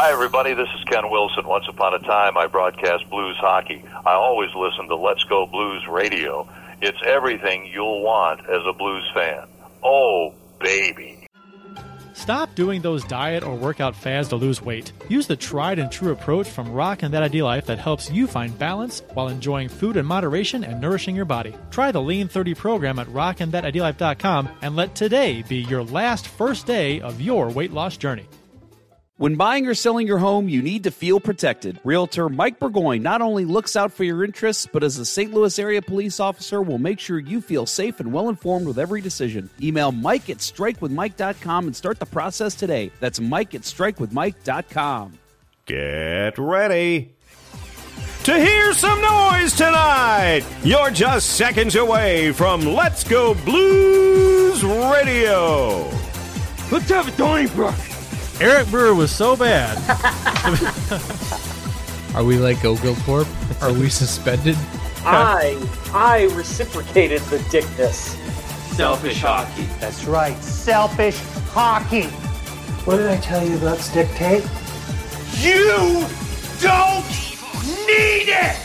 Hi, everybody. This is Ken Wilson. Once upon a time, I broadcast blues hockey. I always listen to Let's Go Blues Radio. It's everything you'll want as a blues fan. Oh, baby. Stop doing those diet or workout fads to lose weight. Use the tried and true approach from Rock and That Ideal Life that helps you find balance while enjoying food in moderation and nourishing your body. Try the Lean 30 program at rockinthatidlife.com and let today be your last first day of your weight loss journey. When buying or selling your home, you need to feel protected. Realtor Mike Burgoyne not only looks out for your interests, but as a St. Louis area police officer will make sure you feel safe and well informed with every decision. Email Mike at strikewithmike.com and start the process today. That's Mike at strikewithmike.com. Get ready to hear some noise tonight. You're just seconds away from Let's Go Blues Radio. Let's have a Donnybrook. Eric Brewer was so bad. Are we like Ogle Corp? Are we suspended? I I reciprocated the dickness. Selfish hockey. That's right, selfish hockey. What did I tell you about stick tape? You don't need it!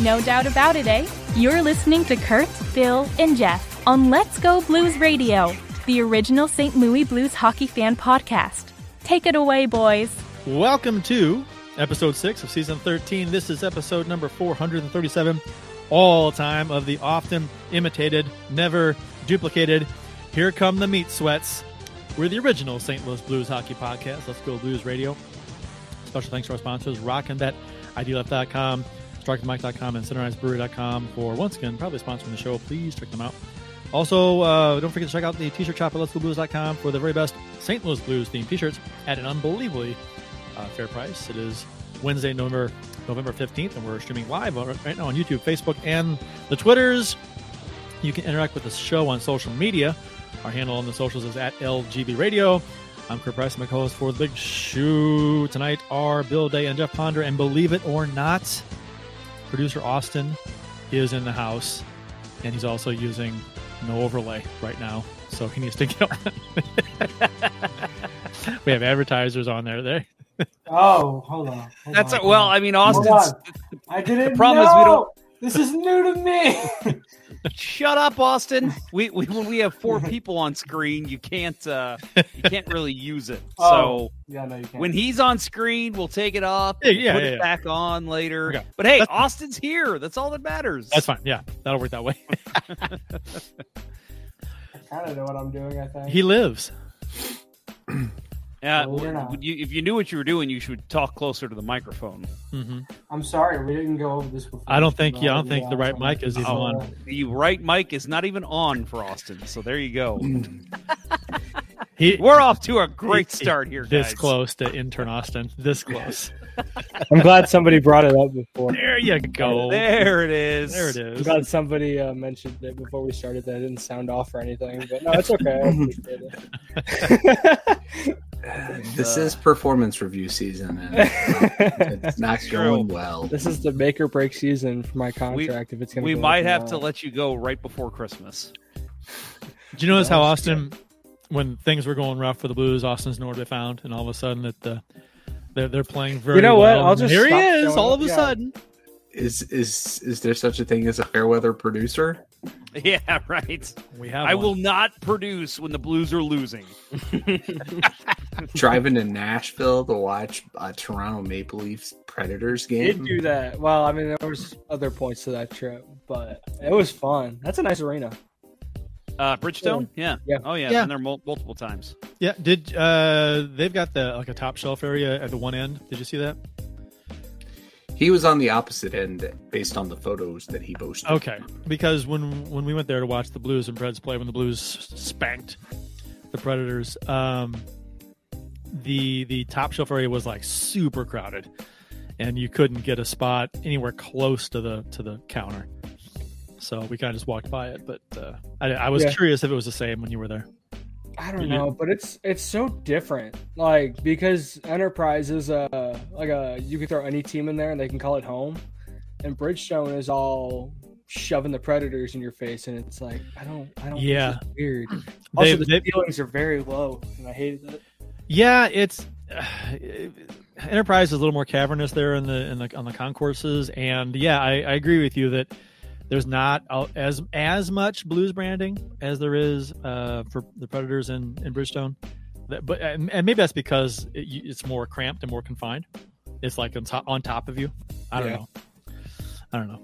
No doubt about it, eh? You're listening to Kurt, Bill, and Jeff on Let's Go Blues Radio, the original St. Louis Blues hockey fan podcast. Take it away, boys. Welcome to episode 6 of season 13. This is episode number 437, all time of the often imitated, never duplicated. Here come the meat sweats. We're the original St. Louis Blues hockey podcast. Let's go Blues Radio. Special thanks to our sponsors, Rockin' That, IDLF.com, StrikeMike.com, and CenterIceBrewery.com for once again probably sponsoring the show. Please check them out. Also, uh, don't forget to check out the t-shirt shop at Let'sGoBlues.com for the very best St. Louis Blues themed t-shirts at an unbelievably uh, fair price. It is Wednesday, November November 15th, and we're streaming live right now on YouTube, Facebook, and the Twitters. You can interact with the show on social media. Our handle on the socials is at LGB Radio. I'm Kurt Price, my co-host for The Big Shoe. Tonight are Bill Day and Jeff Ponder, and believe it or not, producer Austin is in the house, and he's also using no overlay right now, so he needs to get on. we have advertisers on there. There. Oh, hold on. Hold That's on, a, well, hold I mean, on. Austin's. I didn't. The problem know. is we don't- This is new to me. Shut up, Austin. We, we when we have four people on screen, you can't uh you can't really use it. Oh, So yeah, no, you can't. when he's on screen, we'll take it off, Yeah, yeah, put yeah, it yeah. back on later. Okay. But hey, That's- Austin's here. That's all that matters. That's fine. Yeah, that'll work that way. I kind of know what I'm doing. I think. he lives. Yeah, Well, we're w- not. would you, if you knew what you were doing, you should talk closer to the microphone. hmm I'm sorry, we didn't go over this before. I don't think. Yeah, I don't think the right mic is even Oh. on. The right mic is not even on for Austin, so there you go. He, We're off to a great he- start here, This guys. close to intern Austin. This close. I'm glad somebody brought it up before. There you go. There it is. There it I'm glad somebody uh, mentioned it before we started that it didn't sound off or anything, but no, it's okay. I. This Uh, is performance review season, and uh, it's not True. going well. This is the make or break season for my contract. if it's going to, We might have to let you go right before Christmas. Do you notice how Yeah. Austin, when things were going rough for the Blues, Austin's nowhere to be found, and all of a sudden that the they're they're playing very. You know what? I'll just here he is. showing All of a Yeah. sudden, Is is is there such a thing as a fair weather producer? Yeah, right. we have. I one. will not produce when the Blues are losing. Driving to Nashville to watch a Toronto Maple Leafs Predators game. did game. do that. Well, I mean, there was other points to that trip, but it was fun. That's a nice arena. Uh, Bridgestone? Yeah. Yeah. Oh, yeah. Yeah. Been there mul- multiple times. Yeah. Did uh they've got the like a top shelf area at the one end? Did you see that? He was on the opposite end based on the photos that he posted. Okay, because when when we went there to watch the Blues and Preds play, when the Blues spanked the Predators, um, the the top shelf area was like super crowded, and you couldn't get a spot anywhere close to the to the counter. So we kind of just walked by it, but uh, I, I was Yeah. curious if it was the same when you were there. I don't know, but it's it's so different. Like because Enterprise is a like a you can throw any team in there and they can call it home, and Bridgestone is all shoving the Predators in your face, and it's like I don't I don't. Yeah. it's weird. Hmm. They- Also, the they- ceilings are very low, and I hated it. Yeah, it's Enterprise is a little more cavernous there in the in the on the concourses, and yeah, I, I agree with you that there's not as as much blues branding as there is uh, for the Predators in, in Bridgestone. That, but and, and maybe that's because it, it's more cramped and more confined. It's like on top on top of you. I don't Yeah. know. I don't know.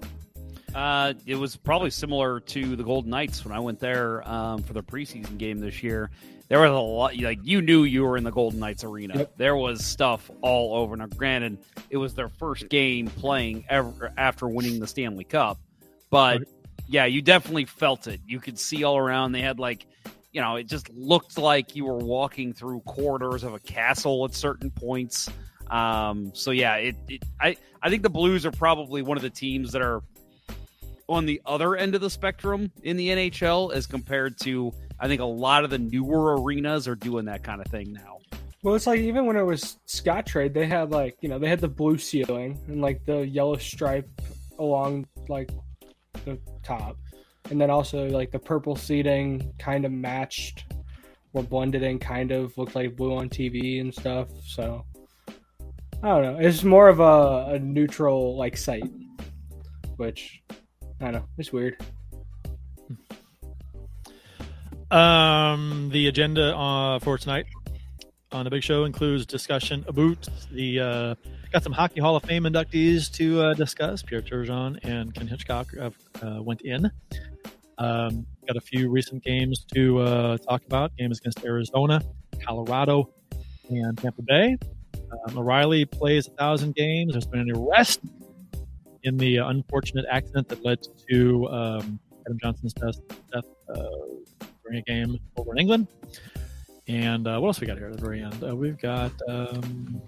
Uh, it was probably similar to the Golden Knights when I went there um, for the preseason game this year. There was a lot, like you knew you were in the Golden Knights arena. Yep. There was stuff all over. Now, granted, it was their first game playing ever after winning the Stanley Cup, but yeah, you definitely felt it. You could see all around. They had like, you know, it just looked like you were walking through corridors of a castle at certain points. Um, so yeah, it, it I I think the Blues are probably one of the teams that are on the other end of the spectrum in the NHL as compared to I think a lot of the newer arenas are doing that kind of thing now. Well, it's like even when it was Scottrade, they had like you know they had the blue ceiling and like the yellow stripe along like the top, and then also like the purple seating kind of matched or blended in, kind of looked like blue on TV and stuff. So I don't know. It's more of a, a neutral like site, which I don't know. It's weird. Um, the agenda uh, for tonight on the big show includes discussion about the uh, got some hockey Hall of Fame inductees to uh, discuss. Pierre Turgeon and Ken Hitchcock uh, went in. Um, got a few recent games to uh, talk about. Games against Arizona, Colorado, and Tampa Bay. Um, O'Reilly plays a thousand games. There's been an arrest in the uh, unfortunate accident that led to um, Adam Johnson's death, death uh, during a game over in England. And uh, what else we got here at the very end? Uh, we've got um,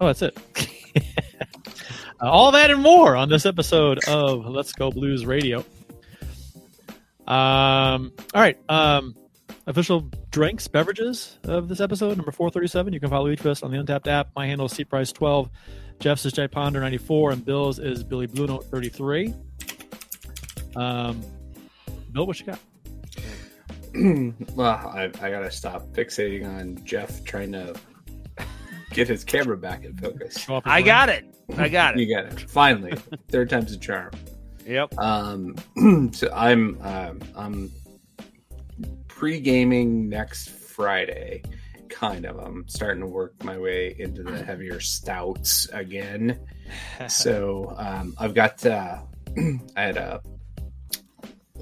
oh, that's it. uh, all that and more on this episode of Let's Go Blues Radio. Um, all right. Um, official drinks, beverages of this episode, number 437. You can follow each of us on the Untappd app. My handle is CPrice12. Jeff's is Jay Ponder 94, and Bill's is Billy Blue Note 33. Um, Bill, what you got? well, I, I gotta stop fixating on Jeff trying to get his camera back in focus. I got it. I got it. you got it. Finally, third time's a charm. Yep. Um, so I'm um, I'm pre gaming next Friday. Kind of. I'm starting to work my way into the heavier stouts again. so um, I've got uh, I had a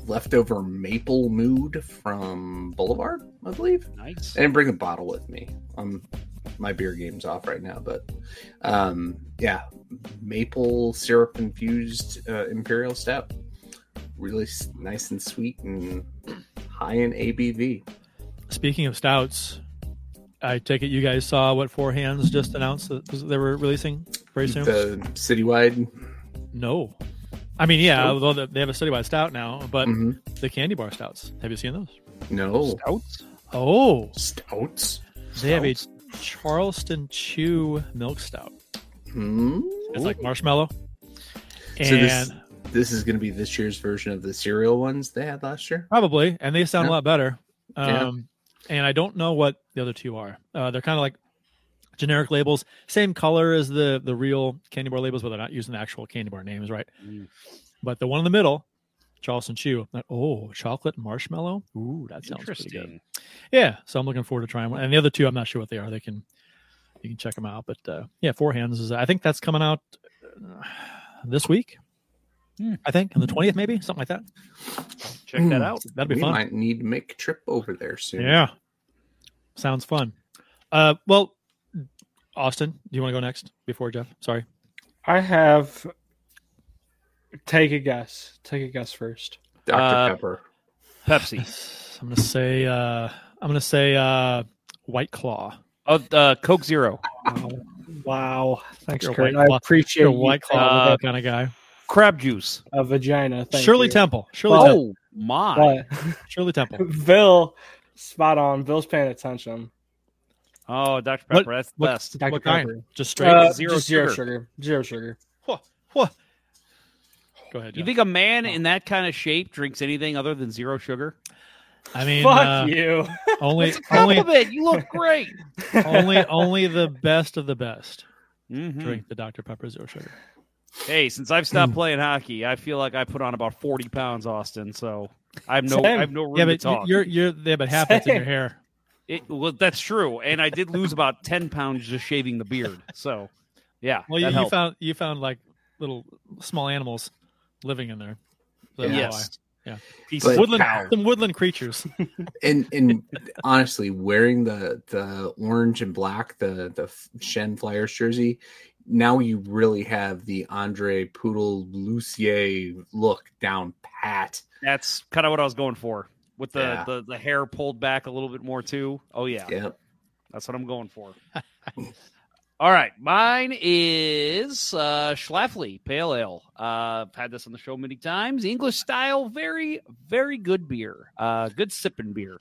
leftover maple mood from Boulevard, I believe. Nice. I didn't bring a bottle with me. Um, my beer game's off right now, but um, yeah, maple syrup infused uh, imperial stout, really s- nice and sweet and high in ABV. Speaking of stouts, I take it you guys saw what Four Hands just announced that they were releasing very soon. The citywide. No, I mean yeah, Stout? although they have a citywide stout now, but Mhm. the candy bar stouts. Have you seen those? No stouts. Oh, stouts. They have a Charleston Chew milk stout. Hmm? It's like marshmallow. And So this this is going to be this year's version of the cereal ones they had last year. Probably, and they sound Yeah. a lot better. Yeah. Um, And I don't know what the other two are. Uh, they're kind of like generic labels, same color as the the real candy bar labels, but they're not using the actual candy bar names, right? Mm. But the one in the middle, Charleston Chew. like, Oh, chocolate marshmallow. Ooh, that sounds pretty good. Yeah, so I'm looking forward to trying one. And the other two, I'm not sure what they are. They can you can check them out. But uh, yeah, Four Hands is. I think that's coming out uh, this week. Hmm. I think on the twentieth, maybe something like that. Check that out. That'd be we fun. might need to make a trip over there soon. Yeah, sounds fun. Uh, well, Austin, do you want to go next before Jeff? Sorry. I have. Take a guess. Take a guess first. Dr. Uh, Pepper. Pepsi. I'm gonna say. Uh, I'm gonna say uh, White Claw. Oh, uh, Coke Zero. Wow. Thanks, You're Kurt. White I appreciate you're White Claw uh, kind of guy. Crab juice. a vagina. Thank Shirley you. Temple. Shirley But- Temple. Oh my. But Shirley Temple. Bill, spot on. Bill's paying attention. Oh, Dr. What- Pepper. That's the what- best. Dr. What kind? Just straight. Uh, zero just zero sugar. sugar. Zero sugar. What? What? Go ahead. You think a man in that kind of shape drinks anything other than zero sugar? I mean, Fuck uh, you. Only, It's a only. You look great. only, only the best of the best. Mhm. Drink the Dr Pepper Zero Sugar. Hey, since I've stopped playing hockey, I feel like I put on about forty pounds, Austin. So I have no, I Same. have no room Yeah, to talk. you're you're yeah, but half that's in your hair. It, well, that's true, and I did lose about ten pounds just shaving the beard. So, yeah, Well, you, you found you found like little small animals living in there. So that's yes, why. Yeah. But- woodland, cow. some woodland creatures. and and honestly, wearing the the orange and black, the the Schenn Flyers jersey, now you really have the Andre Poodle Lucier look down pat. That's kind of what I was going for with the, Yeah. the the hair pulled back a little bit more too. Oh yeah, Yep. that's what I'm going for. All right, mine is uh, Schlafly Pale Ale. Uh, I've had this on the show many times. English style, very very good beer. Uh, good sipping beer.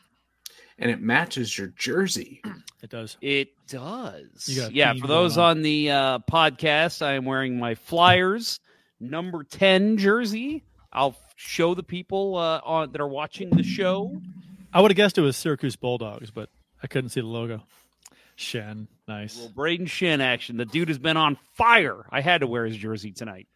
And it matches your jersey. It does. It does. You got a Yeah, for those on. on the uh, podcast, I am wearing my Flyers number 10 jersey. I'll show the people uh, on that are watching the show. I would have guessed it was Syracuse Bulldogs, but I couldn't see the logo. Schenn, nice. Little Brayden Schenn action. The dude has been on fire. I had to wear his jersey tonight.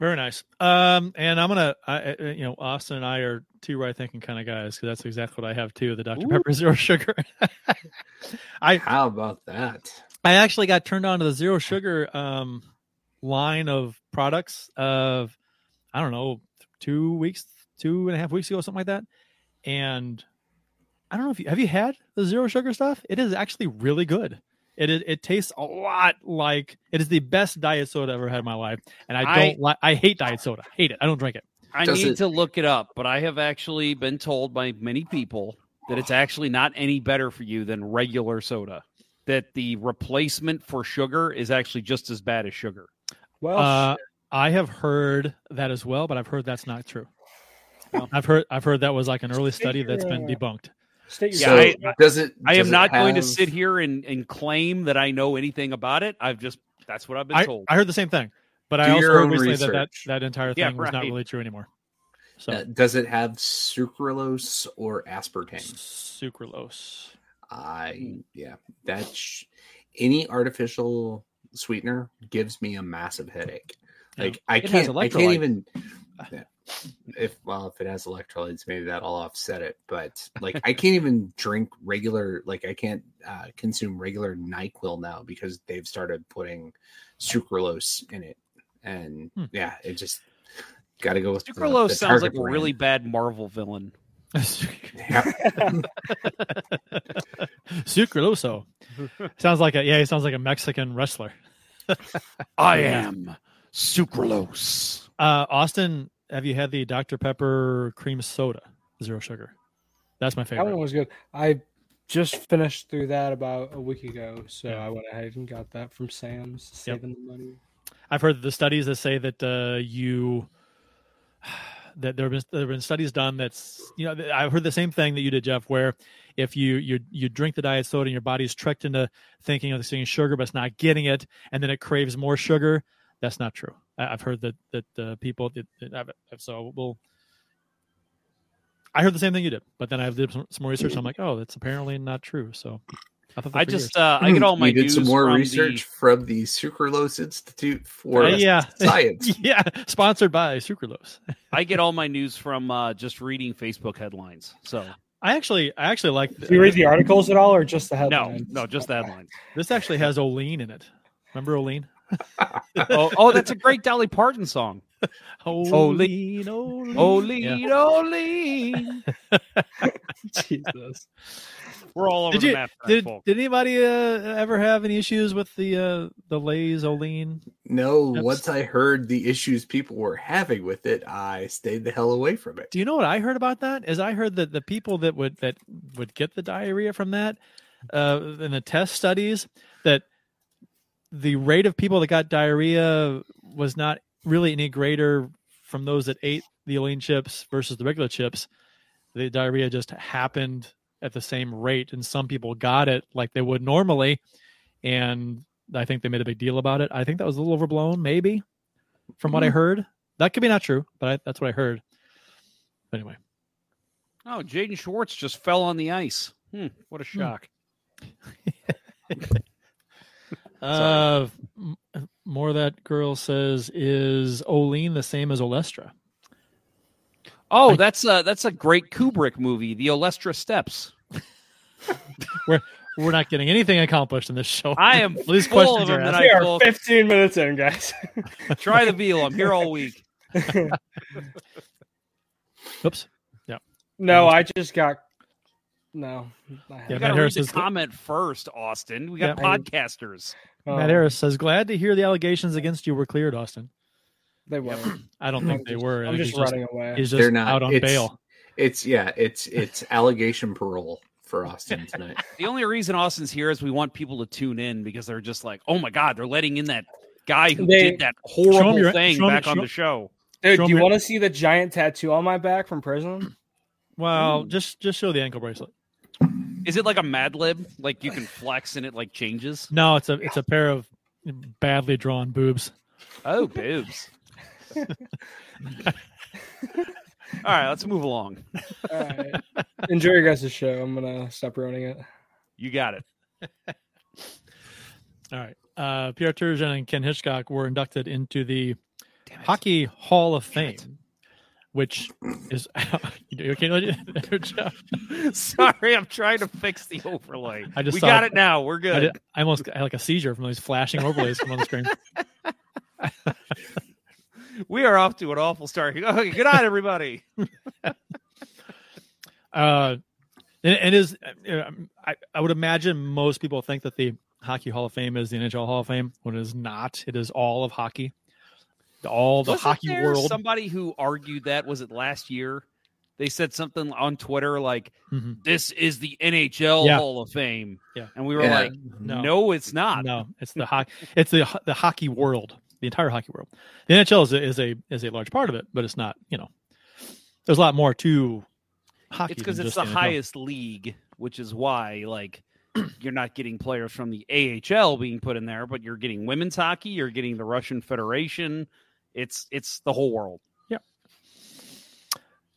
Very nice. Um, and I'm gonna, I, I- you know, Austin and I are two right thinking kind of guys because that's exactly what I have too. The Dr Ooh. Pepper Zero Sugar. I How about that? I actually got turned on to the zero sugar um, line of products of I don't know two weeks, two and a half weeks ago, something like that. And I don't know if you have you had the zero sugar stuff. It is actually really good. It is, it tastes a lot like it is the best diet soda I've ever had in my life. And I I- don't like I hate diet soda. Hate it. I don't drink it. I Does need it- to look it up, but I have actually been told by many people that it's actually not any better for you than regular soda. That the replacement for sugar is actually just as bad as sugar. Well, Uh, I have heard that as well, but I've heard that's not true. I've heard I've heard that was like an early study that's been debunked. state Yeah, So I- does it? I am it not going to sit here and, and claim that I know anything about it. I've just that's what I've been I, told. I heard the same thing, but I also heard own recently that, that that entire Yeah, thing was not really true anymore. So Uh, does it have sucralose or aspartame? sucralose. I yeah, that's sh- any artificial sweetener gives me a massive headache. Yeah. Like I It can't, I can't even. If well, if it has electrolytes, maybe that'll offset it. But like, I can't even drink regular. Like, I can't uh, consume regular Nyquil now because they've started putting sucralose in it, and Hmm. yeah, it just got to go with Sucralose the sounds like Target a really bad Marvel villain. Sucraloso sounds like a yeah. He sounds like a Mexican wrestler. I am sucralose. Uh, Austin, have you had the Dr Pepper cream soda, zero sugar? That's my favorite. that one was good. I just finished through that about a week ago, so Yeah. I went ahead and got that from Sam's, saving the money. I've heard the studies that say that uh, you that there have been there have been studies done that's you know I've heard the same thing that you did, Jeff, where if you you you drink the diet soda and your body's tricked into thinking of seeing sugar but it's not getting it, and then it craves more sugar. That's not true. I've heard that that uh, people have. So we'll. I heard the same thing you did, but then I did some, some research. I'm like, oh, that's apparently not true. So I I just uh, I get all my news. you did news some more from research from the Sucralose Institute for Uh, yeah Science. yeah, sponsored by Sucralose. I get all my news from uh, just reading Facebook headlines. So I actually, I actually like. Do you read the articles at all, or just the headlines? no, no, just the headlines. This actually has Olean in it. Remember Olean? oh, oh, that's a great Dolly Parton song. Olean, Olean. Olean, Yeah. Jesus. We're all over Did the you map. did, folks. did anybody uh, ever have any issues with the uh, the Lay's Olean? No, That's- once I heard the issues people were having with it, I stayed the hell away from it. Do you know what I heard about that? Is I heard that the people that would that would get the diarrhea from that uh, in the test studies that the rate of people that got diarrhea was not really any greater from those that ate the Olean chips versus the regular chips. The diarrhea just happened at the same rate, and some people got it like they would normally, and I think they made a big deal about it. I think that was a little overblown, maybe, from what I Mhm. heard. That could be not true, but I, that's what I heard. But anyway, Oh, Jaden Schwartz just fell on the ice. Hmm, what a shock. Uh, m- more that girl says is Oline the same as Olestra? Oh, that's a that's a great Kubrick movie, The Olestra Steps. We're we're not getting anything accomplished in this show. I am These full questions of are them asked. We are folks. 15 minutes in, guys. Try the veal. I'm here all week. Oops. Yeah. no, I just got. No. I Yeah, Matt got to read Harris the is- comment first, Austin. We got Yeah. podcasters. Oh, Matt Harris says, "Glad to hear the allegations against you were cleared, Austin." They weren't. I don't I'm think they just- were. I I'm think just running away. He's just They're not out on bail. It's yeah, it's it's allegation parole for Austin tonight. The only reason Austin's here is we want people to tune in because they're just like, oh my god, they're letting in that guy who They- did that horrible your- thing show 'em- back on show- the show. Dude, Show do you want to see the giant tattoo on my back from prison? Well, mm. just just show the ankle bracelet. Is it like a Mad Lib? Like you can flex and it like changes? No, it's a it's a pair of badly drawn boobs. Oh, boobs. All right, let's move along. All right. Enjoy your guys' show. I'm gonna stop ruining it. You got it. All right. Uh, Pierre Turgeon and Ken Hitchcock were inducted into the Hockey Hall of Fame, which is you okay? Jeff? Sorry, I'm trying to fix the overlay. I just we got it. it now. We're I, good. did, I almost had like a seizure from these flashing overlays from on the screen. We are off to an awful start. Okay, good night, everybody. Uh, it, it is. I, I would imagine most people think that the Hockey Hall of Fame is the NHL Hall of Fame when it is not. It is all of hockey, all the Wasn't hockey there world. Somebody who argued that was it last year? They said something on Twitter like, Mhm. "This is the NHL Yeah. Hall of Fame," Yeah. and we were Yeah. like, "No, it's not." No, it's the hockey. It's the the hockey world, the entire hockey world. The NHL is a, is a is a large part of it, but it's not. You know, there's a lot more to hockey. It's because it's the NHL. highest league, which is why like you're not getting players from the AHL being put in there, but you're getting women's hockey, you're getting the Russian Federation. It's it's the whole world. Yeah.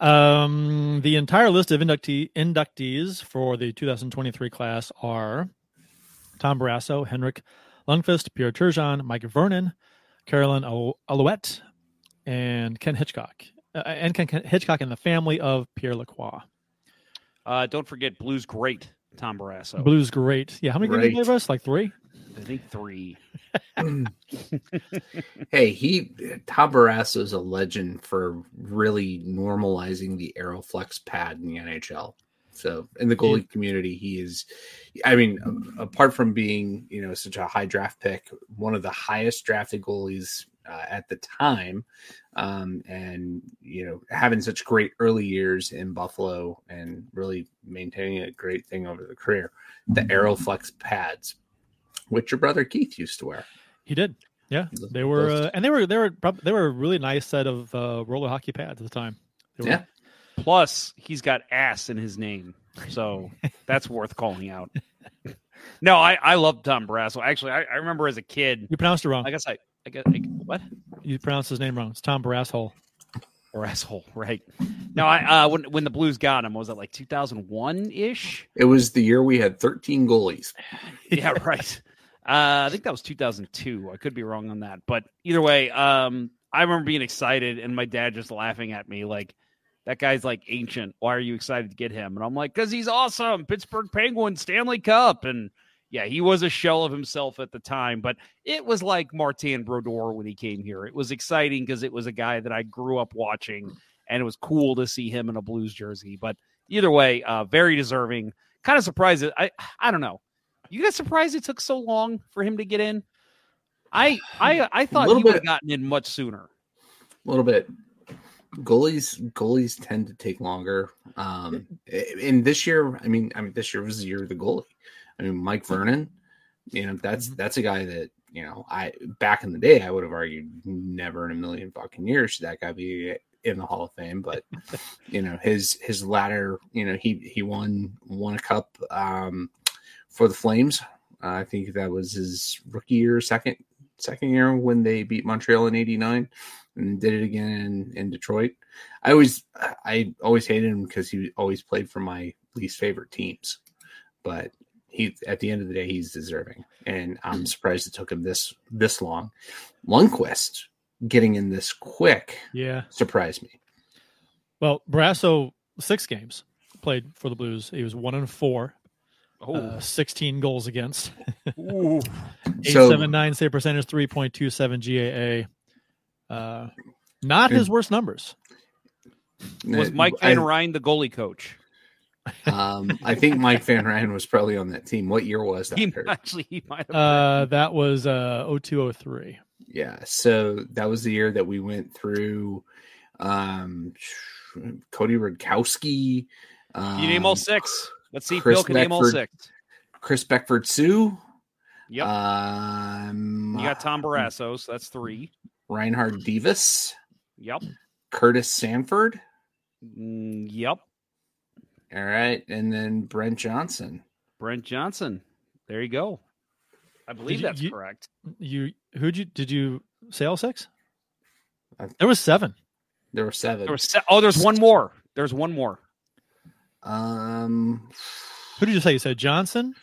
Um, the entire list of inductee, inductees for the 2023 class are Tom Barrasso, Henrik Lundqvist, Pierre Turgeon, Mike Vernon, Caroline Ouellette, and Ken Hitchcock. Uh, and Ken, Ken Hitchcock and the family of Pierre Lacroix. Uh, don't forget Blues great Tom Barrasso. Blues great. Yeah, how many games did he Great. give us? Like three? I think three. hey, he Tom Barrasso is a legend for really normalizing the Aeroflex pad in the NHL. So in the goalie community, he is. I mean, apart from being you know such a high draft pick, one of the highest drafted goalies uh, at the time, um, and you know having such great early years in Buffalo and really maintaining a great thing over the career. The Aeroflex pads, which your brother Keith used to wear. He did. Yeah, they were, uh, and they were they were they were a really nice set of uh, roller hockey pads at the time. They were- Yeah. Plus, he's got ass in his name, so that's worth calling out. No, I I love Tom Barrasso. Actually, I, I remember as a kid. You pronounced it wrong. I guess I I guess I, what You pronounced his name wrong. It's Tom Barasshole. or asshole, right? No, I uh when when the Blues got him was that like two thousand one ish? It was the year we had 13 goalies. yeah, right. Uh, I think that was 2002. I could be wrong on that, but either way, um, I remember being excited and my dad just laughing at me like, "That guy's like ancient. Why are you excited to get him?" And I'm like, "Cause he's awesome. Pittsburgh Penguins, Stanley Cup." And yeah, he was a shell of himself at the time, but it was like Martin Brodeur when he came here. It was exciting because it was a guy that I grew up watching, and it was cool to see him in a Blues jersey. But either way, uh, very deserving. Kind of surprised. I I don't know. You guys surprised it took so long for him to get in? I I I thought he would have gotten in much sooner. A little bit. Goalies goalies tend to take longer. Um in this year, I mean, I mean this year was the year of the goalie. I mean, Mike Vernon, you know, that's that's a guy that, you know, I back in the day I would have argued never in a million fucking years should that guy be in the Hall of Fame, but you know, his his latter, you know, he he won won a cup um for the Flames. Uh, I think that was his rookie year, second second year when they beat Montreal in '89, and did it again in, in Detroit. I always I always hated him because he always played for my least favorite teams, but he at the end of the day he's deserving, and I'm surprised it took him this this long. Lundqvist getting in this quick, Yeah. surprised me. Well, Barrasso six games played for the Blues. He was one and four. Oh. Uh, 16 goals against. Ooh. So- 879 save percentage, 3.27 GAA. Uh, not his worst numbers. Was Uh, Mike I- Van Ryn the goalie coach? Um, I think Mike Van Ryn was probably on that team. What year was that? He Kurt? actually he might have. Uh, that was uh 0203. Yeah, so that was the year that we went through um Cody Rudkowski. Um, you name all six. Let's see if Bill can name all six. Chris Beckford-Tseu. Yep. Um, you got Tom Barassos. That's three. Reinhard Divis. Yep. Curtis Sanford. Mm, yep. All right, and then Brent Johnson. Brent Johnson. There you go. I believe you- that's you- correct. You who'd you did you say all six? There was seven. There were seven. There was se- oh, there's one more. There's one more. Um, Who did you say? You said Johnson,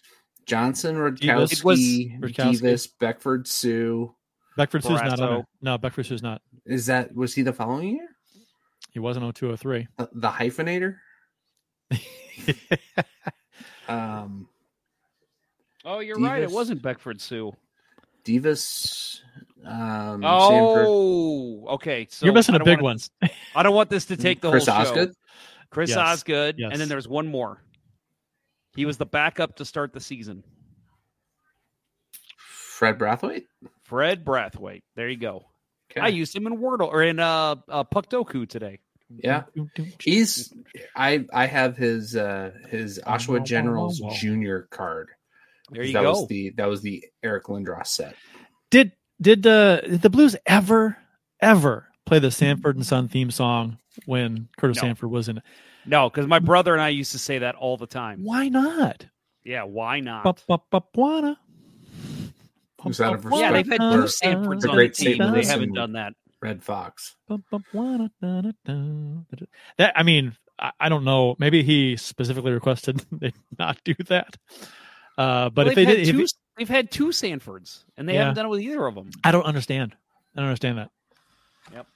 Johnson, Divis. Rudkowski, Rudkowski. Divis, Beckford Sue. Beckford-Tseu's not on Barrasso. there. No, Beckford-Tseu's not. Is that was he the following year? He wasn't 0203. The, the hyphenator. um, Oh, you're right. It wasn't Beckford Sue. Divis. Um, Sanford, Oh, okay. So You're missing I a don't big want one. I don't want this to take the Chris whole show. Chris Osgood. Chris Yes. Osgood, Yes. and then there's one more. He was the backup to start the season. Fred Brathwaite. Fred Brathwaite. There you go. Okay. I used him in Wordle or in uh, uh Puckdoku today. Yeah, he's. I I have his uh his Oshawa Generals Junior card. There you that go. Was the that was the Eric Lindros set. Did did the did the Blues ever ever play the Sanford and Son theme song when Curtis No. Sanford was in it? No, because my brother and I used to say that all the time. Why not? Yeah, why not? Bup, bup, bup, wanna. Who's out of yeah, they've had two Sanfords the on great the team. They haven't done that. Redd Foxx. That I mean, I, I don't know. Maybe he specifically requested they not do that. Uh, but Well, if they they've did, had if two, they've had two Sanfords, and they Yeah. haven't done it with either of them. I don't understand. I don't understand that. Yep.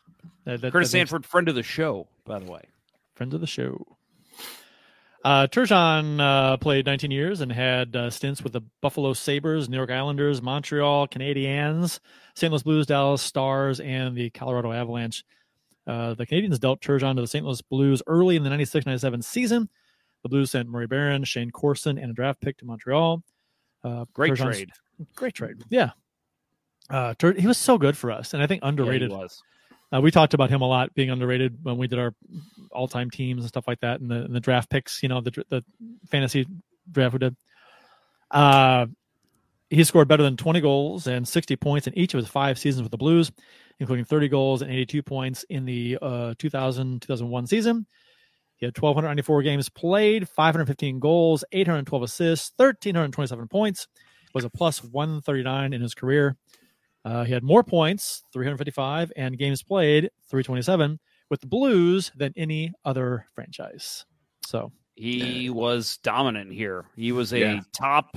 That- that- Curtis that makes- Sanford, friend of the show, by the way. friends of the show. Uh, Turgeon uh, played 19 years and had uh, stints with the Buffalo Sabres, New York Islanders, Montreal Canadiens, St. Louis Blues, Dallas Stars, and the Colorado Avalanche. Uh, the Canadiens dealt Turgeon to the St. Louis Blues early in the 96-97 season. The Blues sent Murray Baron, Shayne Corson, and a draft pick to Montreal. Uh, Great Turgeon's- trade. Great trade. Yeah. Uh, Tur- he was so good for us, and I think underrated. Yeah, he was. Uh, we talked about him a lot being underrated when we did our all-time teams and stuff like that, and the, and the draft picks. You know, the the fantasy draft we did. Uh, he scored better than 20 goals and 60 points in each of his five seasons with the Blues, including 30 goals and 82 points in the uh, 2000 2001 season. He had 1,294 games played, 515 goals, 812 assists, 1,327 points. Was a plus 139 in his career. Uh, he had more points, 355, and games played, 327, with the Blues than any other franchise. So He was dominant here. He was a Yeah. top,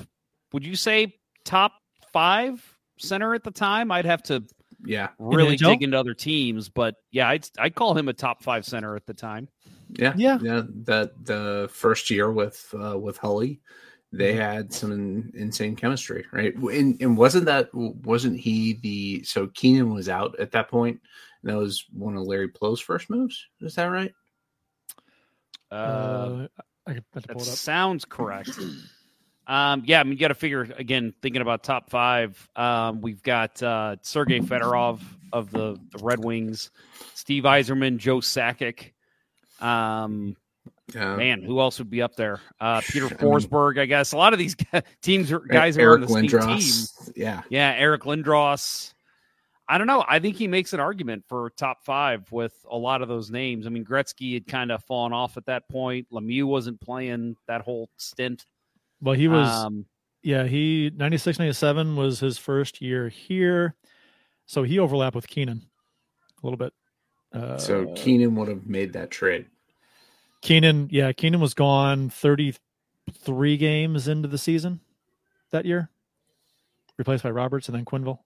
would you say top five center at the time? I'd have to Yeah, really NHL? dig into other teams, but yeah, I'd, I'd call him a top five center at the time. yeah, Yeah. yeah. That the first year with uh, with Hully, they Mm-hmm. had some in, insane chemistry, right? And, and wasn't that wasn't he the so Keenan was out at that point? And that was one of Larry Pleau's first moves. Is that right? Uh, uh, I could that pull it up. sounds correct. Um, yeah, I mean, you got to figure again. Thinking about top five, um, we've got uh, Sergei Fedorov of the, the Red Wings, Steve Yzerman, Joe Sakic. Um, Yeah. man, who else would be up there? Uh, Peter I mean- Forsberg, I guess. A lot of these teams, are, guys are on Eric the same team. Lindros. Yeah, Yeah, Eric Lindros. I don't know. I think he makes an argument for top five with a lot of those names. I mean, Gretzky had kind of fallen off at that point. Lemieux wasn't playing that whole stint. Well, he was Um, yeah, he 96, 97 was his first year here. So he overlapped with Keenan a little bit. Uh, so Keenan would have made that trade. Keenan, yeah, Keenan was gone 33 games into the season that year, replaced by Roberts and then Quenneville.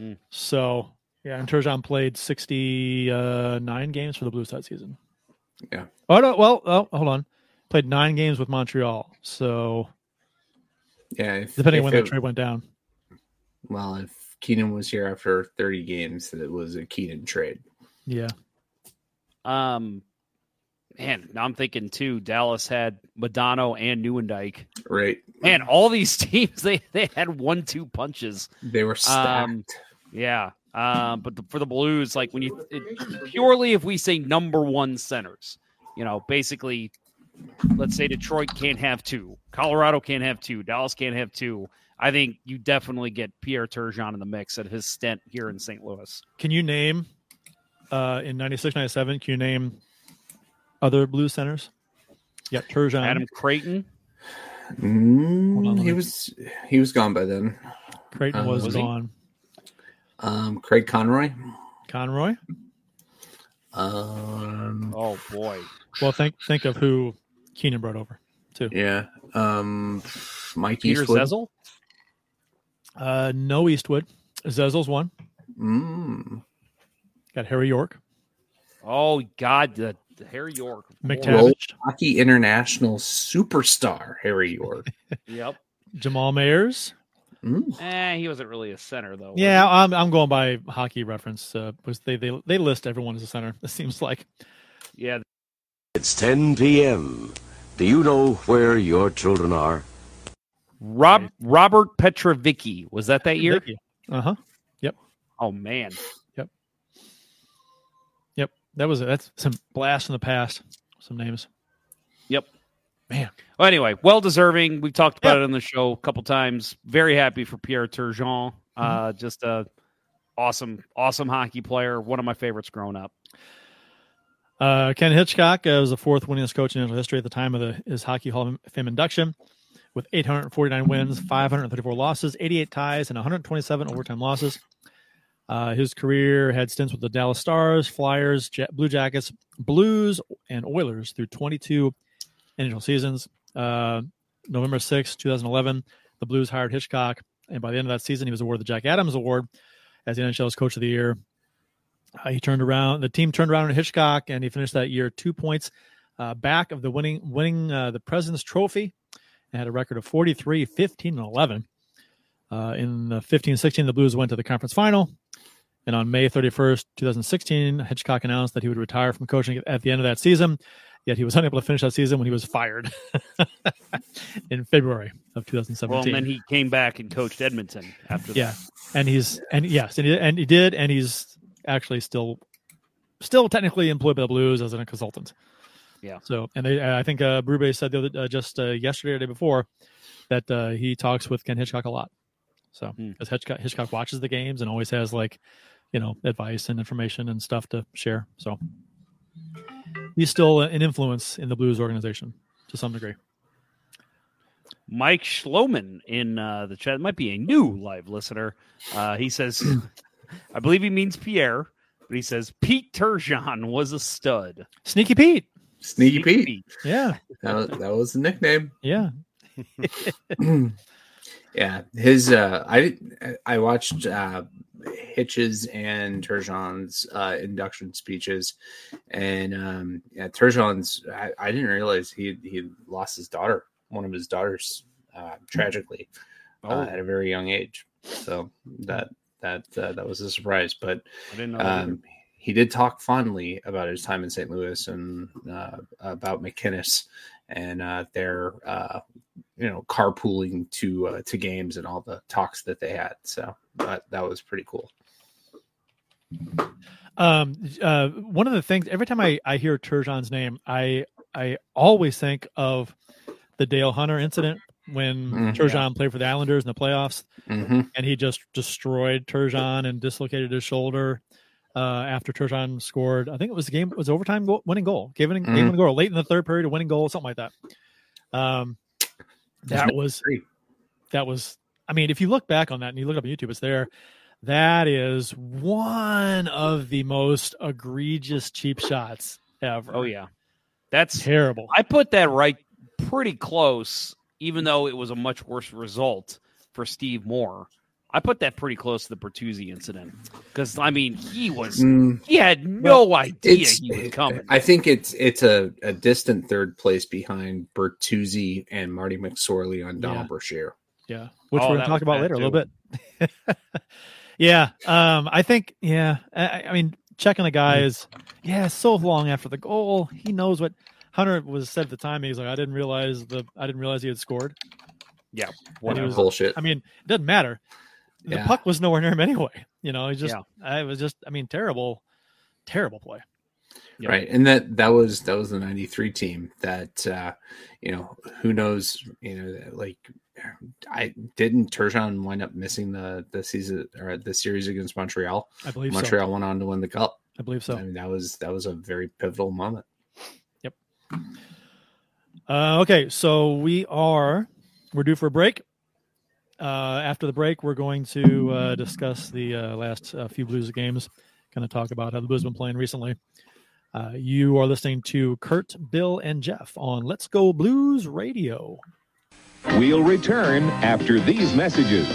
Hmm. So, yeah, and Turgeon played 69 games for the Blues that season. Yeah. Oh, no, well, oh, hold on. Played nine games with Montreal. So, Yeah, if, depending if on when it- that trade went down. Well, if Keenan was here after 30 games, it was a Keenan trade. Yeah. Um, man, now I'm thinking too. Dallas had Modano and Nieuwendyk. Right. Man, all these teams they they had one two punches. They were stacked. Um, yeah. Um, but the, for the Blues, like when you it, purely if we say number one centers, you know, basically, let's say Detroit can't have two, Colorado can't have two, Dallas can't have two. I think you definitely get Pierre Turgeon in the mix at his stint here in St. Louis. Can you name uh, in 96, 97, can you name other Blues centers? Yeah, Turgeon. Adam Creighton. Mm, let he me- was he was gone by then. Creighton Uh, was, was he? gone. Um, Craig Conroy. Conroy. Um, Oh boy. Well, think think of who Keenan brought over too. yeah. Um, Mike Peter Eastwood. Zezel. Uh, no Eastwood. Zezel's one. Mm. Got Harry York. Oh God, the, the Harry York. MacTavish. World Hockey International superstar Harry York. Yep. Jamal Mayers. Mm. Eh, he wasn't really a center though. Yeah, I'm I'm going by hockey reference. Uh, was they they they list everyone as a center. It seems like. Yeah. It's 10 p.m. Do you know where your children are? Rob Robert Petrovicky was that that year? Uh huh. Yep. Oh man. Yep. Yep. That was that's some blast from the past. Some names. Man. Well, anyway, well deserving. We've talked about Yeah. it on the show a couple times. Very happy for Pierre Turgeon. Mm-hmm. Uh, just a awesome, awesome hockey player. One of my favorites growing up. Uh, Ken Hitchcock uh, was the fourth winningest coach in NHL history at the time of the, his Hockey Hall of Fame induction, with 849 wins, 534 losses, 88 ties, and 127 overtime losses. Uh, his career had stints with the Dallas Stars, Flyers, Ja- Blue Jackets, Blues, and Oilers through 22 NHL seasons. Uh, November 6, 2011, the Blues hired Hitchcock, and by the end of that season, he was awarded the Jack Adams Award as the NHL's Coach of the Year. Uh, he turned around. The team turned around in Hitchcock, and he finished that year two points uh, back of the winning winning uh, the President's Trophy, and had a record of 43, 15, and 11. Uh, in the 15-16, the Blues went to the conference final, and on May 31st, 2016, Hitchcock announced that he would retire from coaching at the end of that season. Yet he was unable to finish that season when he was fired in February of 2017. Well, and then he came back and coached Edmonton after Yeah, that. and he's and yes, and he, and he did, and he's actually still still technically employed by the Blues as a consultant. Yeah. So, and they, I think uh, Berube said the other uh, just uh, yesterday or the day before that uh, he talks with Ken Hitchcock a lot. So, because Hitchcock, Hitchcock watches the games and always has like, you know, advice and information and stuff to share. So, he's still an influence in the Blues organization to some degree. Mike Schloman in uh, the chat might be a new live listener. Uh, he says, I believe he means Pierre, but he says Pete Turgeon was a stud. Sneaky Pete. Sneaky Pete. Yeah. That was, that was the nickname. Yeah. yeah, his uh I I watched uh Hitches and Turgeon's uh induction speeches and um yeah Turgeon's I, I didn't realize he he lost his daughter, one of his daughters uh tragically Oh. uh, at a very young age. So that that uh, that was a surprise, but I didn't know um, he did talk fondly about his time in St. Louis and uh, about MacInnis and uh, their uh, you know carpooling to uh, to games and all the talks that they had. So that that was pretty cool. Um, uh, one of the things every time I, I hear Turgeon's name, I I always think of the Dale Hunter incident when Mhm. Turgeon played for the Islanders in the playoffs, Mhm. and he just destroyed Turgeon and dislocated his shoulder. Uh, after Turgeon scored, I think it was the game it was overtime goal, winning goal, gave it Mhm. game winning goal late in the third period, a winning goal, something like that. Um, that was that was. I mean, if you look back on that and you look up on YouTube, it's there. That is one of the most egregious cheap shots ever. Oh yeah, that's terrible. I put that right pretty close, even though it was a much worse result for Steve Moore. I put that pretty close to the Bertuzzi incident because I mean he was Mm. he had no Well, idea he was coming. I think it's it's a, a distant third place behind Bertuzzi and Marty McSorley on Donald Yeah. Brashear. Yeah, which Oh, we're going to talk about bad, later a little bit. yeah, um, I think. Yeah, I, I mean, checking the guys. Yeah, so long after the goal, he knows what Hunter was said at the time. He's like, I didn't realize the I didn't realize he had scored. Yeah, And he whatever. was- Bullshit. I mean, it doesn't matter. The Yeah. puck was nowhere near him anyway. You know, he just. I was just. I mean, terrible, terrible play. Right. And that that was that was the 93 team that uh you know, who knows, you know, like I didn't Turgeon wind up missing the the season or the series against Montreal. I believe so. Montreal went on to win the cup. I believe so. I mean that was that was a very pivotal moment. Yep. Uh, okay, so we are we're due for a break. Uh, after the break, we're going to uh, discuss the uh, last uh, few Blues games. Kind of talk about how the Blues have been playing recently. Uh, you are listening to Kurt, Bill, and Jeff on Let's Go Blues Radio. We'll return after these messages.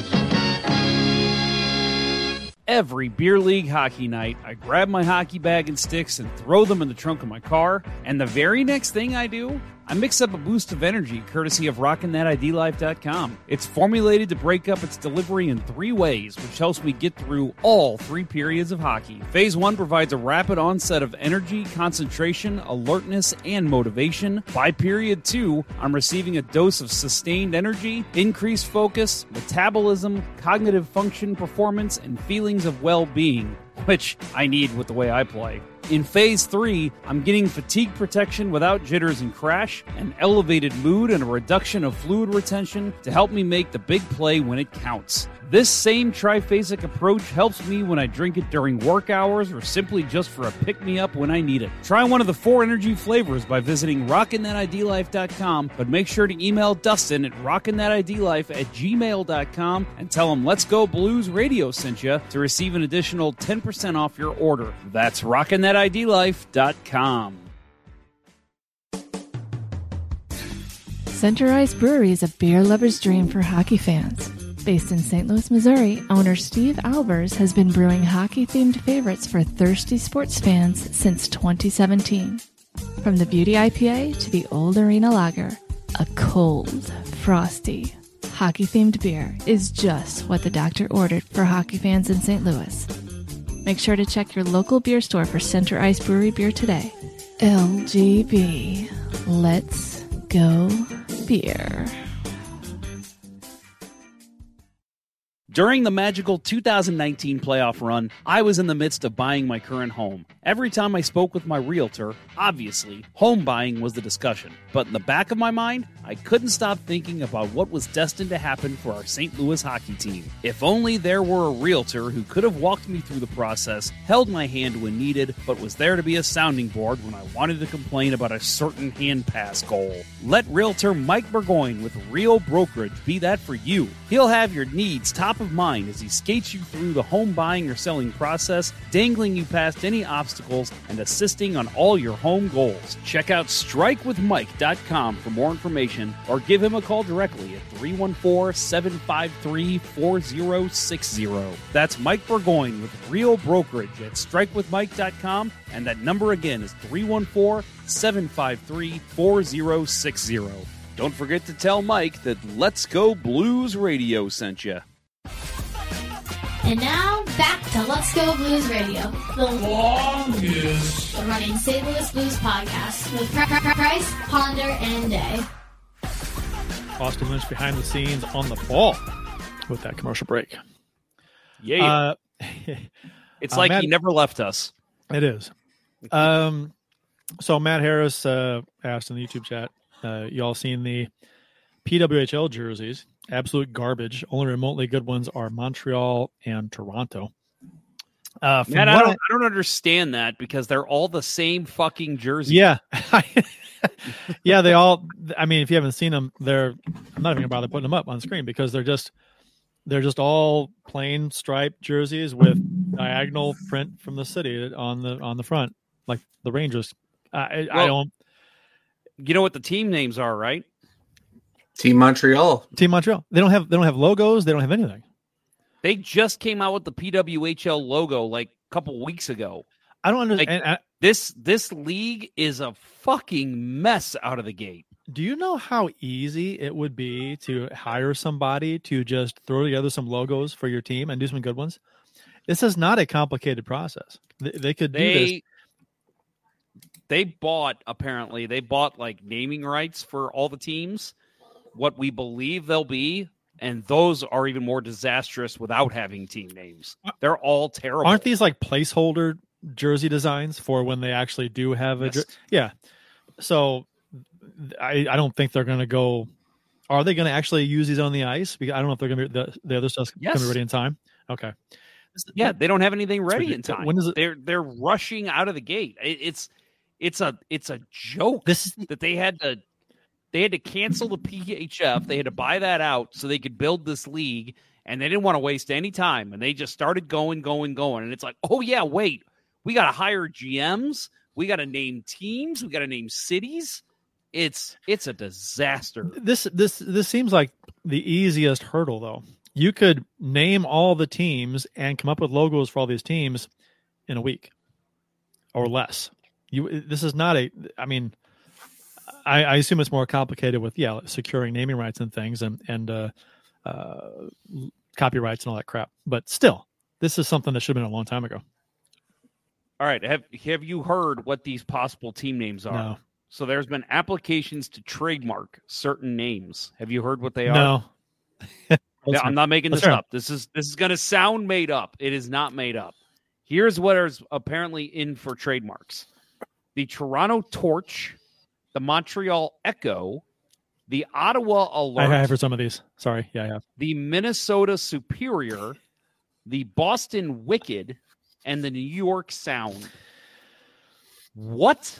Every beer league hockey night, I grab my hockey bag and sticks and throw them in the trunk of my car. And the very next thing I do, I mix up a boost of energy courtesy of RockinThatIDLife.com. It's formulated to break up its delivery in three ways, which helps me get through all three periods of hockey. Phase one provides a rapid onset of energy, concentration, alertness, and motivation. By period two, I'm receiving a dose of sustained energy, increased focus, metabolism, cognitive function, performance, and feelings of well being which I need with the way I play. In phase three, I'm getting fatigue protection without jitters and crash, an elevated mood, and a reduction of fluid retention to help me make the big play when it counts. This same triphasic approach helps me when I drink it during work hours or simply just for a pick me up when I need it. Try one of the four energy flavors by visiting rockinthatidlife.com, but make sure to email Dustin at rockinthatidlife at gmail.com and tell him Let's Go Blues Radio sent you to receive an additional 10% off your order. That's rockinthatidlife.com. Center Ice Brewery is a beer lover's dream for hockey fans. Based in St. Louis, Missouri, owner Steve Albers has been brewing hockey themed favorites for thirsty sports fans since 2017. From the Beauty IPA to the Old Arena Lager, a cold, frosty, hockey themed beer is just what the doctor ordered for hockey fans in St. Louis. Make sure to check your local beer store for Center Ice Brewery beer today. LGB. Let's go beer. During the magical 2019 playoff run, I was in the midst of buying my current home. Every time I spoke with my realtor, obviously, home buying was the discussion. But in the back of my mind, I couldn't stop thinking about what was destined to happen for our St. Louis hockey team. If only there were a realtor who could have walked me through the process, held my hand when needed, but was there to be a sounding board when I wanted to complain about a certain hand pass goal. Let realtor Mike Burgoyne with Real Brokerage be that for you. He'll have your needs top of mind as he skates you through the home buying or selling process, dangling you past any obstacles and assisting on all your home goals. Check out strikewithmike.com for more information or give him a call directly at 314-753-4060. That's Mike Burgoyne with Real Brokerage at strikewithmike.com and that number again is 314-753-4060. Don't forget to tell Mike that Let's Go Blues Radio sent you. And now back to Let's Go Blues Radio, the longest running St. Louis Blues podcast with Pri- Pri- Price, Ponder, and Day. Austin Lynch behind the scenes on the ball with that commercial break. Yeah. Uh, It's uh, like Matt- he never left us. It is. Um, so Matt Harris uh, asked in the YouTube chat, uh, y'all seen the PWHL jerseys? Absolute garbage. Only remotely good ones are Montreal and Toronto. Uh, Man, I don't, I don't understand that because they're all the same fucking jersey. Yeah. yeah, they all. I mean, if you haven't seen them, they're. I'm not even gonna bother putting them up on screen because they're just they're just all plain striped jerseys with diagonal print from the city on the on the front, like the Rangers. I, I don't. You know what the team names are, right? Team Montreal. Team Montreal. They don't have they don't have logos. They don't have anything. They just came out with the PWHL logo like a couple weeks ago. I don't Like, understand. this this league is a fucking mess out of the gate. Do you know how easy it would be to hire somebody to just throw together some logos for your team and do some good ones? This is not a complicated process. They, they could do this. They bought apparently they bought like naming rights for all the teams, what we believe they'll be, and those are even more disastrous without having team names. Uh, they're all terrible. Aren't these like placeholder jersey designs for when they actually do have a? jer- Yeah. So I I don't think they're going to go. Are they going to actually use these on the ice? Because I don't know if they're going to be the, the other stuff's going to Yes. be ready in time. Okay. Yeah, they don't have anything ready in time. When is it- They're they're rushing out of the gate. It, it's it's a it's a joke. This that they had to they had to cancel the PHF. They had to buy that out so they could build this league, and they didn't want to waste any time. And they just started going, going, going. And it's like, oh yeah, wait, we got to hire GMs. We got to name teams. We got to name cities. It's it's a disaster. This this this seems like the easiest hurdle though. You could name all the teams and come up with logos for all these teams in a week or less. You this is not a I mean I, I assume it's more complicated with yeah securing naming rights and things and and uh, uh, copyrights and all that crap. But still, this is something that should have been a long time ago. All right, have have you heard what these possible team names are? No. So there's been applications to trademark certain names. Have you heard what they are? No. I'm not making Let's this up. This is this is going to sound made up. It is not made up. Here's what is apparently in for trademarks: the Toronto Torch, the Montreal Echo, the Ottawa I Alert, have for some of these. Sorry, yeah, I have. the Minnesota Superior, the Boston Wicked, and the New York Sound. What?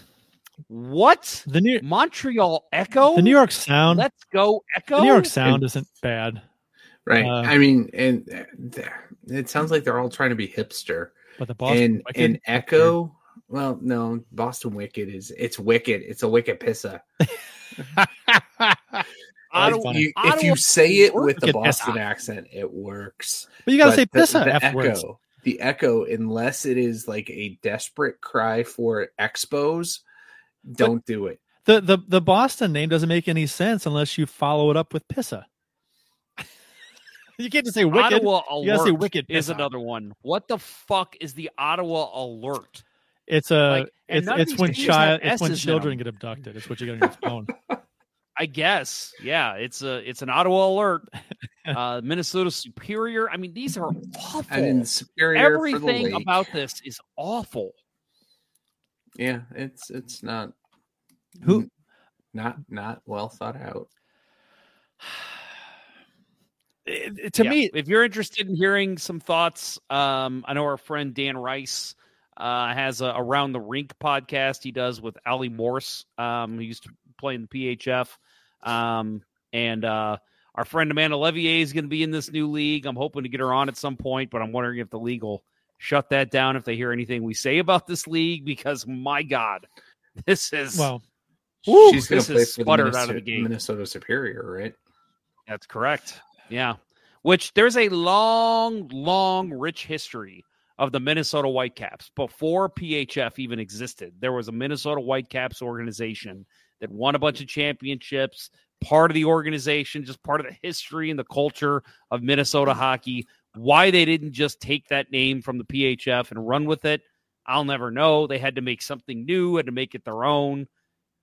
What? The New Montreal Echo? the New York Sound. Let's go Echo. The New York Sound isn't bad, Right. Uh, I mean, and uh, it sounds like they're all trying to be hipster. but the Boston and Wicked- and Echo. Well, no, Boston Wicked is it's wicked. It's a wicked pissa. Ottawa- If you, if you say it with the Boston pissa. accent, it works. But you gotta But say the- pissa the afterwards. Echo, the echo, unless it is like a desperate cry for expos, don't do it. The the the Boston name doesn't make any sense unless you follow it up with Pissa. you can't just say wicked. Ottawa you gotta say Alert wicked is Pissa. another one. What the fuck is the Ottawa Alert? It's a Like, it's it's when teams child it's when children get abducted. It's what you get on your phone. I guess. Yeah, it's a it's an Ottawa Alert. Uh, Minnesota Superior. I mean, these are awful. And then superior for the Everything about this is awful. Yeah, it's it's not Who- not not well thought out. It- to Yeah. me, if you're interested in hearing some thoughts, um, I know our friend Dan Rice uh, has a Around the Rink podcast he does with Ali Morse. Um, he used to play in the PHF. Um, and uh, our friend Amanda Leveille is going to be in this new league. I'm hoping to get her on at some point, but I'm wondering if the league will shut that down if they hear anything we say about this league because, my God, this is. well, Woo, She's going to play for the Minnesota, out of the gate. Minnesota Superior, right? That's correct. Yeah. Which there's a long, long, rich history of the Minnesota Whitecaps. Before PHF even existed, there was a Minnesota Whitecaps organization that won a bunch of championships, part of the organization, just part of the history and the culture of Minnesota hockey. Why they didn't just take that name from the PHF and run with it, I'll never know. They had to make something new, had to make it their own.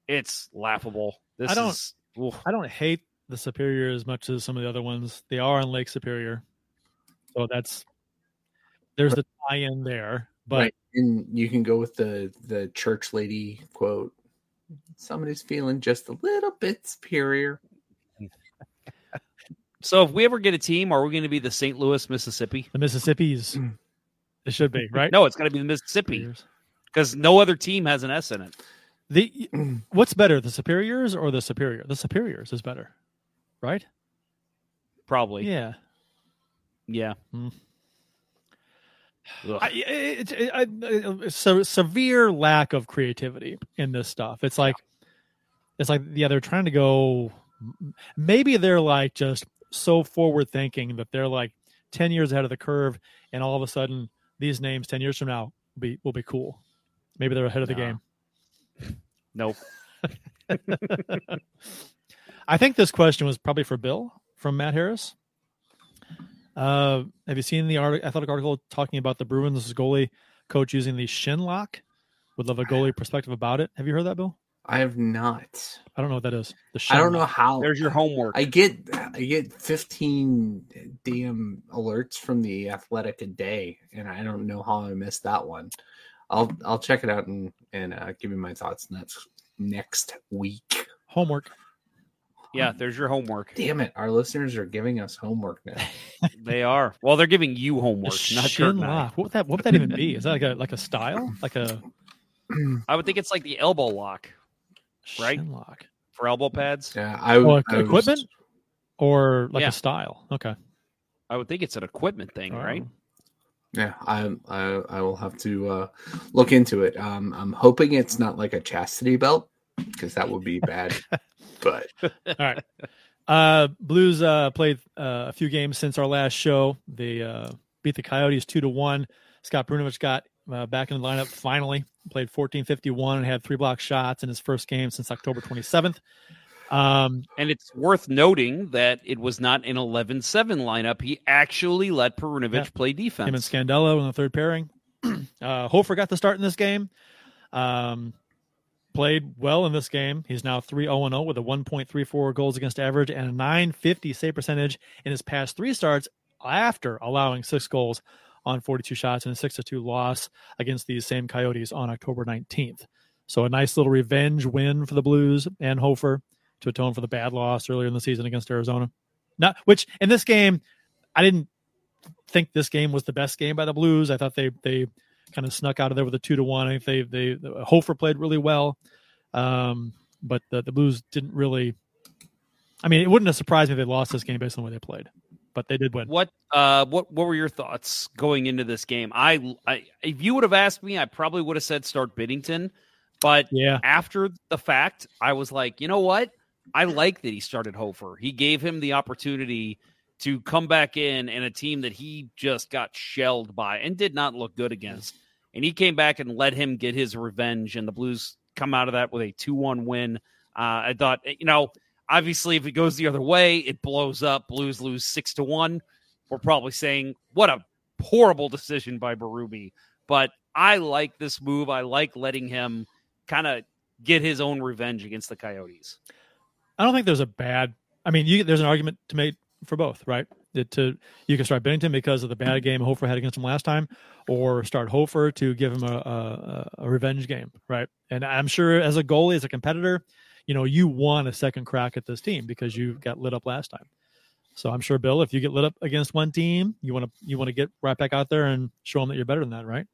It's laughable. This I don't- is. I don't hate the Superior as much as some of the other ones. They are on Lake Superior, so that's there's the tie-in there. But right. And you can go with the the church lady quote. Somebody's feeling just a little bit superior. So if we ever get a team, are we going to be the St. Louis, Mississippi? the Mississippi's, hmm. it should be right. No, it's going to be the Mississippi because no other team has an S in it. The hmm. what's better, the superiors or the superior? The superiors is better, right? Probably. Yeah. Yeah. Hmm. I, it, it, I, uh, it's so severe lack of creativity in this stuff. It's like, it's like yeah, they're trying to go. Maybe they're like just so forward thinking that they're like ten years ahead of the curve, and all of a sudden these names ten years from now will be will be cool. Maybe they're ahead of the game. Nope. I think this question was probably for Bill from Matt Harris. Uh, have you seen the art- athletic article talking about the Bruins goalie coach using the shin lock? Would love a goalie perspective about it. Have you heard that, Bill? I have not. I don't know what that is. The I don't know how. There's your homework. I get I get 15 damn alerts from the Athletic a day, and I don't know how I missed that one. I'll I'll check it out and and uh, give you my thoughts next next week. Homework. Yeah, there's your homework. Damn it, our listeners are giving us homework now. They are. Well, they're giving you homework, not Kurt shin and I. What would that? What would that even be? Is that like a like a style? Like a I would think it's like the elbow lock, right? shin lock? For elbow pads. Yeah, I, Oh, I was- equipment or like Yeah. a style? Okay. I would think it's an equipment thing, right? Yeah, I, I I will have to uh, look into it. Um, I'm hoping it's not like a chastity belt because that would be bad. But All right. Uh, Blues uh, played uh, a few games since our last show. They uh, beat the Coyotes two to one. Scott Perunovich got uh, back in the lineup finally. Played fourteen fifty one and had three block shots in his first game since October twenty seventh. Um, And it's worth noting that it was not an 11 7 lineup. He actually let Perunovich Yeah. play defense. him and Scandella in the third pairing. uh, Hofer got the start in this game. Um, played well in this game. He's now 3 0 0 with a 1.34 goals against average and a 950 save percentage in his past three starts after allowing six goals on 42 shots and a 6 2 loss against these same Coyotes on October 19th. So a nice little revenge win for the Blues and Hofer to atone for the bad loss earlier in the season against Arizona. Not which in this game, I didn't think this game was the best game by the Blues. I thought they they kind of snuck out of there with a two to one. I think they they Hofer played really well, um, but the the Blues didn't really. I mean, it wouldn't have surprised me if they lost this game based on the way they played, but they did win. What uh what what were your thoughts going into this game? I, I if you would have asked me, I probably would have said start Binnington, but Yeah. after the fact, I was like, you know what? I like that he started Hofer. He gave him the opportunity to come back in and a team that he just got shelled by and did not look good against. And he came back and let him get his revenge, and the Blues come out of that with a 2 1 win. Uh, I thought, you know, obviously, if it goes the other way, it blows up. Blues lose 6 to 1. We're probably saying, what a horrible decision by Berube. But I like this move. I like letting him kind of get his own revenge against the Coyotes. I don't think there's a bad. I mean, you, there's an argument to make for both, right? That to you can start Binnington because of the bad game Hofer had against him last time, or start Hofer to give him a, a, a revenge game, right? And I'm sure as a goalie, as a competitor, you know you want a second crack at this team because you got lit up last time. So I'm sure, Bill, if you get lit up against one team, you want to you want to get right back out there and show them that you're better than that, right?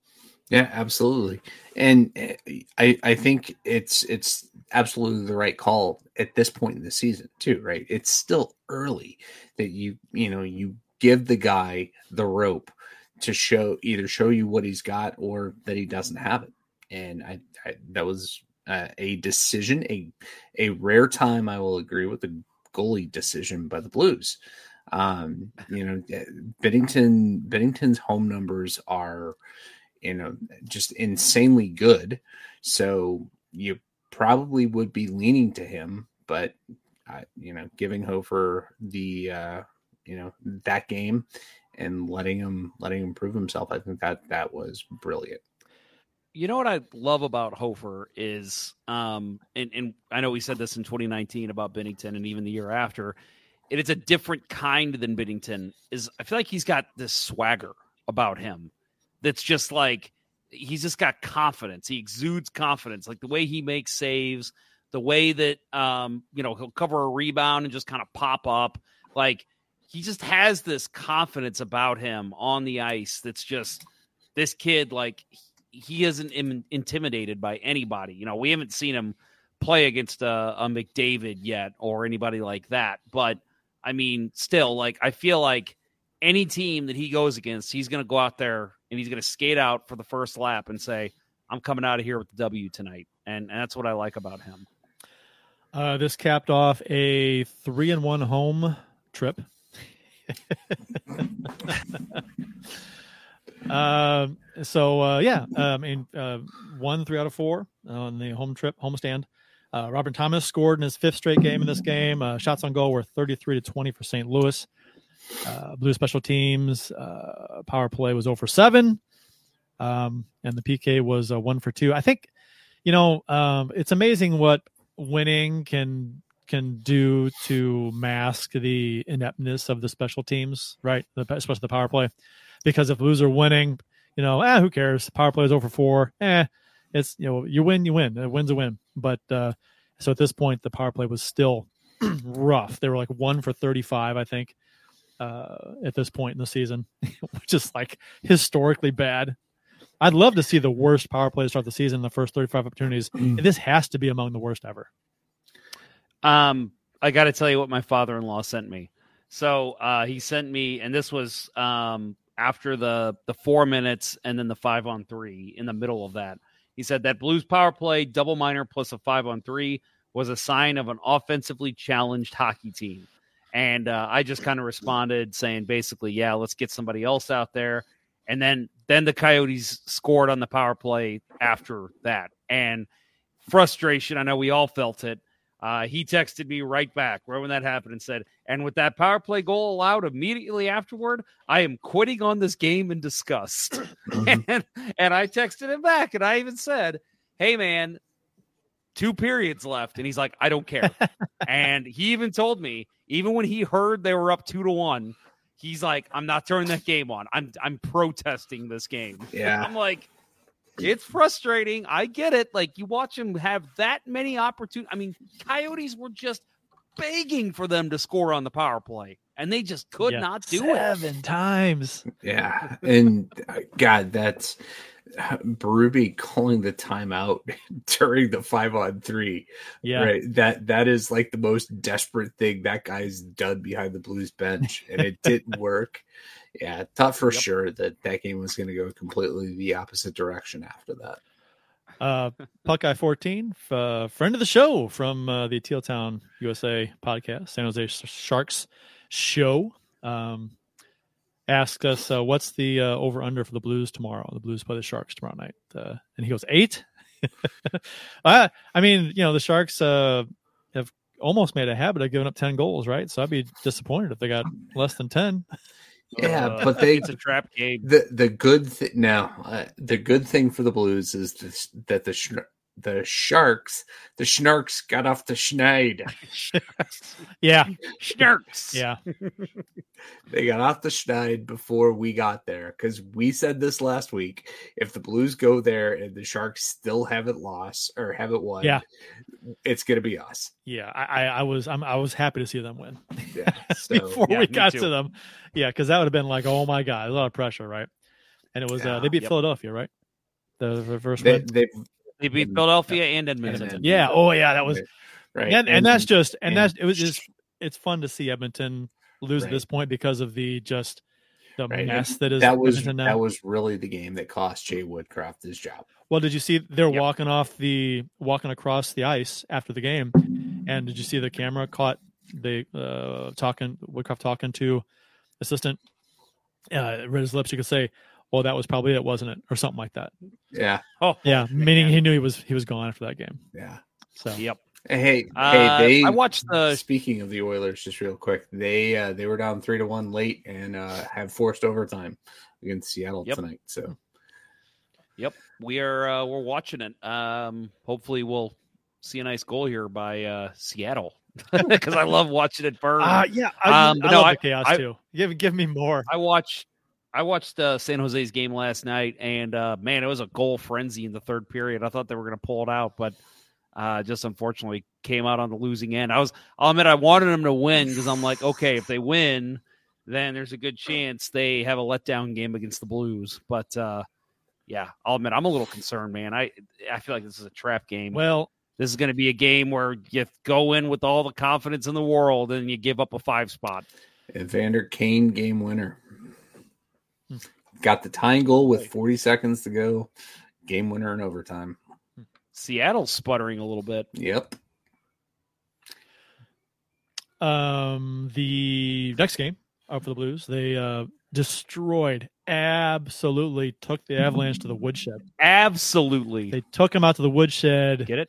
Yeah, absolutely. And uh, I I think it's it's absolutely the right call at this point in the season too, right? It's still early that you you know you give the guy the rope to show either show you what he's got or that he doesn't have it. And I, I that was uh, a decision a a rare time I will agree with the goalie decision by the Blues. Um, you know, Binnington Binnington's home numbers are you know just insanely good so you probably would be leaning to him but you know giving hofer the uh you know that game and letting him letting him prove himself i think that that was brilliant You know what I love about Hofer is, um, and, and I know we said this in 2019 about Binnington and even the year after. It is a different kind than Binnington. Is I feel like he's got this swagger about him that's just like he's just got confidence. He exudes confidence, like the way he makes saves, the way that um, you know he'll cover a rebound and just kind of pop up. Like he just has this confidence about him on the ice. That's just this kid. Like he isn't Im- intimidated by anybody. You know, we haven't seen him play against a, a McDavid yet or anybody like that. But I mean, still, like I feel like any team that he goes against, he's going to go out there and he's going to skate out for the first lap and say, "I'm coming out of here with the W tonight," and, and that's what I like about him. Uh, this capped off a three and one home trip. uh, so uh, yeah, I mean, uh, one three out of four on the home trip, homestand. Uh, Robert Thomas scored in his fifth straight game in this game. Uh, shots on goal were 33 to 20 for St. Louis. Uh, Blue special teams uh, power play was over seven, um, and the PK was uh, one for two. I think, you know, um, it's amazing what winning can can do to mask the ineptness of the special teams, right? The, especially the power play, because if Blues are winning, you know, eh, who cares? Power play is over four. Eh, it's you know, you win, you win. A win's a win. But uh, so at this point, the power play was still rough. They were like one for thirty-five, I think, uh, at this point in the season, which is like historically bad. I'd love to see the worst power play to start the season, the first 35 opportunities. this has to be among the worst ever. Um, I got to tell you what my father-in-law sent me. So uh, he sent me, and this was um, after the the four minutes and then the five on three in the middle of that. He said that Blues power play double minor plus a five on three was a sign of an offensively challenged hockey team. And uh, I just kind of responded saying basically, yeah, let's get somebody else out there. And then then the Coyotes scored on the power play after that. And frustration, I know we all felt it. Uh, he texted me right back right when that happened and said, and with that power play goal allowed immediately afterward, I am quitting on this game in disgust. and, and I texted him back and I even said, hey, man, two periods left. And he's like, I don't care. and he even told me, even when he heard they were up two to one, he's like, I'm not turning that game on. I'm I'm protesting this game. Yeah. I'm like, it's frustrating. I get it. Like you watch him have that many opportunities. I mean, Coyotes were just begging for them to score on the power play, and they just could Yeah. not do Seven it. times. Yeah, and uh, God, that's Berube calling the timeout during the five on three. Yeah. right. That that is like the most desperate thing that guy's done behind the Blues bench, and it didn't work. Yeah, thought for sure that that game was going to go completely the opposite direction after that. Uh, Puckeye 14, f- uh, friend of the show from uh, the Teal Town USA podcast, San Jose Sharks show, um, asked us uh, what's the uh, over under for the Blues tomorrow. The Blues play the Sharks tomorrow night, uh, and he goes eight. I, I mean, you know, the Sharks uh, have almost made a habit of giving up ten goals, right? So I'd be disappointed if they got less than ten. Yeah, Uh, but they it's a trap game. the the good thing now uh, the good thing for the Blues is this, that the sh- the Sharks the Schnarks got off the schneid. Yeah, Sharks. yeah, they got off the schneid before we got there because we said this last week. If the Blues go there and the Sharks still haven't lost or haven't won, Yeah. it's gonna be us. yeah. I, I, I was, I'm, I was happy to see them win. Yeah, so before Yeah, we got too. to them. Yeah, because that would have been like, oh my god, a lot of pressure, right? And it was uh, they beat Yep. Philadelphia, right? The reverse they, win. they They beat Philadelphia and Edmonton. And Yeah. Oh yeah, that was. right, And, and, that's just and, and- that's it was just it's fun to see Edmonton lose at this point because of the just the right, mess and that is that was Edmonton now. that was really the game that cost Jay Woodcroft his job. Well, did you see they're Yep. walking off the walking across the ice after the game, and did you see the camera caught the uh, talking Woodcroft talking to assistant? Uh, read his lips. You could say, "Well, that was probably it, wasn't it?" or something like that. Yeah, Oh, Yeah, meaning he knew he was he was gone after that game. yeah. So Yep. Hey, Uh, hey, they. I watched the Speaking of the Oilers, just real quick, they uh, they were down three to one late and uh, have forced overtime against Seattle Yep. tonight. So Yep, we are uh, we're watching it. Um, hopefully, we'll see a nice goal here by uh, Seattle because I love watching it burn. uh, yeah, I, Um, I but no, love I- the chaos I- too. Give give me more. I watched I watched uh, San Jose's game last night, and uh, man, it was a goal frenzy in the third period. I thought they were going to pull it out, but uh, just unfortunately came out on the losing end. I was, I'll admit, I wanted them to win because I'm like, okay, if they win, then there's a good chance they have a letdown game against the Blues. But uh, yeah, I'll admit I'm a little concerned, man. I I feel like this is a trap game. Well, this is going to be a game where you go in with all the confidence in the world and you give up a five spot. Evander Kane game winner. Hmm. Got the tying goal with 40 seconds to go. Game winner in overtime. Seattle's sputtering a little bit. Yep. Um, the next game out for the Blues, they uh, destroyed, absolutely took the Avalanche to the woodshed. Absolutely, they took them out to the woodshed. Get it?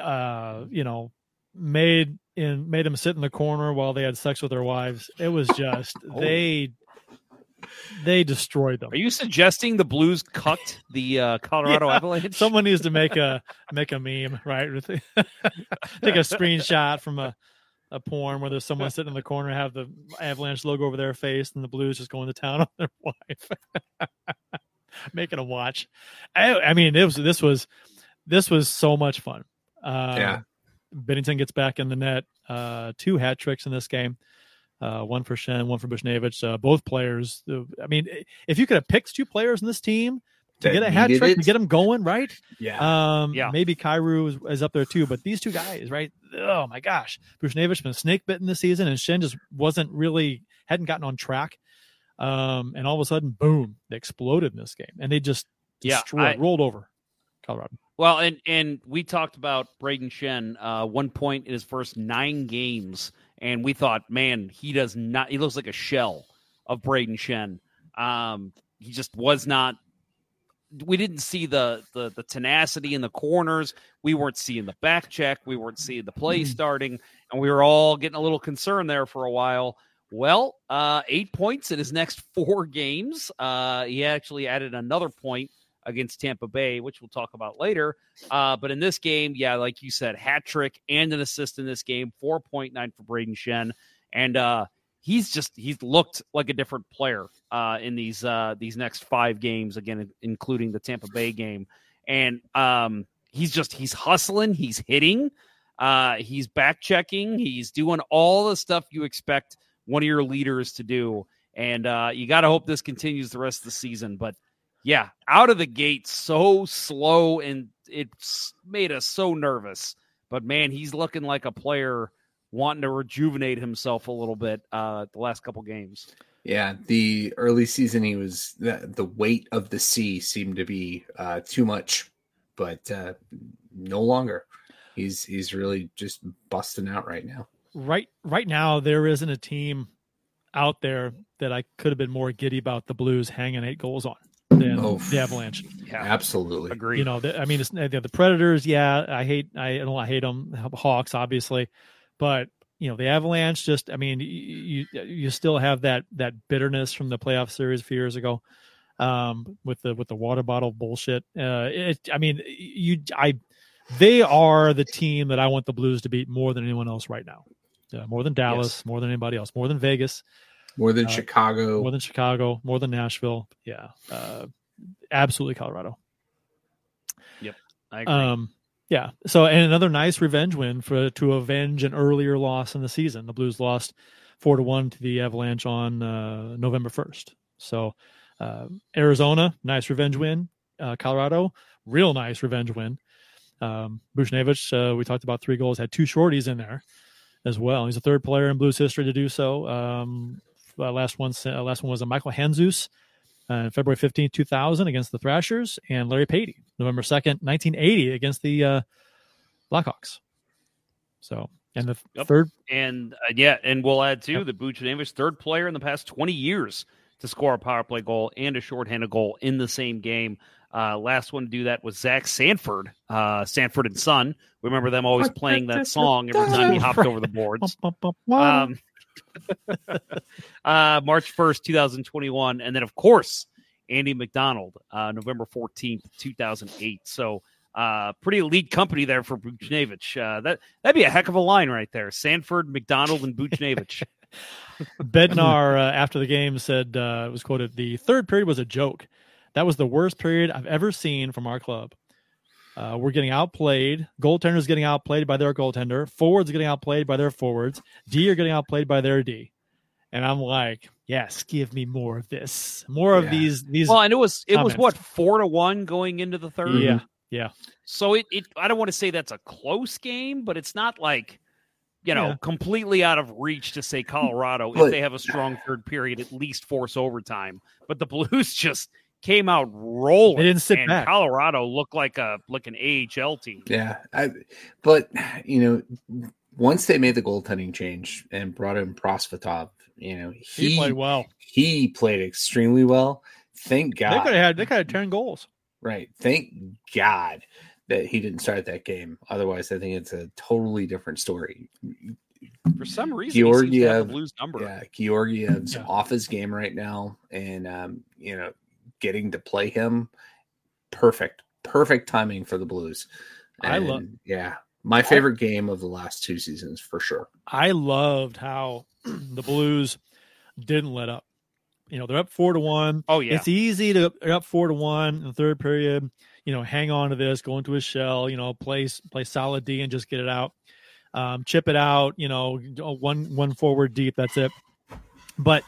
Uh, you know, made in made them sit in the corner while they had sex with their wives. It was just Oh. they they destroyed them. Are you suggesting the Blues cucked the uh, Colorado Yeah. Avalanche? Someone needs to make a make a meme, right? Take a screenshot from a, a porn where there's someone sitting in the corner, have the Avalanche logo over their face, and the Blues just going to town on their wife, making them watch. I, I mean, it was this was this was so much fun. Uh, Yeah. Binnington gets back in the net. Uh, two hat tricks in this game. Uh, one for Schenn, one for Buchnevich. Uh, both players. I mean, if you could have picked two players in this team to That get a hat needed trick to it. get them going, right? Yeah. Um, Yeah. Maybe Kyrou is, is up there too, but these two guys, right? Oh my gosh, Buchnevich been snake bitten this season, and Schenn just wasn't really hadn't gotten on track. Um, and all of a sudden, boom, they exploded in this game, and they just Yeah, I- rolled over Colorado. Well, and and we talked about Brayden Schenn uh, one point in his first nine games, and we thought, man, he does not. He looks like a shell of Brayden Schenn. Um, he just was not. We didn't see the, the the tenacity in the corners. We weren't seeing the back check. We weren't seeing the play starting, and we were all getting a little concerned there for a while. Well, uh, eight points in his next four games. Uh, he actually added another point against Tampa Bay, which we'll talk about later. Uh, but in this game, yeah, like you said, hat trick and an assist in this game, 4.9 for Brayden Schenn. And uh, he's just he's looked like a different player uh, in these uh, these next five games, again, including the Tampa Bay game. And um, he's just he's hustling, he's hitting, uh, he's back checking, he's doing all the stuff you expect one of your leaders to do. And uh, you got to hope this continues the rest of the season. But yeah, out of the gate, so slow, and it's made us so nervous. But man, he's looking like a player wanting to rejuvenate himself a little bit uh, the last couple games. Yeah, the early season he was the, the weight of the sea seemed to be uh, too much, but uh, no longer. He's he's really just busting out right now. right right now there isn't a team out there that I could have been more giddy about the Blues hanging eight goals on than Oh, the Avalanche. Yeah, absolutely. Agree. You know, the, I mean, it's, the, the Predators. Yeah, I hate. I don't. I hate them. Hawks, obviously, but you know, the Avalanche. Just, I mean, you you, you still have that that bitterness from the playoff series a few years ago, um, with the with the water bottle bullshit. Uh, it. I mean, you. I. They are the team that I want the Blues to beat more than anyone else right now. Yeah, more than Dallas, more than anybody else, more than Vegas, More than Uh, Chicago. more than Chicago, more than Nashville. Yeah, uh, absolutely Colorado. Yep, I agree. Um, yeah. So, and another nice revenge win for to avenge an earlier loss in the season. The Blues lost four to one to the Avalanche on uh, November first. So, uh, Arizona, nice revenge win. Uh, Colorado, real nice revenge win. Um, Buchnevich, uh, we talked about three goals, had two shorties in there as well. He's the third player in Blues history to do so. Um, uh, last one, uh, last one was a Michael Handzus, uh, February fifteenth, two thousand, against the Thrashers, and Larry Patey, November second, nineteen eighty, against the uh, Blackhawks. So, and the Yep. third, And uh, yeah, and we'll add too the Buchnevich, third player in the past 20 years to score a power play goal and a shorthanded goal in the same game. Uh, last one to do that was Zach Sanford, uh, Sanford and Son. We Remember them always playing that song every time he hopped over the boards. Um, uh, March 1st, 2021. And then, of course, Andy McDonald, uh, November 14th, 2008. So, uh, pretty elite company there for Buchnevich. Uh, that, that'd be a heck of a line right there. Sanford, McDonald, and Buchnevich. Bednar uh, after the game said uh, it was quoted: "The third period was a joke. That was the worst period I've ever seen from our club. Uh, we're getting outplayed. Goaltenders getting outplayed by their goaltender. Forwards getting outplayed by their forwards. D are getting outplayed by their D. and I'm like, yes, give me more of this, more of Yeah. these these. Well, and it was it was what four to one going into the third. Yeah, yeah. So it, it I don't want to say that's a close game, but it's not like you know Yeah. completely out of reach to say Colorado if they have a strong third period at least force overtime. But the Blues just came out rolling. They didn't sit and back. Colorado looked like a like an AHL team. Yeah, I, but you know, once they made the goaltending change and brought in Prosvetov, you know, he, He played well. He played extremely well. Thank God. They God. could have had they could have ten goals. Right. Thank God that he didn't start that game. Otherwise, I think it's a totally different story. For some reason, he seems to have the Georgiev, Blues number. yeah, Georgiev's Yeah. off his game right now, and um, you know, getting to play him, perfect, perfect timing for the Blues. I love- yeah, my favorite game of the last two seasons for sure. I loved how the Blues didn't let up. You know, they're up four to one. Oh, yeah. It's easy to they're up four to one in the third period. You know, hang on to this, go into a shell, you know, play play solid D and just get it out. Um, chip it out, you know, one one forward deep, that's it. But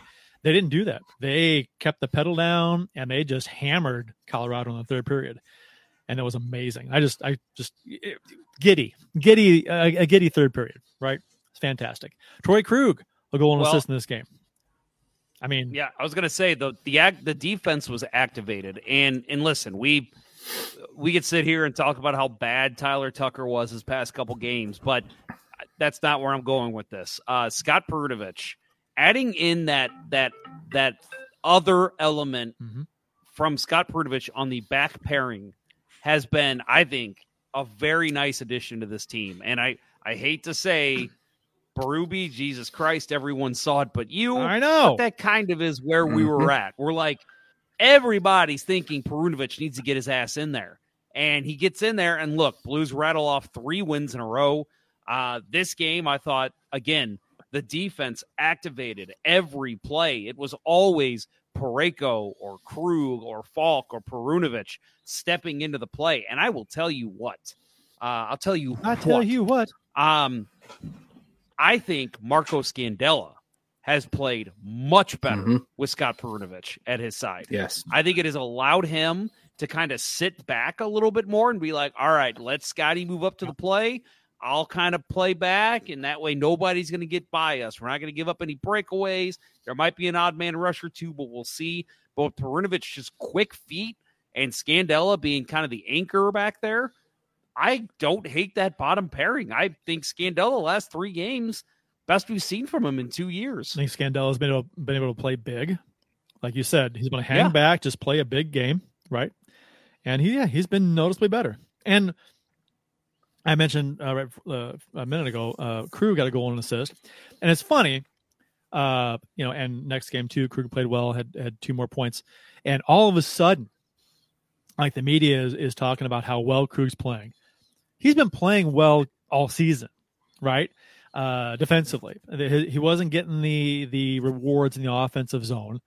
they didn't do that. They kept the pedal down and they just hammered Colorado in the third period. And it was amazing. I just, I just it- giddy, giddy, uh, a giddy third period, right? It's fantastic. Torey Krug, a goal and Well- assist in this game. I mean, Yeah, I was gonna say the the act the defense was activated, and and listen, we we could sit here and talk about how bad Tyler Tucker was his past couple games, but that's not where I'm going with this. Uh, Scott Perunovich adding in that that that other element from Scott Perunovich on the back pairing has been, I think, a very nice addition to this team. And I I hate to say. Berube, Jesus Christ, everyone saw it, but you. I know. But that kind of is where we were Mhm. at. We're like, everybody's thinking Perunovich needs to get his ass in there. And he gets in there, and look, Blues rattle off three wins in a row. Uh, this game, I thought, again, the defense activated every play. It was always Parayko or Krug or Falk or Perunovich stepping into the play. And I will tell you what. Uh, I'll tell you I tell what. you what. Um, I think Marco Scandella has played much better Mhm. with Scott Perunovich at his side. Yes. I think it has allowed him to kind of sit back a little bit more and be like, all right, let Scotty move up to the play. I'll kind of play back, and that way nobody's going to get by us. We're not going to give up any breakaways. There might be an odd man rush or two, but we'll see. But with Perunovich just quick feet and Scandella being kind of the anchor back there, I don't hate that bottom pairing. I think Scandella last three games, best we've seen from him in two years. I think Scandella's been able, been able to play big, like you said. He's going to hang Yeah. back, just play a big game, right? And he, yeah, he's been noticeably better. And I mentioned uh, right uh, a minute ago, uh, Krug got a goal and assist, and it's funny, uh, you know. And next game too, Krug played well, had had two more points, and all of a sudden, like the media is, is talking about how well Krug's playing. He's been playing well all season, right? Uh, defensively, he wasn't getting the the rewards in the offensive zone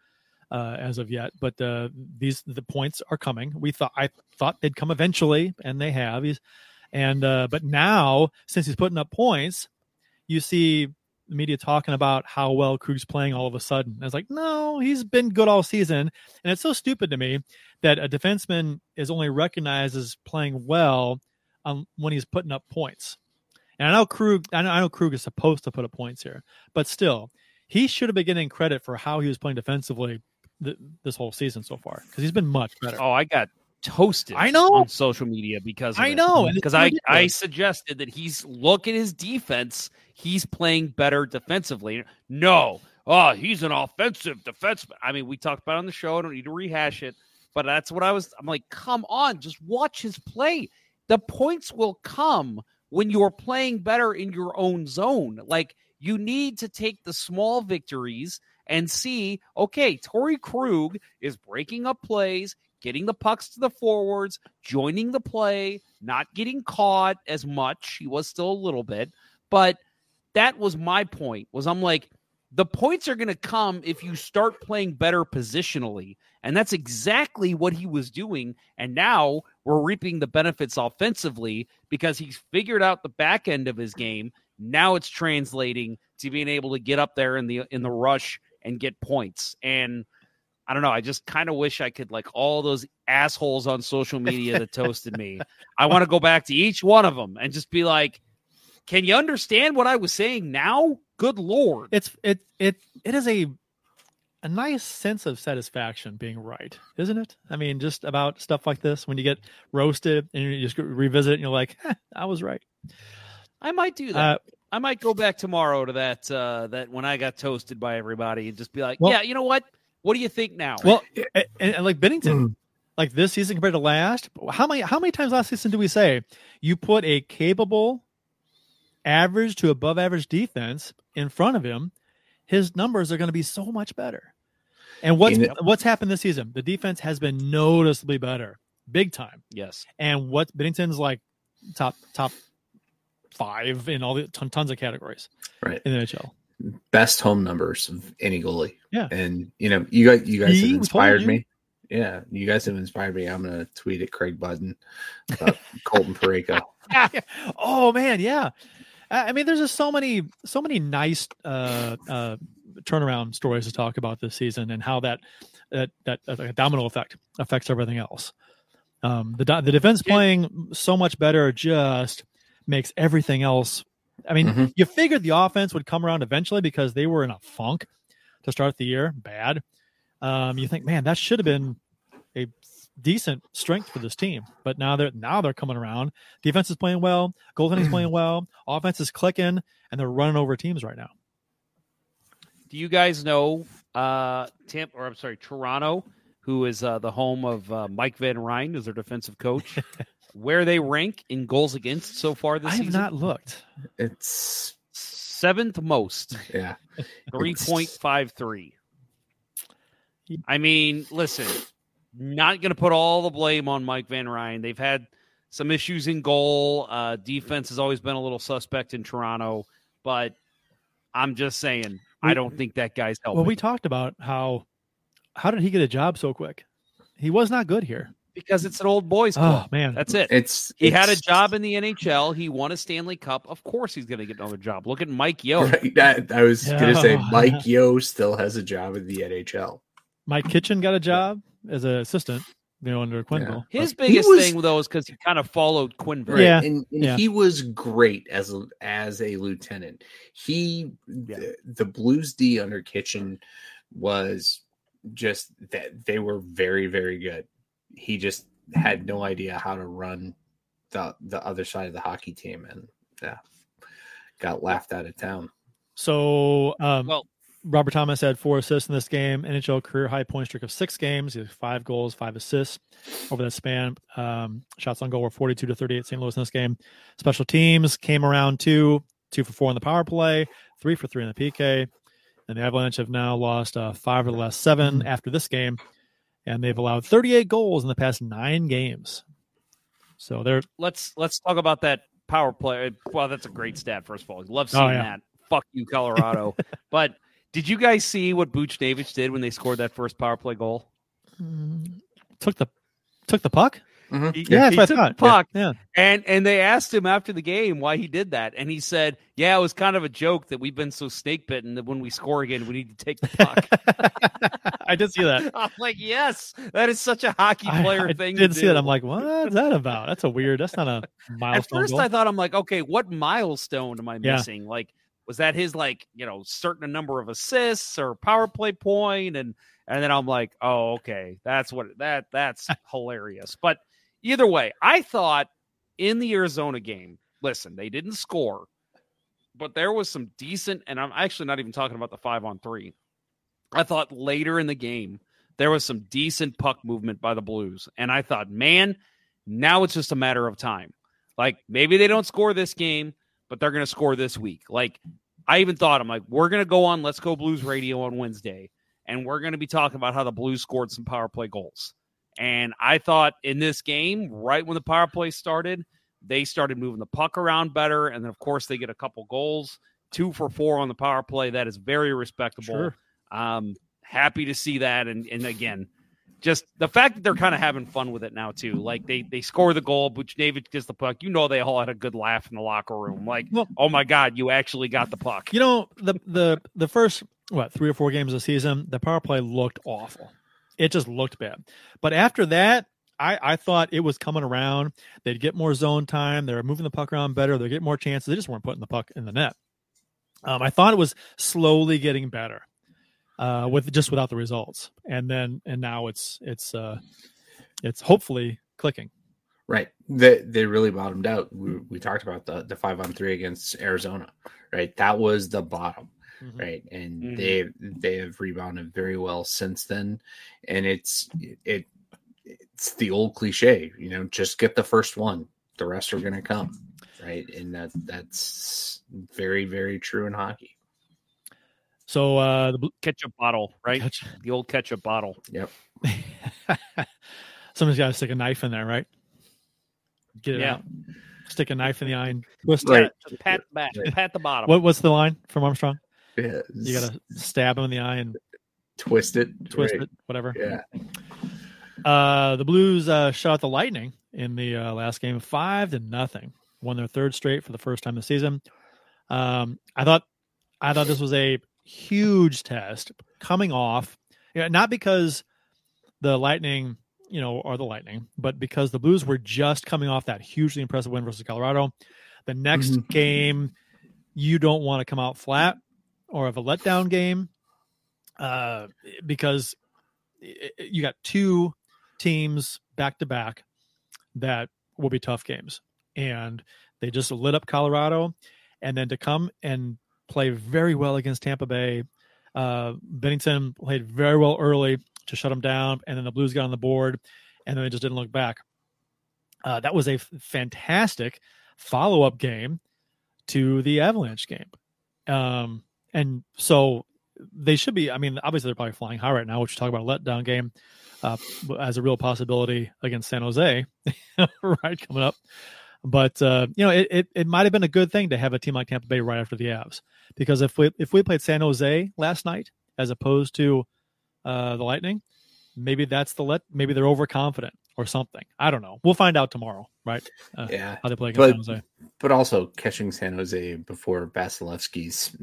uh, as of yet, but uh, these the points are coming. We thought I thought they'd come eventually, and they have. He's and uh, but now since he's putting up points, you see the media talking about how well Krug's playing all of a sudden. And it's like, no, he's been good all season, and it's so stupid to me that a defenseman is only recognized as playing well um, when he's putting up points. And I know Krug, I know, I know Krug is supposed to put up points here, but still, he should have been getting credit for how he was playing defensively th- this whole season so far because he's been much better. Oh, I got toasted. I know. on social media because I it. know, because I I suggested that he's look at his defense. He's playing better defensively. No, oh, he's an offensive defenseman. I mean, we talked about it on the show. I don't need to rehash it, but that's what I was. I'm like, come on, just watch his play. The points will come when you're playing better in your own zone. Like you need to take the small victories and see, okay, Torey Krug is breaking up plays, getting the pucks to the forwards, joining the play, not getting caught as much. He was still a little bit, but that was my point. Was I'm like the points are going to come if you start playing better positionally. And that's exactly what he was doing. And now we're reaping the benefits offensively because he's figured out the back end of his game. Now it's translating to being able to get up there in the in the rush and get points. And I don't know. I just kind of wish I could like all those assholes on social media that toasted me. I want to go back to each one of them and just be like, "Can you understand what I was saying now? Good lord!" It's it it it is a a nice sense of satisfaction being right, isn't it? I mean, just about stuff like this when you get roasted and you just revisit it and you're like, eh, "I was right." I might do that. Uh, I might go back tomorrow to that uh that when I got toasted by everybody and just be like, Well- "Yeah, you know what? What do you think now?" Well, and, and like Binnington, mm. like this season compared to last, how many how many times last season do we say you put a capable, average to above average defense in front of him, his numbers are going to be so much better. And what's In it- what's happened this season? The defense has been noticeably better, big time. yes. And what Binnington's like top top five in all the ton, tons of categories Right. in the NHL. Best home numbers of any goalie. Yeah. And you know, you guys you guys He have inspired me. Yeah, you guys have inspired me. I'm gonna tweet at Craig Budden about Colton Parayko. oh man, yeah. I I mean, there's just so many, so many nice uh, uh, turnaround stories to talk about this season, and how that that that uh, domino effect affects everything else. Um, the the defense playing so much better just makes everything else. I mean, Mhm. you figured the offense would come around eventually because they were in a funk to start the year, bad. Um, you think, man, that should have been a decent strength for this team. But now they're now they're coming around. Defense is playing well, goaltending's playing well, offense is clicking, and they're running over teams right now. Do you guys know uh Tampa or I'm sorry, Toronto, who is uh, the home of uh, Mike Van Ryn, who's their defensive coach, where they rank in goals against so far this season? I have season? not looked. It's seventh most. Yeah. Three point five three. I mean, listen, not going to put all the blame on Mike Van Ryn. They've had some issues in goal. Uh, defense has always been a little suspect in Toronto, but I'm just saying, I don't think that guy's helping. Well, we talked about how how did he get a job so quick? He was not good here. Because it's an old boys Oh club. man, That's it. It's he had a job in the NHL. He won a Stanley Cup. Of course, he's going to get another job. Look at Mike Yeo. Right, that- I was gonna say Mike Yeo still has a job in the NHL. Mike Kitchen got a job as an assistant, you know, under Quenneville. His But- biggest was- thing though is because he kind of followed Quenneville. Right. Yeah, And, and yeah. he was great as a, as a lieutenant. He the, the Blues D under Kitchen was just that they were very very good. He just had no idea how to run the the other side of the hockey team and yeah, got laughed out of town. So, um, well, Robert Thomas had four assists in this game. NHL career high point streak of six games. He has five goals, five assists over that span. Um, shots on goal were 42 to 38 St. Louis in this game. Special teams came around two, two for four in the power play, three for three in the PK. And the Avalanche have now lost uh, five of the last seven after this game. And they've allowed 38 goals in the past nine games. So they're let's let's talk about that power play. Well, that's a great stat. First of all, love oh, seeing Oh, yeah. that. Fuck you, Colorado. but did you guys see what Buchnevich did when they scored that first power play goal? Mm, took the took the puck. Mm-hmm. He, Yeah, that's he what I took thought. puck. Yeah. And and they asked him after the game why he did that, and he said, "Yeah, it was kind of a joke that we've been so snake bitten that when we score again, we need to take the puck." I did see that. I'm like, yes, that is such a hockey player I, thing. I did to see do. that. I'm like, what's that about? That's a weird. That's not a milestone. At first, goal. I thought I'm like, okay, what milestone am I Yeah. missing? Like, was that his like you know certain number of assists or power play point? And and then I'm like, oh, okay, that's what that that's hilarious. But either way, I thought in the Arizona game, listen, they didn't score, but there was some decent, and I'm actually not even talking about the five on three. I thought later in the game there was some decent puck movement by the Blues, and I thought, man, now it's just a matter of time. Like maybe they don't score this game, but they're going to score this week. Like I even thought I'm like, we're going to go on Let's Go Blues Radio on Wednesday, and we're going to be talking about how the Blues scored some power play goals. And I thought in this game, right when the power play started, they started moving the puck around better, and then of course they get a couple goals, two for four on the power play. That is very respectable. Sure. Um, happy to see that, and and again, just the fact that they're kind of having fun with it now too. Like they they score the goal, Buchnevich gets the puck. You know they all had a good laugh in the locker room. Like, oh my god, you actually got the puck. You know the the the first what three or four games a season, the power play looked awful. It just looked bad. But after that, I, I thought it was coming around. They'd get more zone time. They were moving the puck around better. They get more chances. They just weren't putting the puck in the net. Um, I thought it was slowly getting better, uh, with just without the results. And then and now it's it's uh, it's hopefully clicking. Right. They they really bottomed out. We, we talked about the the five on three against Arizona. Right. That was the bottom. Mm-hmm. Right. And Mhm. they they have rebounded very well since then. And it's it it's the old cliche, you know, just get the first one. The rest are gonna come. Right. And that that's very, very true in hockey. So uh, the ketchup bottle, right? The old ketchup bottle. Yep. Somebody's got to stick a knife in there, right? Get it Yeah. out. Stick a knife in the eye and twist Right. it. Just pat the back, pat the bottom. What, what's the line from Armstrong? Yeah, You got to stab him in the eye and twist it, twist right. it, whatever. Yeah. Uh, the Blues uh, shot the Lightning in the uh, last game, five to nothing. Won their third straight for the first time this season. Um, I thought, I thought this was a huge test coming off, yeah, not because the Lightning, you know, are the Lightning, but because the Blues were just coming off that hugely impressive win versus Colorado. The next Mhm. game, you don't want to come out flat or of a letdown game, uh, because you got two teams back to back that will be tough games, and they just lit up Colorado, and then to come and play very well against Tampa Bay. Uh, Binnington played very well early to shut them down, and then the Blues got on the board, and then they just didn't look back. Uh, that was a f- fantastic follow up game to the Avalanche game. Um, and so they should be, I mean, obviously they're probably flying high right now, which you talk about a letdown game uh, as a real possibility against San Jose, right, coming up. But uh, you know, it, it, it might have been a good thing to have a team like Tampa Bay right after the Avs, because if we if we played San Jose last night as opposed to uh, the Lightning, maybe that's the let maybe they're overconfident or something. I don't know. We'll find out tomorrow, right? Uh, Yeah. how they play against but, San Jose. but also catching San Jose before Vasilevskiy's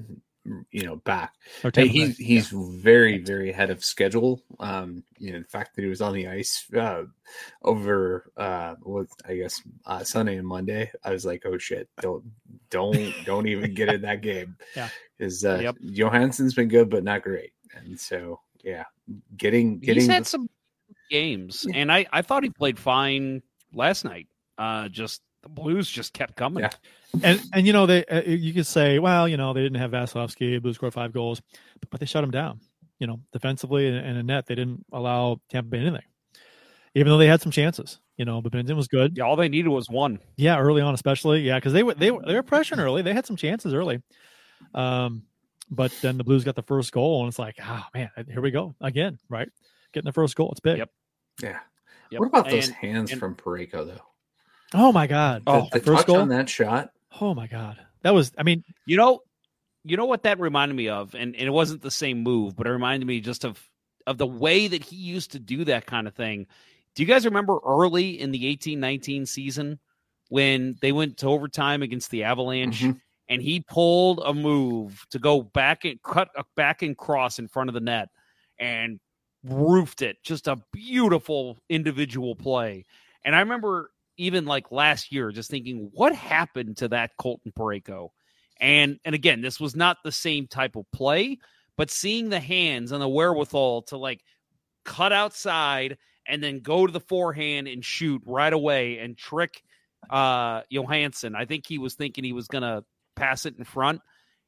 you know back. Hey, he's he's very very ahead of schedule. Um, you know the fact that he was on the ice uh, over uh, what I guess uh, Sunday and Monday. I was like, oh shit, don't don't don't even get in that game. Yeah. is uh, Yep. Johansson's been good but not great, and so yeah, getting getting He's had the- some games, and I I thought he played fine last night. Uh, just the Blues just kept coming. Yeah. and and you know they uh, you could say well you know they didn't have Vasilevskiy Blues scored five goals but they shut him down you know defensively and, and in net they didn't allow Tampa Bay anything even though they had some chances you know but Binnington was good Yeah, all they needed was one. yeah early on especially yeah because they were they were they were pressuring early they had some chances early um but then the Blues got the first goal and it's like oh man here we go again right getting the first goal it's big Yep. yeah. Yep. What about those And- hands and- from Parayko though? Oh my god The, the the first touch goal on that shot. oh my god that was I mean You know, you know what that reminded me of, and, and it wasn't the same move, but it reminded me just of of the way that he used to do that kind of thing. Do you guys remember early in the eighteen nineteen season when they went to overtime against the Avalanche, Mhm. and he pulled a move to go back and cut a back and cross in front of the net, and roofed it. Just a beautiful individual play. And I remember even like last year, just thinking, what happened to that Colton Parayko? And and again, this was not the same type of play, but seeing the hands and the wherewithal to like cut outside and then go to the forehand and shoot right away and trick uh Johansson. I think he was thinking he was gonna pass it in front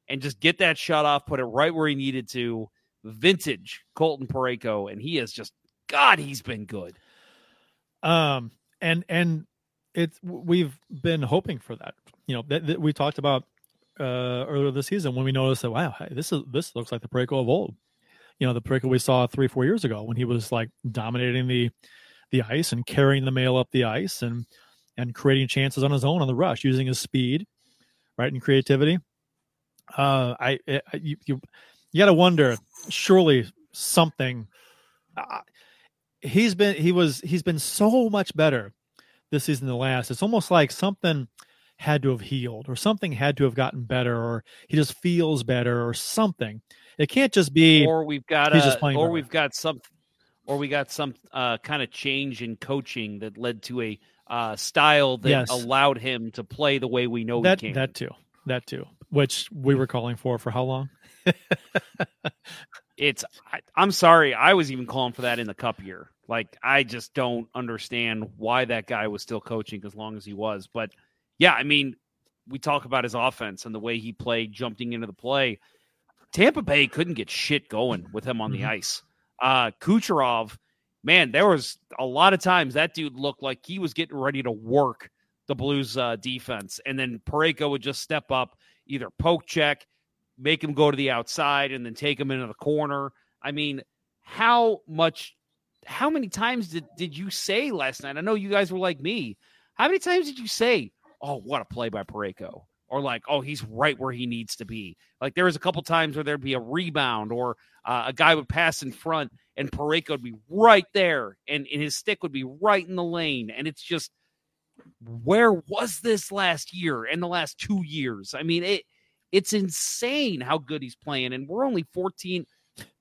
and just get that shot off, put it right where he needed to. Vintage Colton Parayko, and he has just God, he's been good. um and and it's we've been hoping for that. You know that, that we talked about uh earlier this season when we noticed that wow hey, this is this looks like the Parayko of old. You know the Parayko we saw three four years ago when he was like dominating the the ice and carrying the mail up the ice and and creating chances on his own on the rush using his speed right and creativity. Uh i, I you you, you got to wonder surely something uh, he's been he was he's been so much better this season the last. It's almost like something had to have healed or something had to have gotten better or he just feels better or something. It can't just be or we've got a, or better. we've got some or we got some uh, kind of change in coaching that led to a uh, style that Yes. allowed him to play the way we know that he can. that too. That too. Which we were calling for for how long? it's I, I'm sorry, I was even calling for that in the cup year. Like I just don't understand why that guy was still coaching as long as he was. But yeah, I mean, we talk about his offense and the way he played, jumping into the play. Tampa Bay couldn't get shit going with him on the Mhm. ice. Uh Kucherov, man, there was a lot of times that dude looked like he was getting ready to work the Blues uh, defense, and then Parayko would just step up, either poke check, make him go to the outside, and then take him into the corner. I mean, how much? How many times did did you say last night? I know you guys were like me. How many times did you say, "Oh, what a play by Parayko"? Or like, oh, he's right where he needs to be. Like there was a couple times where there'd be a rebound or uh, a guy would pass in front and Parayko would be right there and, and his stick would be right in the lane. And it's just, where was this last year and the last two years? I mean, it it's insane how good he's playing. And we're only 14.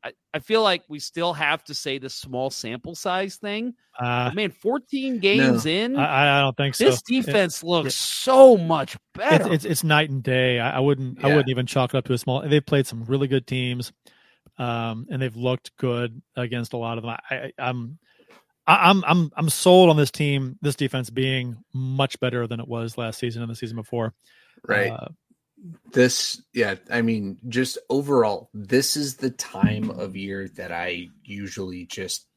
I, I feel like we still have to say the small sample size thing. Uh, But man, 14 games in, I, I don't think so. this It- defense looks yeah. so much better. It's, it's it's night and day. I, I wouldn't I wouldn't even chalk it up to a small. They've played some really good teams, um, and they've looked good against a lot of them. I, I, I'm I- I'm I'm I'm sold on this team, this defense being much better than it was last season and the season before. Right. Uh, this yeah i mean just overall this is the time of year that i usually just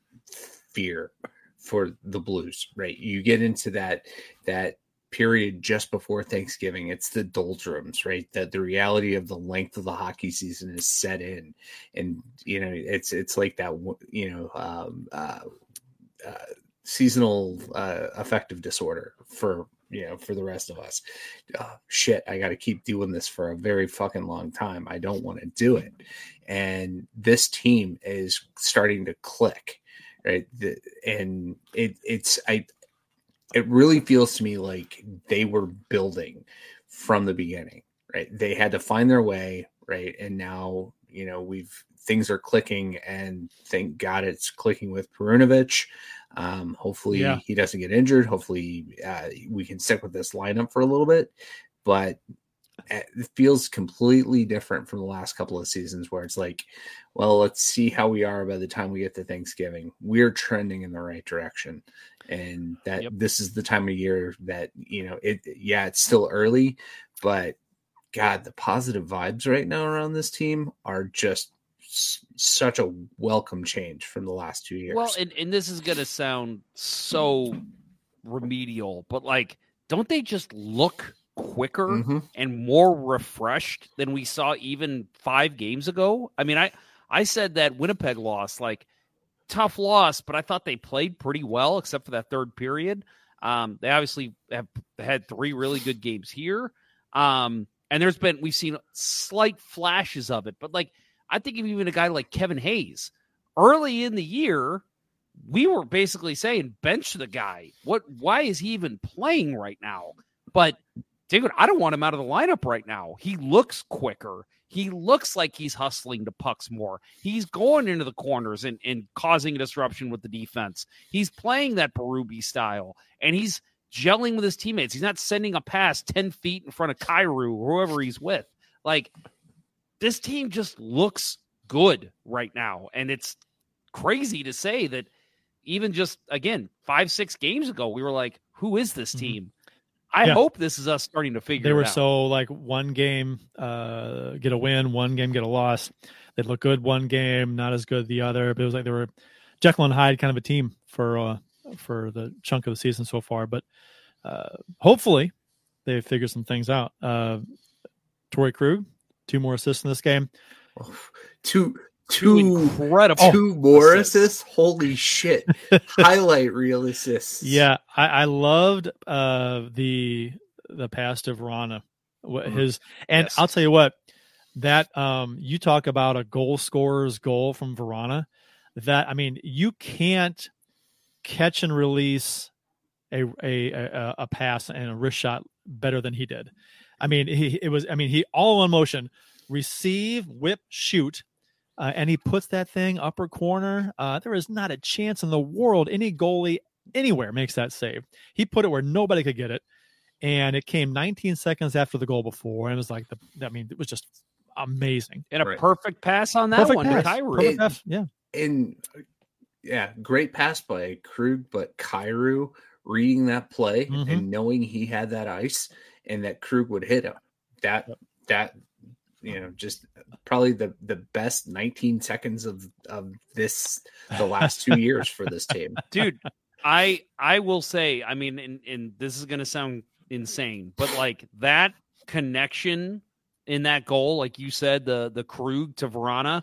fear for the blues right? You get into that that period just before thanksgiving it's the doldrums right? That the reality of the length of the hockey season is set in. And you know it's it's like that you know um uh, uh seasonal uh affective disorder for you know for the rest of us. Oh, shit i got to keep doing this for a very fucking long time. I don't want to do it. And this team is starting to click right? The, and it it's i it really feels to me like they were building from the beginning right? They had to find their way right? And now you know we've things are clicking and thank god it's clicking with perunovich um, hopefully Yeah. he doesn't get injured. Hopefully uh, we can stick with this lineup for a little bit. But uh, it feels completely different from the last couple of seasons where it's like, well, let's see how we are by the time we get to Thanksgiving. We're trending in the right direction. And that this is the time of year that, you know, it, yeah, it's still early, but God, the positive vibes right now around this team are just such a welcome change from the last two years. Well, and, and this is going to sound so remedial, but like, don't they just look quicker Mhm. and more refreshed than we saw even five games ago? I mean, I I said that Winnipeg loss, like tough loss, but I thought they played pretty well except for that third period. Um, they obviously have had three really good games here. Um, and there's been we've seen slight flashes of it, but like I think even a guy like Kevin Hayes early in the year, we were basically saying bench the guy. What? Why is he even playing right now? But dude, I don't want him out of the lineup right now. He looks quicker. He looks like he's hustling to pucks more. He's going into the corners and, and causing a disruption with the defense. He's playing that Berube style, and he's gelling with his teammates. He's not sending a pass 10 feet in front of Kyrou or whoever he's with. Like, this team just looks good right now. And it's crazy to say that even just, again, five, six games ago, we were like, who is this team? I Mm-hmm. Yeah. hope this is us starting to figure out. they were so like one game uh get a win one game get a loss they'd look good one game not as good the other but it was like they were jekyll and hyde kind of a team for uh for the chunk of the season so far but uh hopefully they figure some things out uh Torey Krug two more assists in this game two two incredible two more assists. Holy shit! Highlight reel assists. Yeah, I, I loved uh, the the pass to Vrana. What Mhm. His and Yes. I'll tell you what that um, you talk about a goal scorer's goal from Vrana. That I mean, you can't catch and release a a a, a pass and a wrist shot better than he did. I mean, he it was. I mean, he all in motion, receive, whip, shoot, uh, and he puts that thing upper corner. Uh, there is not a chance in the world any goalie anywhere makes that save. He put it where nobody could get it, and it came 19 seconds after the goal before, and it was like the. I mean, it was just amazing. And a Right. perfect pass on that Perfect one pass. to Kyrou. Perfect It- pass. Yeah. And yeah, great pass by Krug, but Kyrou reading that play Mhm. and knowing he had that ice and that Krug would hit him. That that you know, just probably the the best 19 seconds of of this the last two years for this team. dude i i will say i mean and, and this is gonna sound insane but like that connection in that goal like you said the the krug to vrana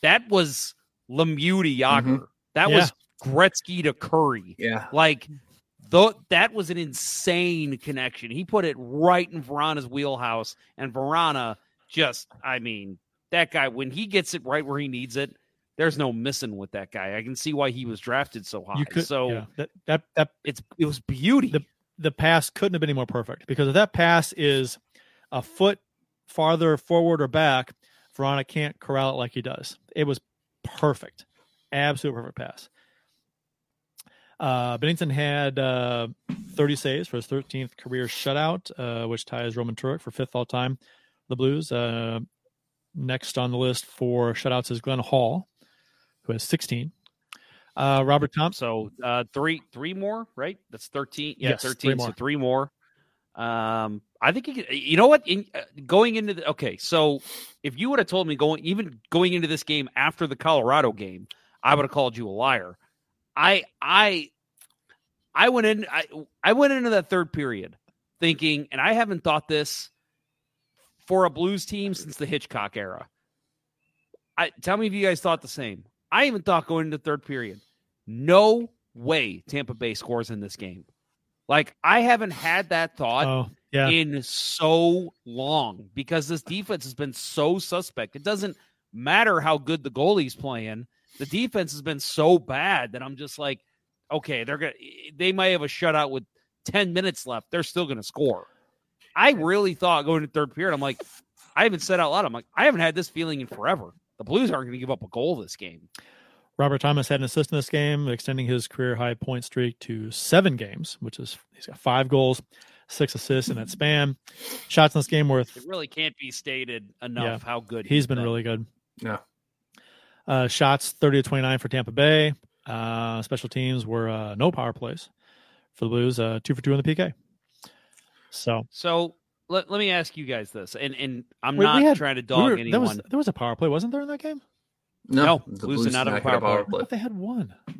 that was lemieux to jagr Mhm. that Yeah. was gretzky to kurri Yeah. like though that was an insane connection he put it right in vrana's wheelhouse and verana just i mean that guy when he gets it right where he needs it there's no missing with that guy. I can see why he was drafted so high. You could so yeah, that that that it's it was beauty. the the pass couldn't have been any more perfect because if that pass is a foot farther forward or back, Vrana can't corral it like he does. It was perfect, absolute perfect pass. Uh, Binnington had uh, 30 saves for his 13th career shutout, uh, which ties Roman Turek for fifth all time. The Blues. Uh, next on the list for shutouts is Glenn Hall, who has 16. Uh, Robert Thompson. So uh, three three more, right? That's thirteen. Yeah, Yes, three thirteen. So more. three more. Um, I think could, you know what? In, uh, going into the okay, so if you would have told me going even going into this game after the Colorado game, I would have called you a liar. I I I went in I I went into that third period thinking, and I haven't thought this for a Blues team since the Hitchcock era. I tell me if you guys thought the same. I even thought going into third period, no way Tampa Bay scores in this game. Like I haven't had that thought Oh, yeah. in so long because this defense has been so suspect. It doesn't matter how good the goalie's playing. The defense has been so bad that I'm just like, okay, they're gonna they might have a shutout with 10 minutes left. They're still gonna score. I really thought going to third period, I'm like, I haven't said out loud, I'm like, I haven't had this feeling in forever. The Blues aren't gonna give up a goal this game. Robert Thomas had an assist in this game, extending his career high point streak to seven games, which is he's got five goals, six assists in that span. Shots in this game worth It really can't be stated enough how good he's been really good. Yeah. Uh, shots 30 to 29 for Tampa Bay. Uh, special teams were uh, no power plays for the Blues, uh, two for two on the PK. So So let, let me ask you guys this, and and I'm Wait, not had- trying to we dog were- anyone. There was, there was a power play, wasn't there, in that game? No, the Blues Blues did not have a power power play. play. They had one.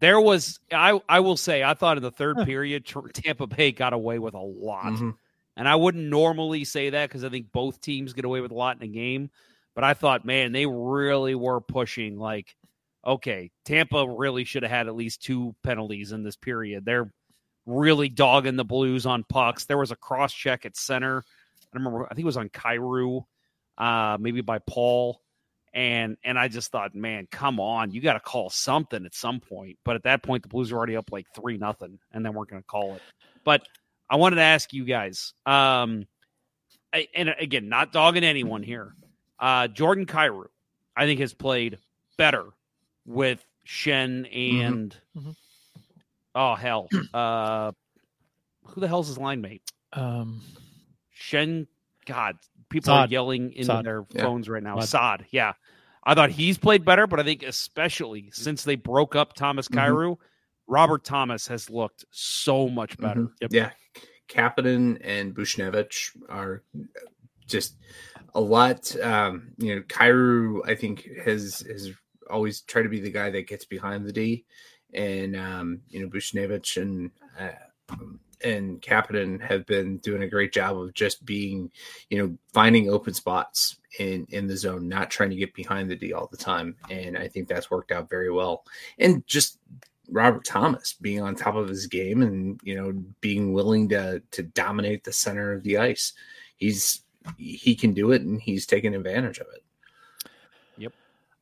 There was I I will say I thought in the third period Tampa Bay got away with a lot, Mhm. and I wouldn't normally say that because I think both teams get away with a lot in a game. But I thought, man, they really were pushing. Like, okay, Tampa really should have had at least two penalties in this period. They're really dogging the Blues on pucks. There was a cross check at center. I remember. I think it was on Kyrou, uh, maybe by Paul and and I just thought, man, come on, you got to call something at some point. But at that point, the Blues were already up like three nothing, and then we're going to call it. But I wanted to ask you guys, um, I, and again, not dogging anyone here. Uh, Jordan Kyrou, I think, has played better with Schenn and Mhm. oh hell, uh, who the hell's his line mate? Um, Schenn, God, people are yelling in Saad. their Yeah. phones right now. Saad. Saad, yeah. I thought he's played better, but I think especially since they broke up Thomas Mhm. Robert Thomas has looked so much better. Mhm. Yeah. Kapanen and Buchnevich are just a lot. Um, you know, Kyrou, I think, has has always tried to be the guy that gets behind the D, and um, you know, Buchnevich and uh, and Kapanen have been doing a great job of just being, you know, finding open spots in in the zone, not trying to get behind the D all the time, and I think that's worked out very well. And just Robert Thomas being on top of his game and you know being willing to to dominate the center of the ice. He's he can do it and he's taking advantage of it. Yep.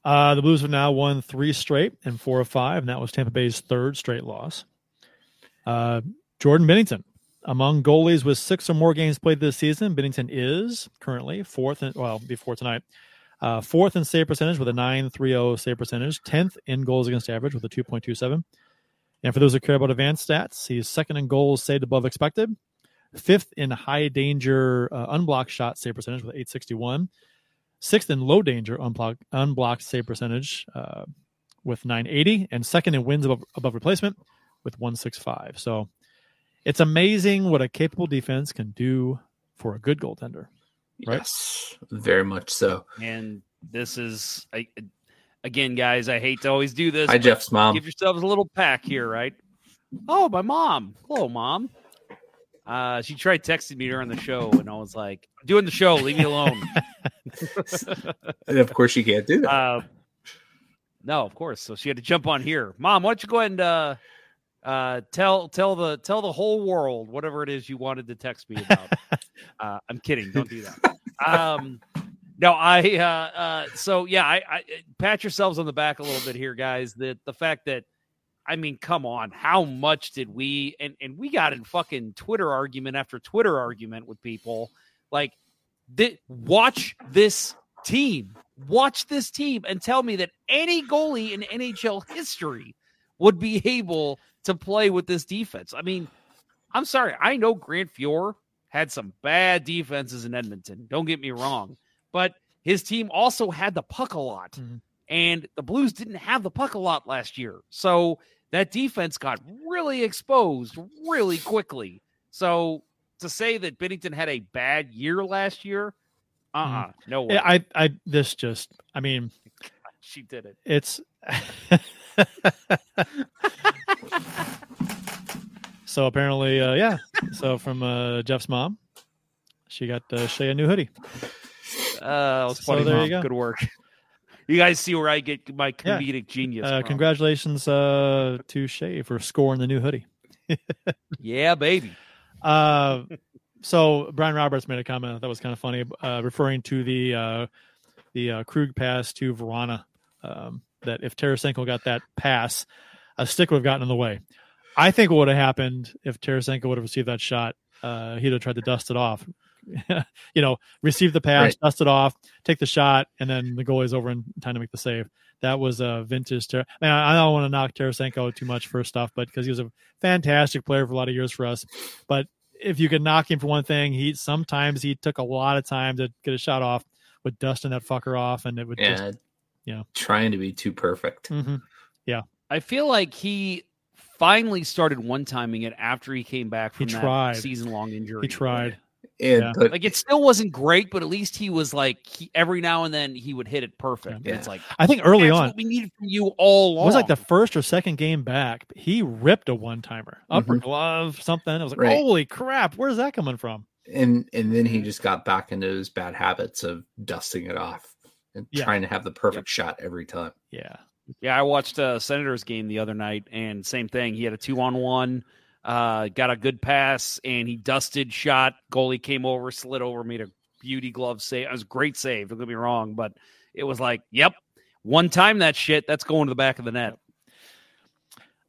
Uh, the Blues have now won three straight and four of five, and that was Tampa Bay's third straight loss. Uh, Jordan Binnington Among goalies with six or more games played this season, Binnington is currently fourth, in, well, before tonight, uh, fourth in save percentage with a 9.30 save percentage, 10th in goals against average with a 2.27. And for those who care about advanced stats, he's second in goals saved above expected, fifth in high danger uh, unblocked shot save percentage with 861, sixth in low danger unblocked, unblocked save percentage uh, with 980, and second in wins above, above replacement with 165. So it's amazing what a capable defense can do for a good goaltender. Right? Yes, very much so. And this is I, again, guys. I hate to always do this. Hi, but Jeff's mom. Give yourselves a little pack here, right? Oh, my mom. Hello, mom. Uh, she tried texting me during the show, and I was like, "I'm doing the show. Leave me alone." And of course, you can't do that. Uh, no, of course. So she had to jump on here. Mom, why don't you go ahead and uh, uh, tell tell the tell the whole world whatever it is you wanted to text me about. uh, I'm kidding. Don't do that. Um, no, I. Uh, uh, so yeah, I, I pat yourselves on the back a little bit here, guys. That the fact that I mean, come on, how much did we and and we got in fucking Twitter argument after Twitter argument with people like, th- watch this team, watch this team, and tell me that any goalie in NHL history would be able to play with this defense. I mean, I'm sorry, I know Grant Fuhr had some bad defenses in Edmonton. Don't get me wrong, but his team also had the puck a lot, mm-hmm. and the Blues didn't have the puck a lot last year. So that defense got really exposed really quickly. So to say that Binnington had a bad year last year, uh uh no way. I, I, this just, I mean, she did it. it's. so apparently, uh, yeah. So from uh, Jeff's mom, she got uh, Shay a new hoodie. Uh, So funny. there you go. Good work. You guys see where I get my Yeah. comedic genius. Uh, from. congratulations uh, to Shay for scoring the new hoodie. Yeah, baby. Uh, so Brian Roberts made a comment that was kind of funny, uh, referring to the uh, the uh, Krug pass to Vrana. Um, that if Tarasenko got that pass, a stick would have gotten in the way. I think what would have happened if Tarasenko would have received that shot, uh, he'd have tried to dust it off. you know, receive the pass, Right. dust it off, take the shot, and then the goalie's over in time to make the save. That was a vintage. Ter- Man, I don't want to knock Tarasenko too much for stuff, but because he was a fantastic player for a lot of years for us. But if you could knock him for one thing, he sometimes he took a lot of time to get a shot off with dusting that fucker off, and it would Yeah, just, you know, trying to be too perfect. mhm. yeah. I feel like he finally started one timing it after he came back He from that season long injury. He tried. And Yeah. but Like it still wasn't great, but at least he was like he, every now and then he would hit it perfect. Yeah. It's like I think early that's on what we needed from you all it was like the first or second game back. He ripped a one timer, upper Mhm. glove, something. I was like, Right. holy crap, where's that coming from? and and then he just got back into his bad habits of dusting it off and Yeah. trying to have the perfect shot every time. Yeah. Yeah, I watched a Senators game the other night, and same thing. He had a two on one, uh, got a good pass, and he dusted shot. Goalie came over, slid over, made a beauty glove save. It was great save. Don't get me wrong, but it was like, yep, one time that shit, that's going to the back of the net.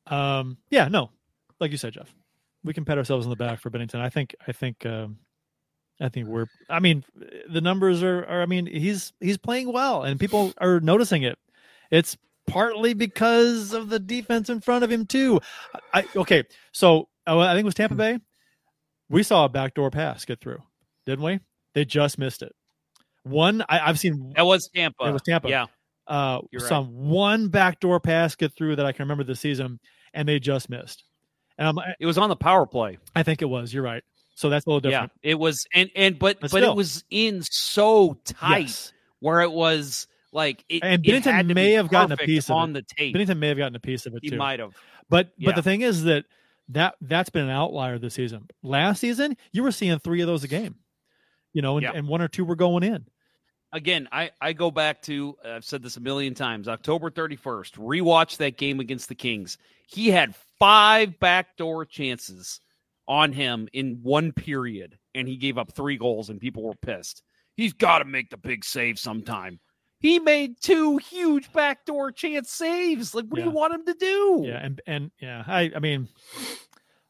Um, yeah, no, like you said, Jeff, we can pat ourselves on the back for Binnington. I think, I think, um, I think we're. I mean, the numbers are, are. I mean, he's he's playing well, and people are noticing it. It's partly because of the defense in front of him too. I okay, so uh, I think it was Tampa Bay. We saw a backdoor pass get through, didn't we? They just missed it. One, I, I've seen That was Tampa. it was Tampa. Yeah. Uh, You're saw right. one backdoor pass get through that I can remember this season, and they just missed. And I'm, It was on the power play. I think it was. You're right. So that's a little different. Yeah, it was, and and but But but, still. it was in so tight Yes. where it was like it, And Binnington to may have gotten a piece of on the tape. Binnington may have gotten a piece of it He too. might have. But Yeah. but the thing is that that that's been an outlier this season. Last season, you were seeing three of those a game. You know, and, Yeah. and one or two were going in. again, I, I go back to I've said this a million times. October 31st, rewatch that game against the Kings. He had five backdoor chances on him in one period, and he gave up three goals, and people were pissed. He's got to make the big save sometime. He made two huge backdoor chance saves. Like, what do you want him to do? Yeah, and and yeah, I I mean,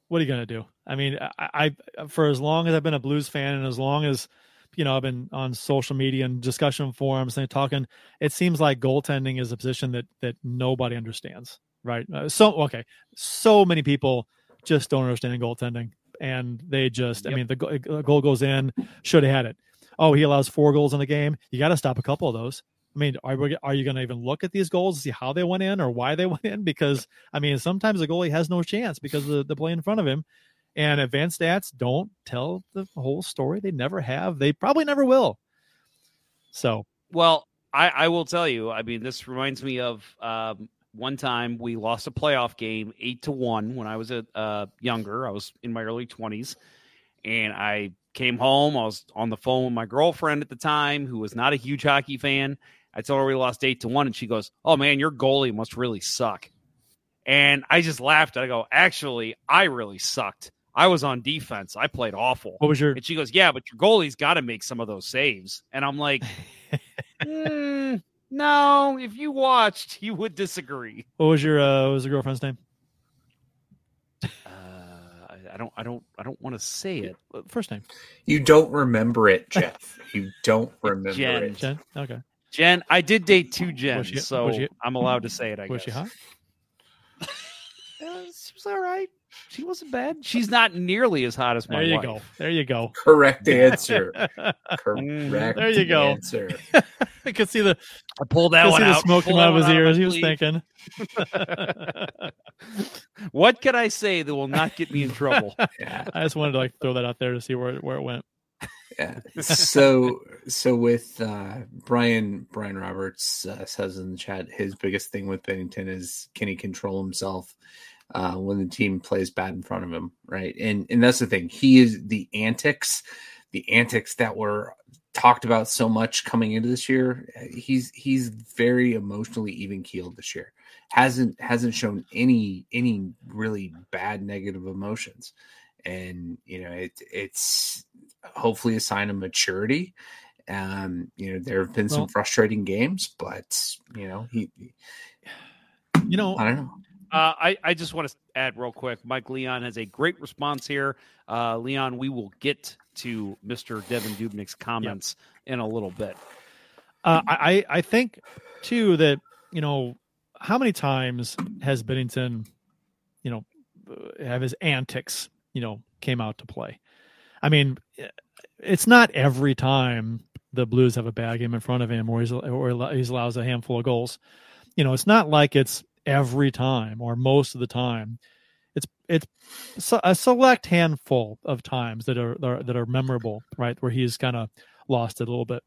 what are you going to do? I mean, I, I for as long as I've been a Blues fan and as long as you know I've been on social media and discussion forums and talking, it seems like goaltending is a position that that nobody understands. Right? Uh, so okay, so many people just don't understand goaltending, and they just I mean the goal goes in, should have had it. Oh, he allows four goals in the game. You got to stop a couple of those. I mean, are we, are you going to even look at these goals see how they went in or why they went in? Because I mean, sometimes the goalie has no chance because of the, the play in front of him, and advanced stats don't tell the whole story. They never have. They probably never will. So, Well, I, I will tell you. I mean, this reminds me of um, one time we lost a playoff game eight to one when I was a uh, younger. I was in my early twenties, and I came home. I was on the phone with my girlfriend at the time, who was not a huge hockey fan. I told her we lost eight to one, and she goes, "Oh man, your goalie must really suck." And I just laughed. I go, "Actually, I really sucked. I was on defense. I played awful." what was your And she goes, "Yeah, but your goalie's got to make some of those saves." And I'm like, "Mm, "No, if you watched, you would disagree." what was your uh, what was your girlfriend's name? Uh, I, I don't, I don't, I don't want to say it. First name You don't remember it, Jeff. You don't remember Jen. it. Jen. Okay. Jen, I did date two Jens, Was she- so was she- I'm allowed to say it. I Was guess she hot? Uh, she was all right. She wasn't bad. She's not nearly as hot as my There you wife. go. There you go. Correct answer. Correct. Mhm. There you go. Answer. I could see the I pulled that could one see the out. smoke Pulled come out of his ears. my He was sleeve. thinking. What can I say that will not get me in trouble? Yeah. I just wanted to like throw that out there to see where where it went. Yeah. So so with uh, Brian Brian Roberts uh, says in the chat, his biggest thing with Binnington is can he control himself uh, when the team plays bad in front of him, right? And and that's the thing. He is the antics, the antics that were talked about so much coming into this year. He's he's very emotionally even keeled this year. hasn't hasn't shown any any really bad negative emotions and you know it it's hopefully a sign of maturity um you know there have been some Well- frustrating games but you know he You know, i don't know Uh, I, I just want to add real quick. Mike Leon has a great response here. Uh, Leon, we will get to Mr. Devan Dubnyk's comments in a little bit. Uh, I I I think too that you know how many times has Binnington, you know, uh, have his antics, you know, came out to play. I mean, it's not every time the Blues have a bad game in front of him, or he's or allows a handful of goals. You know, it's not like it's every time or most of the time. It's it's a select handful of times that are that are, that are memorable, right? Where he's kind of lost it a little bit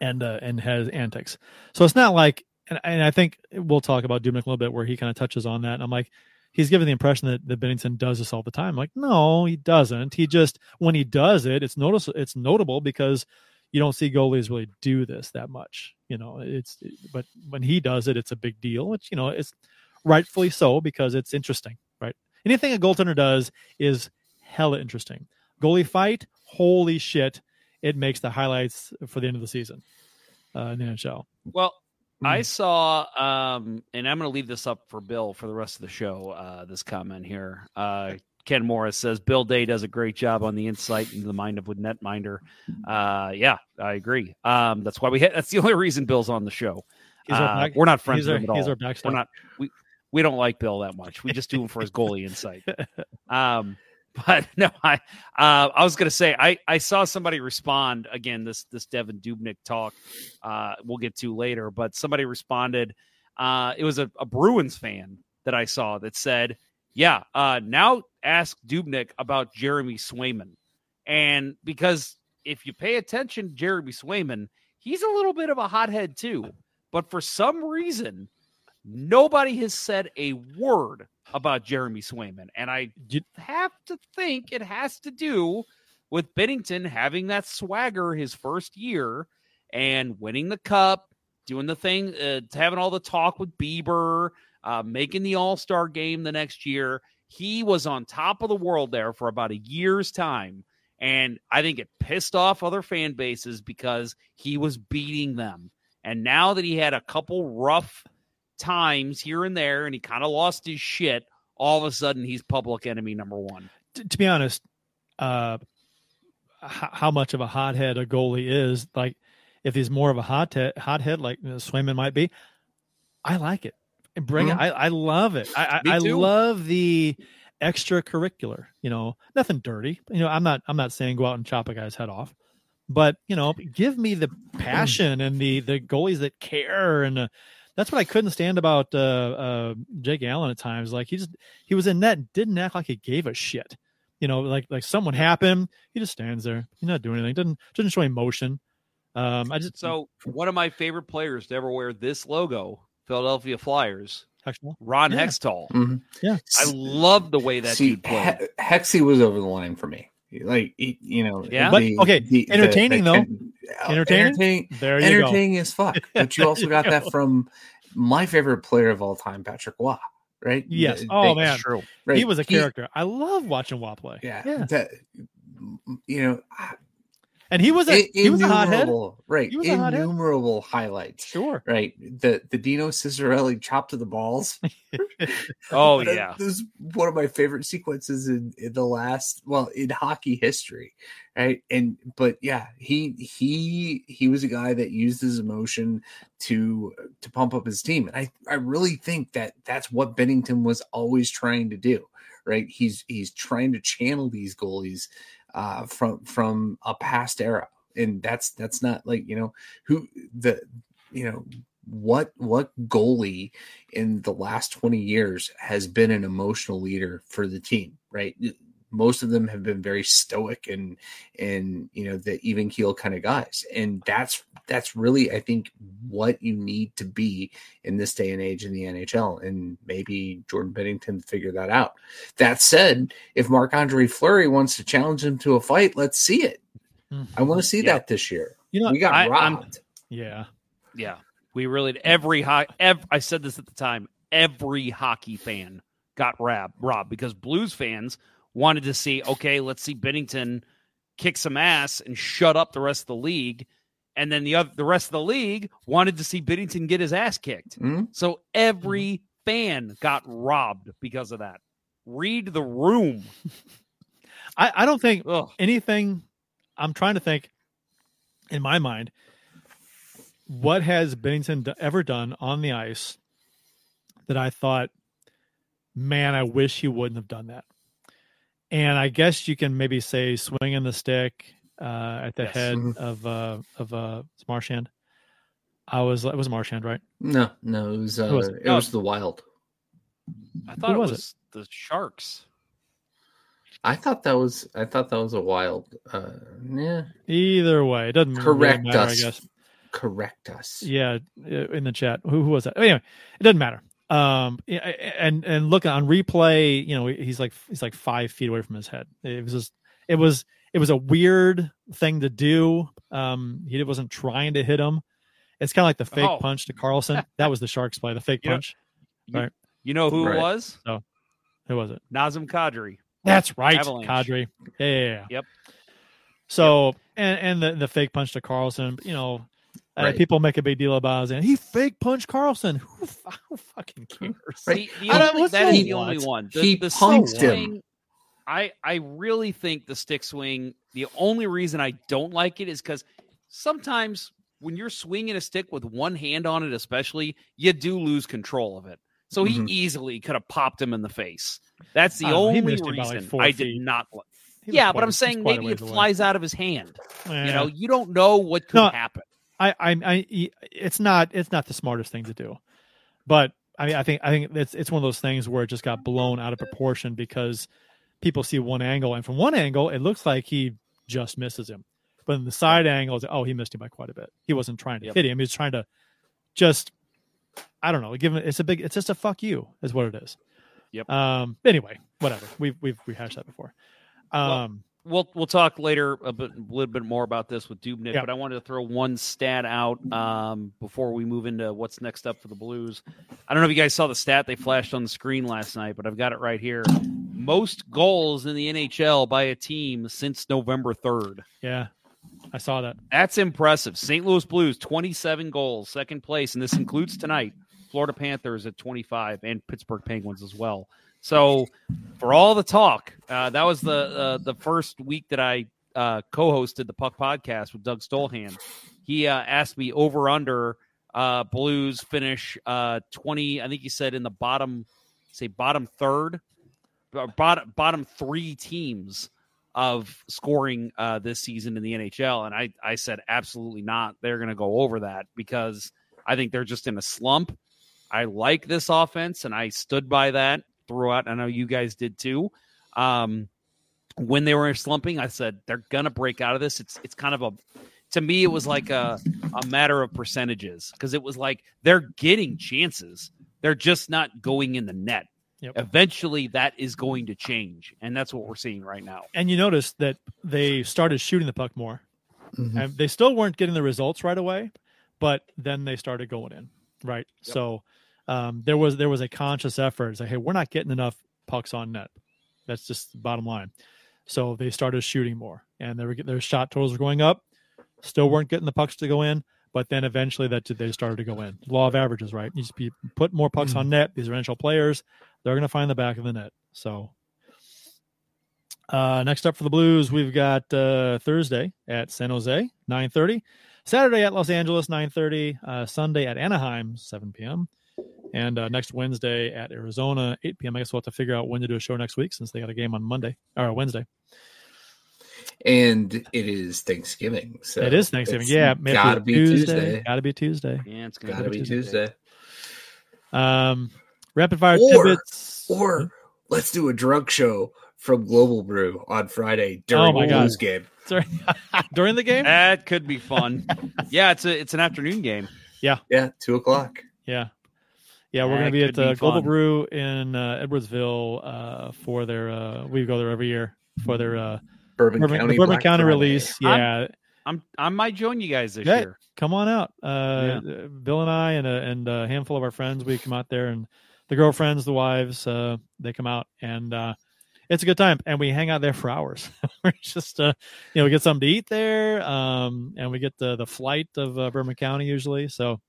and uh, and has antics. So it's not like, and, and I think we'll talk about Dubnyk a little bit where he kind of touches on that. And I'm like, he's given the impression that, that Binnington does this all the time. Like, no, he doesn't. He just when he does it, it's notice it's notable because you don't see goalies really do this that much. You know, it's but when he does it, it's a big deal. Which you know, it's rightfully so because it's interesting, right? Anything a goaltender does is hella interesting. Goalie fight, holy shit! It makes the highlights for the end of the season uh, in the NHL. Well. I saw, um, and I'm going to leave this up for Bill for the rest of the show. Uh, this comment here, uh, Ken Morris says Bill Day does a great job on the insight into the mind of a netminder. Uh, yeah, I agree. Um, that's why we. Ha- that's the only reason Bill's on the show. Uh, back- we're not friends with our- at all. We're not. We we don't like Bill that much. We just do him for his goalie insight. Um, but no, I uh, I was gonna say I I saw somebody respond again this this Devan Dubnyk talk. Uh, we'll get to later, but somebody responded. Uh, it was a, a Bruins fan that I saw that said, "Yeah, uh, now ask Dubnyk about Jeremy Swayman," and because if you pay attention, Jeremy Swayman, he's a little bit of a hothead too. But for some reason, nobody has said a word about Jeremy Swayman. And I have to think it has to do with Binnington having that swagger his first year and winning the cup, doing the thing, uh, having all the talk with Bieber, uh, making the All Star game the next year. He was on top of the world there for about a year's time. And I think it pissed off other fan bases because he was beating them. And now that he had a couple rough times here and there and he kind of lost his shit, all of a sudden he's public enemy number one. T- to be honest, uh, h- how much of a hothead a goalie is, like if he's more of a hothead, hothead like you know, Swayman might be, I like it. And bring Mhm. it. I, I love it. I, I, I love the extracurricular. You know, nothing dirty. You know, I'm not. I'm not saying go out and chop a guy's head off, but you know, give me the passion and the the goalies that care and. Uh, that's what I couldn't stand about uh, uh, Jake Allen at times. Like he just he was in net, didn't act like he gave a shit. You know, like like someone happened, he just stands there. He's not doing anything. Doesn't doesn't show emotion. Um, I just So one of my favorite players to ever wear this logo, Philadelphia Flyers, Hextall? Ron Yeah. Hextall. Mhm. Yeah, I love the way that See, dude played. He- Hexy was over the line for me. Like he- you know, Yeah? But, the- okay, the- the- entertaining, the- though. uh, Entertaining? entertaining, There you go. entertaining as fuck. But you also There got you that from my favorite player of all time, Patrick Roy. Right? Yes. They- Oh they- man, Right. he was a character. I love watching Roy play. Yeah, yeah. That, you know, And he was a he was a hothead. Right. He was. Innumerable highlights. Sure. Right. The the Dino Ciccarelli chop to the balls. Oh That- yeah. This is one of my favorite sequences in, in the last well, in hockey history. Right. And but yeah, he he he was a guy that used his emotion to to pump up his team. And I, I really think that that's what Binnington was always trying to do. Right. He's he's trying to channel these goalies uh, from from a past era, and that's that's not like you know who the you know what what goalie in the last 20 years has been an emotional leader for the team right most of them have been very stoic and and you know the even keel kind of guys and that's that's really i think what you need to be in this day and age in the nhl and maybe jordan binnington figure that out that said if marc andre fleury wants to challenge him to a fight let's see it i want to see Yeah. that this year You know, we got I- I'm- robbed Yeah. Yeah, we really every high. Ev, I said this at the time. Every hockey fan got robbed, robbed because Blues fans wanted to see. Okay, let's see Binnington kick some ass and shut up the rest of the league, and then the other the rest of the league wanted to see Binnington get his ass kicked. Mhm. So every fan got robbed because of that. Read the room. I, I don't think Ugh. anything. I'm trying to think in my mind. What has Binnington do- ever done on the ice that I thought, man, I wish he wouldn't have done that? And I guess you can maybe say swinging the stick uh, at the Yes. head Mhm. of uh, of uh, it's Marchand. I was it was Marchand, right? no no it was uh, was it it? was the wild I thought Who it was was, the Sharks. I thought that was I thought that was a wild. Uh, yeah, Either way, it doesn't really correct matter, us. I guess. Correct us. Yeah, uh, in the chat. Who, who was that? Anyway, it doesn't matter. Um, and and look on replay, you know, he's like he's like five feet away from his head. It was just, it was it was a weird thing to do. Um, he wasn't trying to hit him. It's kind of like the fake Oh. punch to Carlson. that was the Sharks play, the fake You punch. you- right? You know who Right. it was? So, who was it? Nazem Kadri. That's right, Avalanche. Kadri. Yeah, yeah, yeah. Yep. So and and the the fake punch to Carlson, you know, uh, people make a big deal about it. And he fake punched Carlson. Who, f- who fucking cares? Right. See, the I don't- only, what's that the is the only what? one. The, He the punked stick him. I I really think the stick swing. The only reason I don't like it is because sometimes when you're swinging a stick with one hand on it, especially, you do lose control of it. So he Mhm. easily could have popped him in the face. That's the I don't know, he only missed like, reason four I feet. did not. li- He was Yeah, but I'm saying maybe it ways away. flies out of his hand. Yeah. You know, you don't know what could No, happen. I, I, I, it's not, it's not the smartest thing to do, but I mean, I think, I think it's, it's one of those things where it just got blown out of proportion because people see one angle, and from one angle, it looks like he just misses him, but in the side angle, oh, he missed him by quite a bit. He wasn't trying to Yep. hit him; he was trying to just, I don't know, give him. It's a big, it's just a fuck you, is what it is. Yep. Um. Anyway, whatever. We've we've rehashed that before. Um. we'll we'll we'll talk later a, bit, a little bit more about this with Dubnyk, Yeah. but I wanted to throw one stat out um, before we move into what's next up for the Blues. I don't know if you guys saw the stat they flashed on the screen last night, but I've got it right here. Most goals in the NHL by a team since November third. yeah, I saw that. That's impressive. St. Louis Blues, 27 goals, second place, and this includes tonight. Florida Panthers at 25 and Pittsburgh Penguins as well. So, for all the talk, uh, that was the uh, the first week that I uh, co-hosted the Puck podcast with Doug Stolhan. He uh, asked me over under uh, Blues finish uh, twenty. I think he said in the bottom, say bottom third, bottom bottom three teams of scoring this season in the NHL, and I I said absolutely not. They're going to go over that because I think they're just in a slump. I like this offense, and I stood by that throughout. I know you guys did too. Um, when they were slumping, I said they're gonna break out of this. It's it's kind of a to me, it was like a a matter of percentages because it was like they're getting chances, they're just not going in the net. Yep. Eventually, that is going to change, and that's what we're seeing right now. And you notice that they started shooting the puck more, Mhm. and they still weren't getting the results right away, but then they started going in. Right. So um, there was there was a conscious effort. It's like, hey, we're not getting enough pucks on net. That's just the bottom line. So they started shooting more, and their their shot totals were going up. Still weren't getting the pucks to go in, but then eventually that they started to go in. Law of averages, right? You just be, put more pucks on net. These are NHL players. They're going to find the back of the net. So uh, next up for the Blues, we've got uh, Thursday at San Jose, nine thirty. Saturday at Los Angeles, nine thirty. Uh, Sunday at Anaheim, seven p.m. And uh, next Wednesday at Arizona, eight p.m. I guess we'll have to figure out when to do a show next week since they got a game on Monday or Wednesday. And it is Thanksgiving. So it is Thanksgiving. Yeah, maybe gotta be Tuesday. Gotta be Tuesday. Yeah, it's Gotta be Tuesday. Um, rapid fire Or, tidbits. or let's do a drug show from Global Brew on Friday during Oh my the God. Game. Sorry, during the game. That could be fun. yeah, it's a it's an afternoon game. Yeah, yeah, two o'clock. Yeah, yeah, we're going to be at the be uh, Global fun. Brew in uh, Edwardsville uh, for their. Uh, we go there every year for their uh, Bourbon Bourbon, County the Bourbon Black County Friday. release. I'm- Yeah, I'm I might join you guys this Yeah, year. come on out. Uh, Bill and I and a, and a handful of our friends, we come out there, and the girlfriends, the wives, uh, they come out, and uh, it's a good time. And we hang out there for hours. We're just, uh, you know, we get something to eat there, um, and we get the the flight of uh, Bourbon County usually. So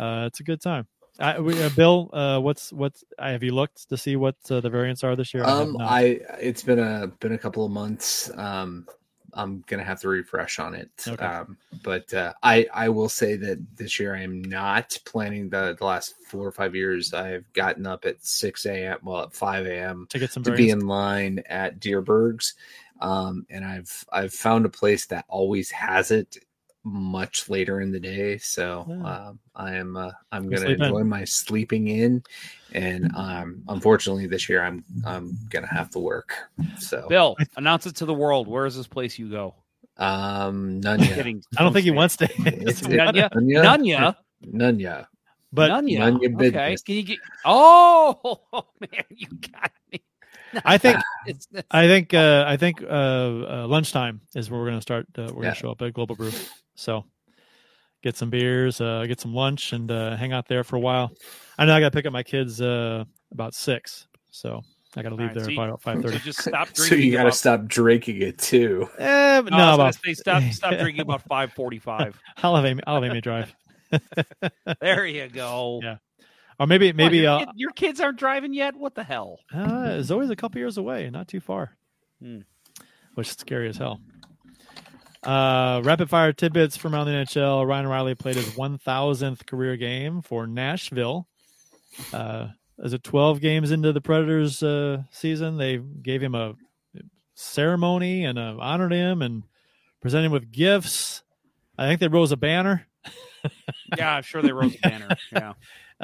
uh, it's a good time. I, we, uh, Bill, uh, what's what's uh, have you looked to see what uh, the variants are this year? Um. I it's been a been a couple of months. Um, I'm gonna have to refresh on it. Okay. Um, but uh, I I will say that this year I am not planning the the last four or five years. I've gotten up at six a.m. Well, at five a.m. To get some to be in line at Dierberg's, um, and I've I've found a place that always has it much later in the day. So Yeah. um, I am uh, I'm gonna sleep in. enjoy my sleeping in, and um, unfortunately this year I'm I'm gonna have to work. So Bill, announce it to the world. Where is this place you go? um, none yet. Kidding. I don't think he wants to. It's- Nunya? Nunya? Nunya? Nunya. But Nunya. Nunya Okay. Can you get? Oh, man, you got me. I think It's- it's- I think uh, I think uh, uh, lunchtime is where we're going to start. Uh, we're Yeah. going to show up at Global Brew, so get some beers, uh, get some lunch, and uh, hang out there for a while. I know I got to pick up my kids uh, about six, so I got to leave All right, there so you- about five thirty. so just stop So you got to about- stop drinking it too. Eh, No, I was no, gonna about, say stop. Stop drinking about five forty-five. I'll have Amy. I'll have Amy drive. There you go. Yeah. Or maybe maybe your, uh, kid- your kids aren't driving yet. What the hell? uh, Zoe's a couple years away, not too far, Hmm. which is scary as hell. Uh, rapid fire tidbits from around the NHL. Ryan O'Reilly played his 1,000th career game for Nashville. Uh, as a 12 games into the Predators uh, season, they gave him a ceremony and uh, honored him and presented him with gifts. I think they rose a banner. Yeah, I'm sure they rose a banner. Yeah.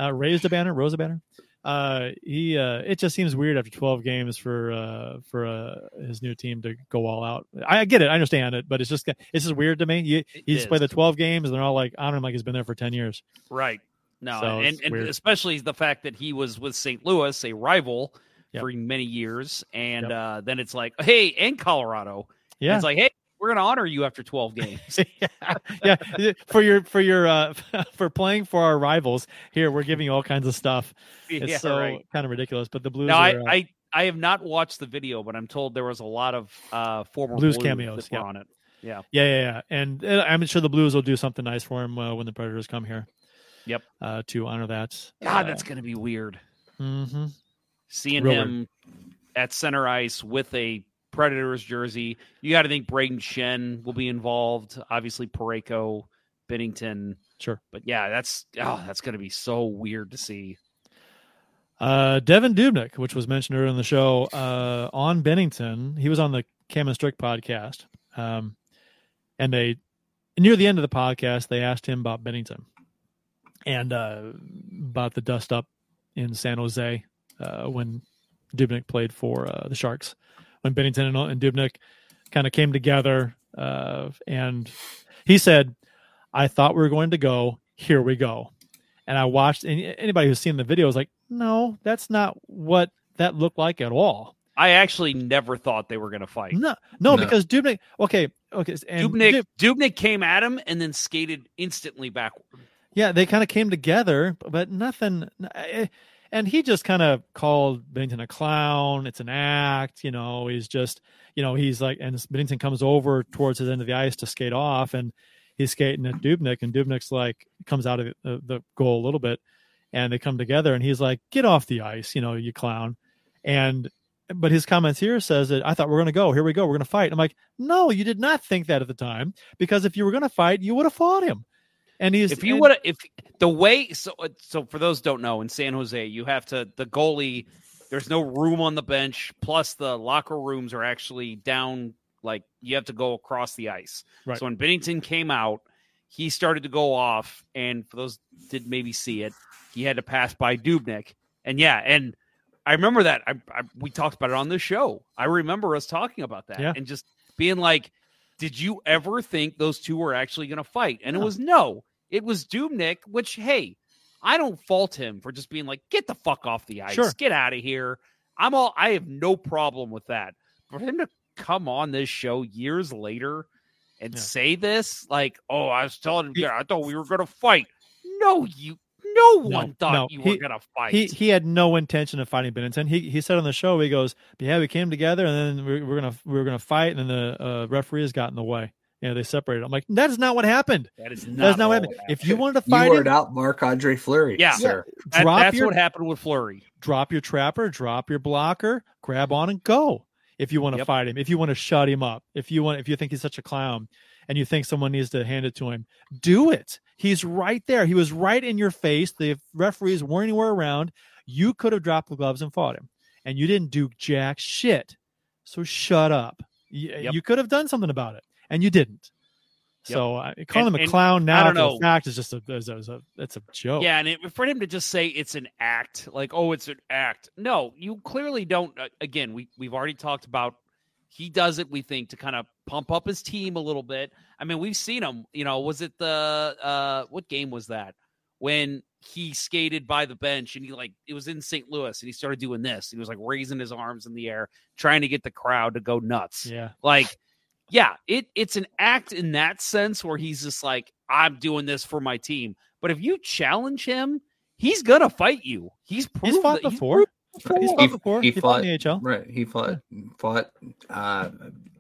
Uh, raised a banner, rose a banner. Uh, he uh, it just seems weird after 12 games for uh, for uh, his new team to go all out. I get it, I understand it, but it's just it's just weird to me. You, he just is. played the 12 games, and they're all like honor him like he's been there for 10 years. Right. No, So and, and especially the fact that he was with St. Louis, a rival Yep. for many years, and Yep. uh, then it's like, hey, and Colorado. And Yeah. it's like, hey, we're gonna honor you after 12 games. yeah, for your for your uh, for playing for our rivals here, we're giving you all kinds of stuff. It's Yeah, so right. kind of ridiculous, but the Blues now, I, are, uh, I I have not watched the video, but I'm told there was a lot of uh, former Blues Blues cameos, yeah. on it. Yeah. Yeah, yeah, yeah, and I'm sure the Blues will do something nice for him uh, when the Predators come here. Yep. Uh, to honor that. God, Uh, that's gonna be weird. Mm-hmm. seeing Real him at center ice with a Predators jersey. You got to think Brayden Schenn will be involved. Obviously, Parayko, Binnington. Sure. But yeah, that's oh, that's going to be so weird to see. Uh, Devan Dubnyk, which was mentioned earlier in the show, uh, on Binnington, he was on the Cam and Strick podcast. Um, and they, near the end of the podcast, they asked him about Binnington and uh, about the dust up in San Jose uh, when Dubnyk played for uh, the Sharks. When Binnington and, and Dubnyk kind of came together. Uh, and he said, I thought we were going to go. Here we go. And I watched, and anybody who's seen the video is like, no, that's not what that looked like at all. I actually never thought they were going to fight. No, no, because Dubnyk. Okay, okay, and Dubnyk, Dub- Dubnyk came at him and then skated instantly backward. yeah, they kind of came together, but nothing. eh, And he just kind of called Binnington a clown. It's an act, you know. He's just, you know, he's like, and Binnington comes over towards his end of the ice to skate off, and he's skating at Dubnyk, and Dubnyk's like comes out of the, uh, the goal a little bit, and they come together, and he's like, "Get off the ice, you know, you clown," and but his comments here says that I thought we're going to go. Here we go. We're going to fight. I'm like, no, you did not think that at the time because if you were going to fight, you would have fought him. And he's if you would if the way so uh, so for those who don't know in San Jose you have to the goalie there's no room on the bench plus the locker rooms are actually down like you have to go across the ice. Right. So when Binnington came out, he started to go off and for those who did maybe see it, he had to pass by Dubnyk. And yeah, and I remember that I, I we talked about it on this show. I remember us talking about that Yeah. and just being like did you ever think those two were actually going to fight? And it was no. It was Dubnyk, which hey, I don't fault him for just being like, get the fuck off the ice, Sure. get out of here. I'm all I have no problem with that. For him to come on this show years later and say this, like, oh, I was telling him, yeah, I thought we were gonna fight. No, you no one thought no, you he- were gonna fight. He he had no intention of fighting Binnington. He he said on the show, he goes, "Yeah, we came together, and then we, we're gonna we were gonna fight, and then the uh, referees got in the way. Yeah, they separated. I'm like, that is not what happened. that is That is not, not what all happened. If you wanted to You fight were him, not Marc Andre Fleury, Yeah. sir. That- drop that's your- what happened with Fleury. drop your trapper, drop your blocker, grab on and go. If you want to Yep. fight him, if you want to shut him up, if you want, if you think he's such a clown, and you think someone needs to hand it to him, do it. He's right there. He was right in your face. The referees weren't anywhere around. You could have dropped the gloves and fought him, and you didn't do jack shit. So shut up. You, Yep. you could have done something about it, and you didn't. Yep. So uh, calling And- him a clown I now know. the fact is just a, is a, is a it's a joke. Yeah, and it, for him to just say it's an act, like oh, it's an act. No, you clearly don't. Uh, again, we we've already talked about. He does it, we think, to kind of pump up his team a little bit. I mean, we've seen him. You know, was it the uh what game was that when he skated by the bench and he like it was in St. Louis and he started doing this. He was like raising his arms in the air, trying to get the crowd to go nuts. Yeah. Like, yeah, it it's an act in that sense where he's just like, I'm doing this for my team. But if you challenge him, he's gonna fight you. He's He's fought that- before. He's He, fought before. he He, fought fought in the AHL. Right. He fought fought uh,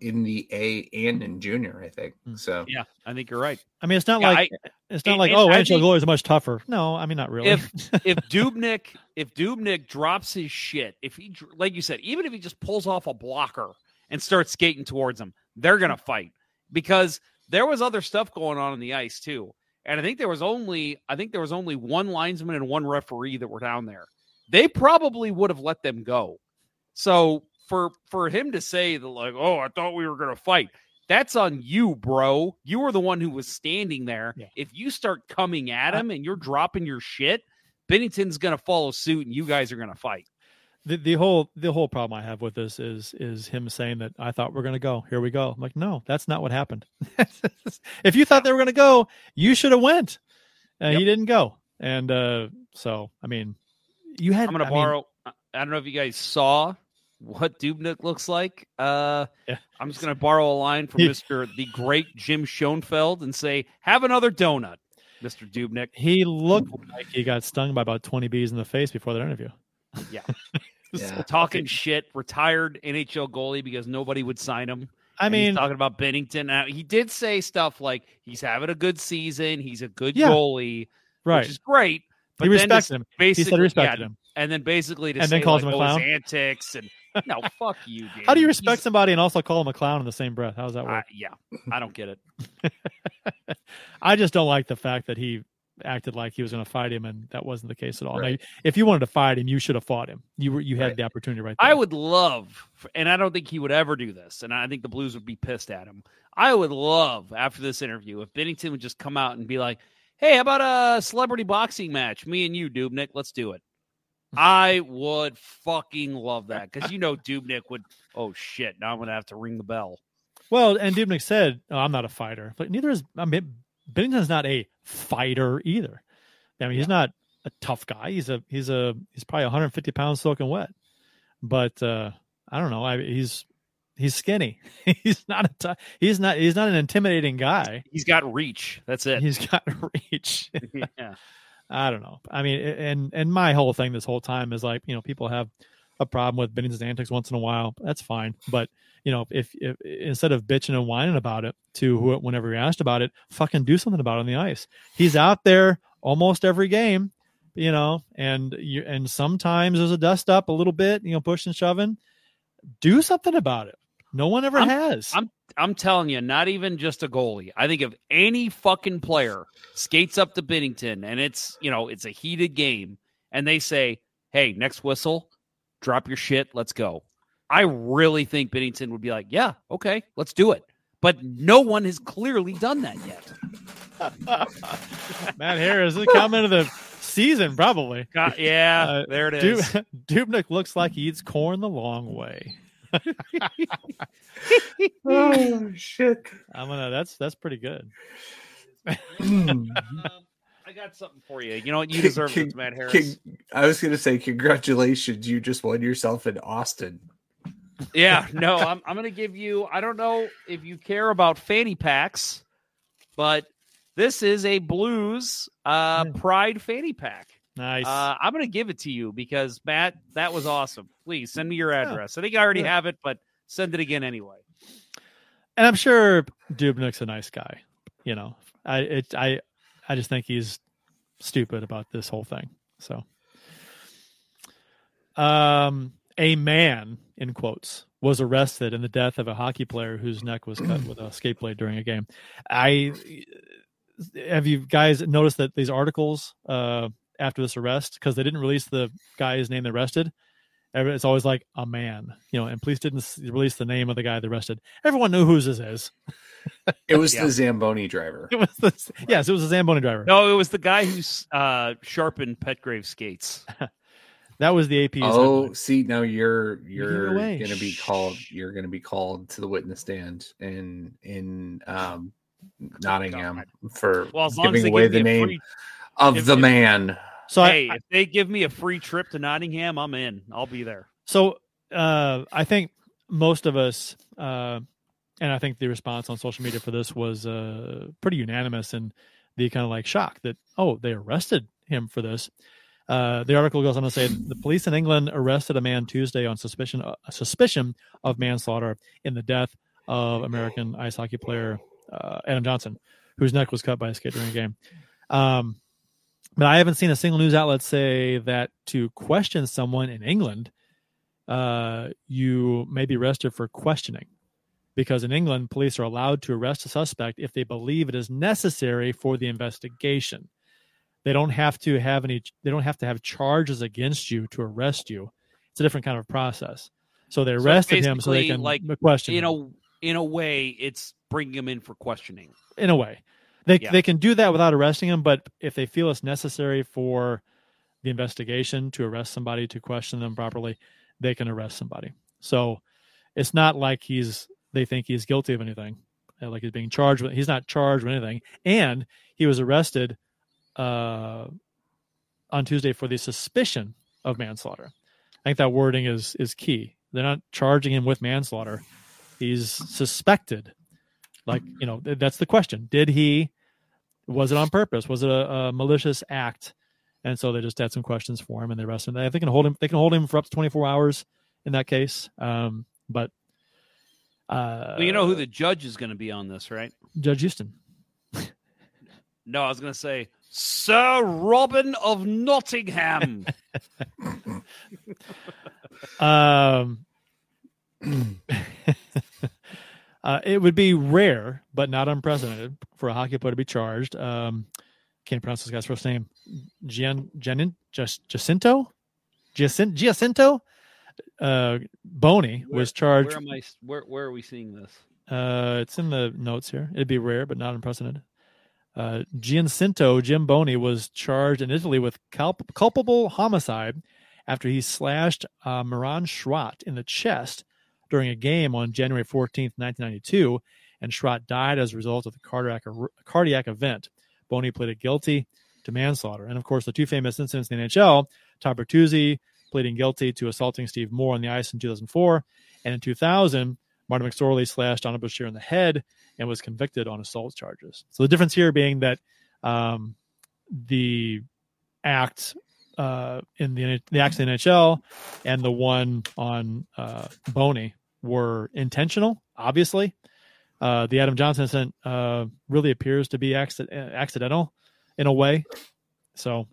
in the A and in junior, I think. Hmm. So Yeah, I think you're right. I mean, it's not Yeah, like it's not and- like and oh, I NHL think- goalies are much tougher. No, I mean not really. If if Dubnyk if Dubnyk drops his shit, if he like you said, even if he just pulls off a blocker and start skating towards him, they're gonna mm. fight because there was other stuff going on in the ice too. And I think there was only I think there was only one linesman and one referee that were down there. They probably would have let them go. So for for him to say that like, oh, I thought we were gonna fight, that's on you, bro. You were the one who was standing there. If you start coming at him and you're dropping your shit, Binnington's gonna follow suit and you guys are gonna fight. The the whole the whole problem I have with this is is him saying that I thought we're gonna go. Here we go. I'm like, no, that's not what happened. if you thought they were gonna go, you should have went. Uh, He didn't go, and uh, so I mean, you had. I'm gonna I mean, borrow. I don't know if you guys saw what Dubnyk looks like. Uh, Yeah. I'm just gonna borrow a line from Mister the great Jim Schoenfeld and say, "Have another donut, Mister Dubnyk." he looked like he got stung by about 20 bees in the face before that interview. Yeah. Yeah. Talking shit, retired NHL goalie because nobody would sign him. I And he's mean- talking about Binnington. Now, he did say stuff like he's having a good season, he's a good Yeah. goalie, Right. which is great. But he respected him. He said he respected yeah, him. and then basically to And say then calls like, him a oh, clown? antics and no, fuck you. Dude. How do you respect He's- somebody and also call him a clown in the same breath? How does that work? yeah, I don't get it. I just don't like the fact that he acted like he was going to fight him, and that wasn't the case at all. Now, if you wanted to fight him, you should have fought him. You were you had the opportunity right there. I would love, and I don't think he would ever do this, and I think the Blues would be pissed at him. I would love after this interview if Binnington would just come out and be like, "Hey, how about a celebrity boxing match? Me and you, Dubnyk, let's do it." I would fucking love that because you know Dubnyk would. Oh shit! Now I'm gonna have to ring the bell. Well, and Dubnyk said, oh, "I'm not a fighter," but neither is I mean, Binnington's not a fighter either. I mean, he's not a tough guy. He's a he's a he's probably 150 pounds soaking wet, but uh, I don't know. I, he's he's skinny. he's not a he's not he's not an intimidating guy. He's got reach. That's it. He's got reach. yeah. I don't know. I mean, and and my whole thing this whole time is like, you know, people have a problem with Binnington's antics once in a while. That's fine, but you know, if, if instead of bitching and whining about it to who, whenever you're asked about it, fucking do something about it on the ice. He's out there almost every game, you know, and you and sometimes there's a dust up a little bit, you know, pushing, shoving. Do something about it. No one ever I'm- has. I'm I'm telling you, not even just a goalie. I think if any fucking player skates up to Binnington and it's you know it's a heated game and they say, "Hey, next whistle, drop your shit, let's go." I really think Binnington would be like, "Yeah, okay, let's do it." But no one has clearly done that yet. Matt Harris, the comment of the season, probably. God, yeah, Uh, there it is. Du- Dubnyk looks like he eats corn the long way. oh shit! I'm gonna. That's that's pretty good. Um, I got something for you. You know what? You deserve Con- this, Matt Harris. con- I was going to say, congratulations! You just won yourself in Austin. Yeah, no, I'm I'm gonna give you. I don't know if you care about fanny packs, but this is a Blues uh, Pride fanny pack. Nice. Uh, I'm gonna give it to you because Matt, that was awesome. Please send me your address. I think I already Yeah. have it, but send it again anyway. and I'm sure Dubnyk's a nice guy. You know, I it I I just think he's stupid about this whole thing. So, um, a man in quotes was arrested in the death of a hockey player whose neck was cut with a skate blade during a game. I have you guys noticed that these articles uh, after this arrest because they didn't release the guy's name they arrested. Every- It's always like a man, you know, and police didn't release the name of the guy they arrested. Everyone knew who this is. It was Yeah. the Zamboni driver. It was the, yes, it was a Zamboni driver. No, it was the guy who's uh, sharpened Petgrave skates. That was the AP. Oh, see now you're you're gonna be called. You're gonna be called to the witness stand in in um, Nottingham for Well, as long as giving away the name free- of if- the if- man. So hey, I, if they give me a free trip to Nottingham, I'm in. I'll be there. so uh, I think most of us, uh, and I think the response on social media for this was uh, pretty unanimous and the kind of like shock that oh they arrested him for this. Uh, the article goes on to say the police in England arrested a man Tuesday on suspicion uh, suspicion of manslaughter in the death of American ice hockey player uh, Adam Johnson, whose neck was cut by a skate during a game. Um, but I haven't seen a single news outlet say that to question someone in England, uh, you may be arrested for questioning. Because in England, police are allowed to arrest a suspect if they believe it is necessary for the investigation. They don't have to have any. They don't have to have charges against you to arrest you. It's a different kind of process. So they So arrested him so they can like question in him a in a way, it's bringing him in for questioning. in a way. They Yeah. they can do that without arresting him, but if they feel it's necessary for the investigation to arrest somebody to question them properly, they can arrest somebody. So it's not like he's they think he's guilty of anything, uh, like he's being charged with. He's not charged with anything, and he was arrested uh, on Tuesday for the suspicion of manslaughter. I think that wording is is key. They're not charging him with manslaughter. He's suspected like you know that's the question did he was it on purpose was it a, a malicious act and so they just had some questions for him and they arrested him they can hold him they can hold him for up to 24 hours in that case um but uh Well, you know who the judge is going to be on this, right? judge houston No, I was going to say Sir Robin of Nottingham. Um, uh, it would be rare, but not unprecedented, for a hockey player to be charged. Um, can't pronounce this guy's first name. Gian, Gian, Jacinto, Jacin, Giacinto. Uh, Boni was charged. Where am I? Where Where are we seeing this? Uh, it's in the notes here. It'd be rare, but not unprecedented. Uh, Giacinto Jim Boni was charged in Italy with culp- culpable homicide after he slashed uh, Miran Schrott in the chest during a game on January 14th, 1992, and Schrott died as a result of the cardiac, cardiac event. Boni pleaded guilty to manslaughter. And of course, the two famous incidents in the NHL, Todd Bertuzzi pleading guilty to assaulting Steve Moore on the ice in 2004. And in 2000, Martin McSorley slashed Donald Brashear in the head and was convicted on assault charges. So the difference here being that um, the act uh, in the the acts in the NHL and the one on uh, Boni were intentional. Obviously, uh, the Adam Johnson incident uh, really appears to be accident- accidental in a way. So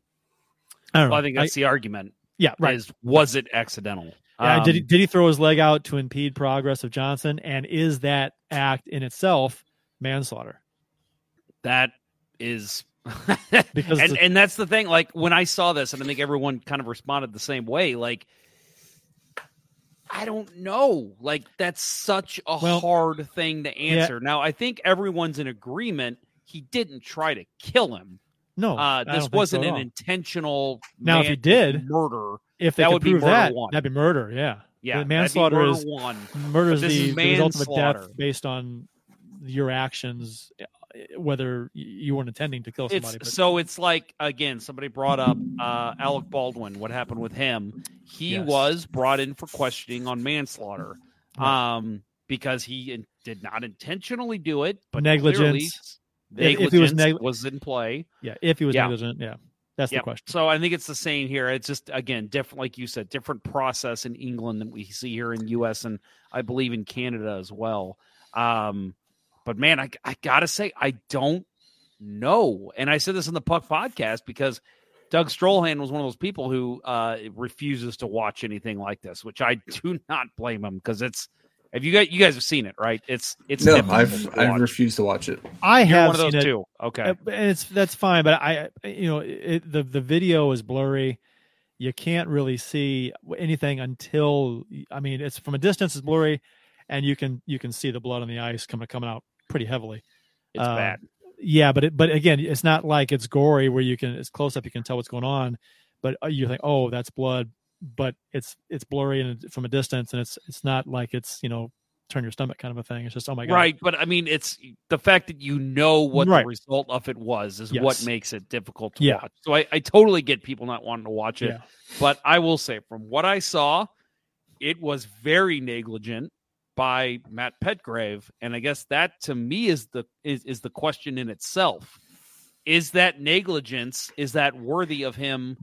I don't know. Well, I think that's I- the argument. Yeah, right. Is was it accidental? Yeah, did he, Um, did he throw his leg out to impede progress of Johnson? And is that act in itself manslaughter? that is Because and and that's the thing like when i saw this and i think everyone kind of responded the same way like i don't know like that's such a Well, hard thing to answer now i think everyone's in agreement he didn't try to kill him No, uh, this wasn't at an all. intentional Now, if he did, murder If they that could would be murder that, one that'd be murder. Yeah, Yeah, The manslaughter murder is one. Murder is the, the result of a death based on your actions, whether you weren't intending to kill somebody. It's, so it's like again, somebody brought up uh, Alec Baldwin. What happened with him? He Yes. was brought in for questioning on manslaughter, um, because he in, did not intentionally do it, but Negligence. clearly If- if he was neg- was in play. yeah, if he was Yeah. negligent, yeah, that's Yep. the question. So I think it's the same here. It's just again different, like you said, different process in England than we see here in U.S. and I believe in Canada as well. Um, but man, I, I gotta say, I don't know. And I said this in the Puck podcast because Doug Strollhan was one of those people who uh, refuses to watch anything like this, which I do not blame him because it's. Have you guys you guys have seen it, right? It's it's no, I've I've watch. refused to watch it. I You're have one of those seen it. too. Okay. Uh, and it's that's fine, but I, you know, it, the the video is blurry. You can't really see anything until I mean, it's from a distance. It's blurry, and you can you can see the blood on the ice coming coming out pretty heavily. It's Uh, bad. Yeah, but it, but again, it's not like it's gory where you can it's close up. You can tell what's going on, but uh, you think, oh, that's blood, but it's it's blurry and from a distance, and it's it's not like it's you know turn your stomach kind of a thing. It's just oh my god, Right, but I mean, it's the fact that you know what Right. the result of it was is Yes. what makes it difficult to Yeah. watch. So I, I totally get people not wanting to watch it, Yeah. but I will say from what I saw, it was very negligent by Matt Petgrave, and I guess that to me is the is is the question in itself. Is that negligence? Is that worthy of him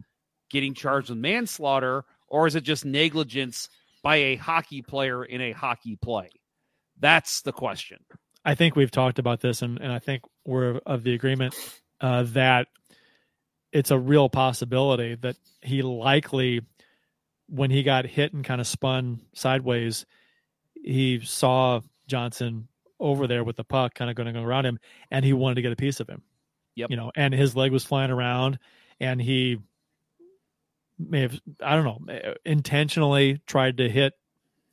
getting charged with manslaughter, or is it just negligence by a hockey player in a hockey play? That's the question. I think we've talked about this, and, and I think we're of the agreement uh, that it's a real possibility that he likely, when he got hit and kind of spun sideways, he saw Johnson over there with the puck kind of going to go around him, and he wanted to get a piece of him. Yep. You know, and his leg was flying around, and he may have, I don't know, eh, intentionally tried to hit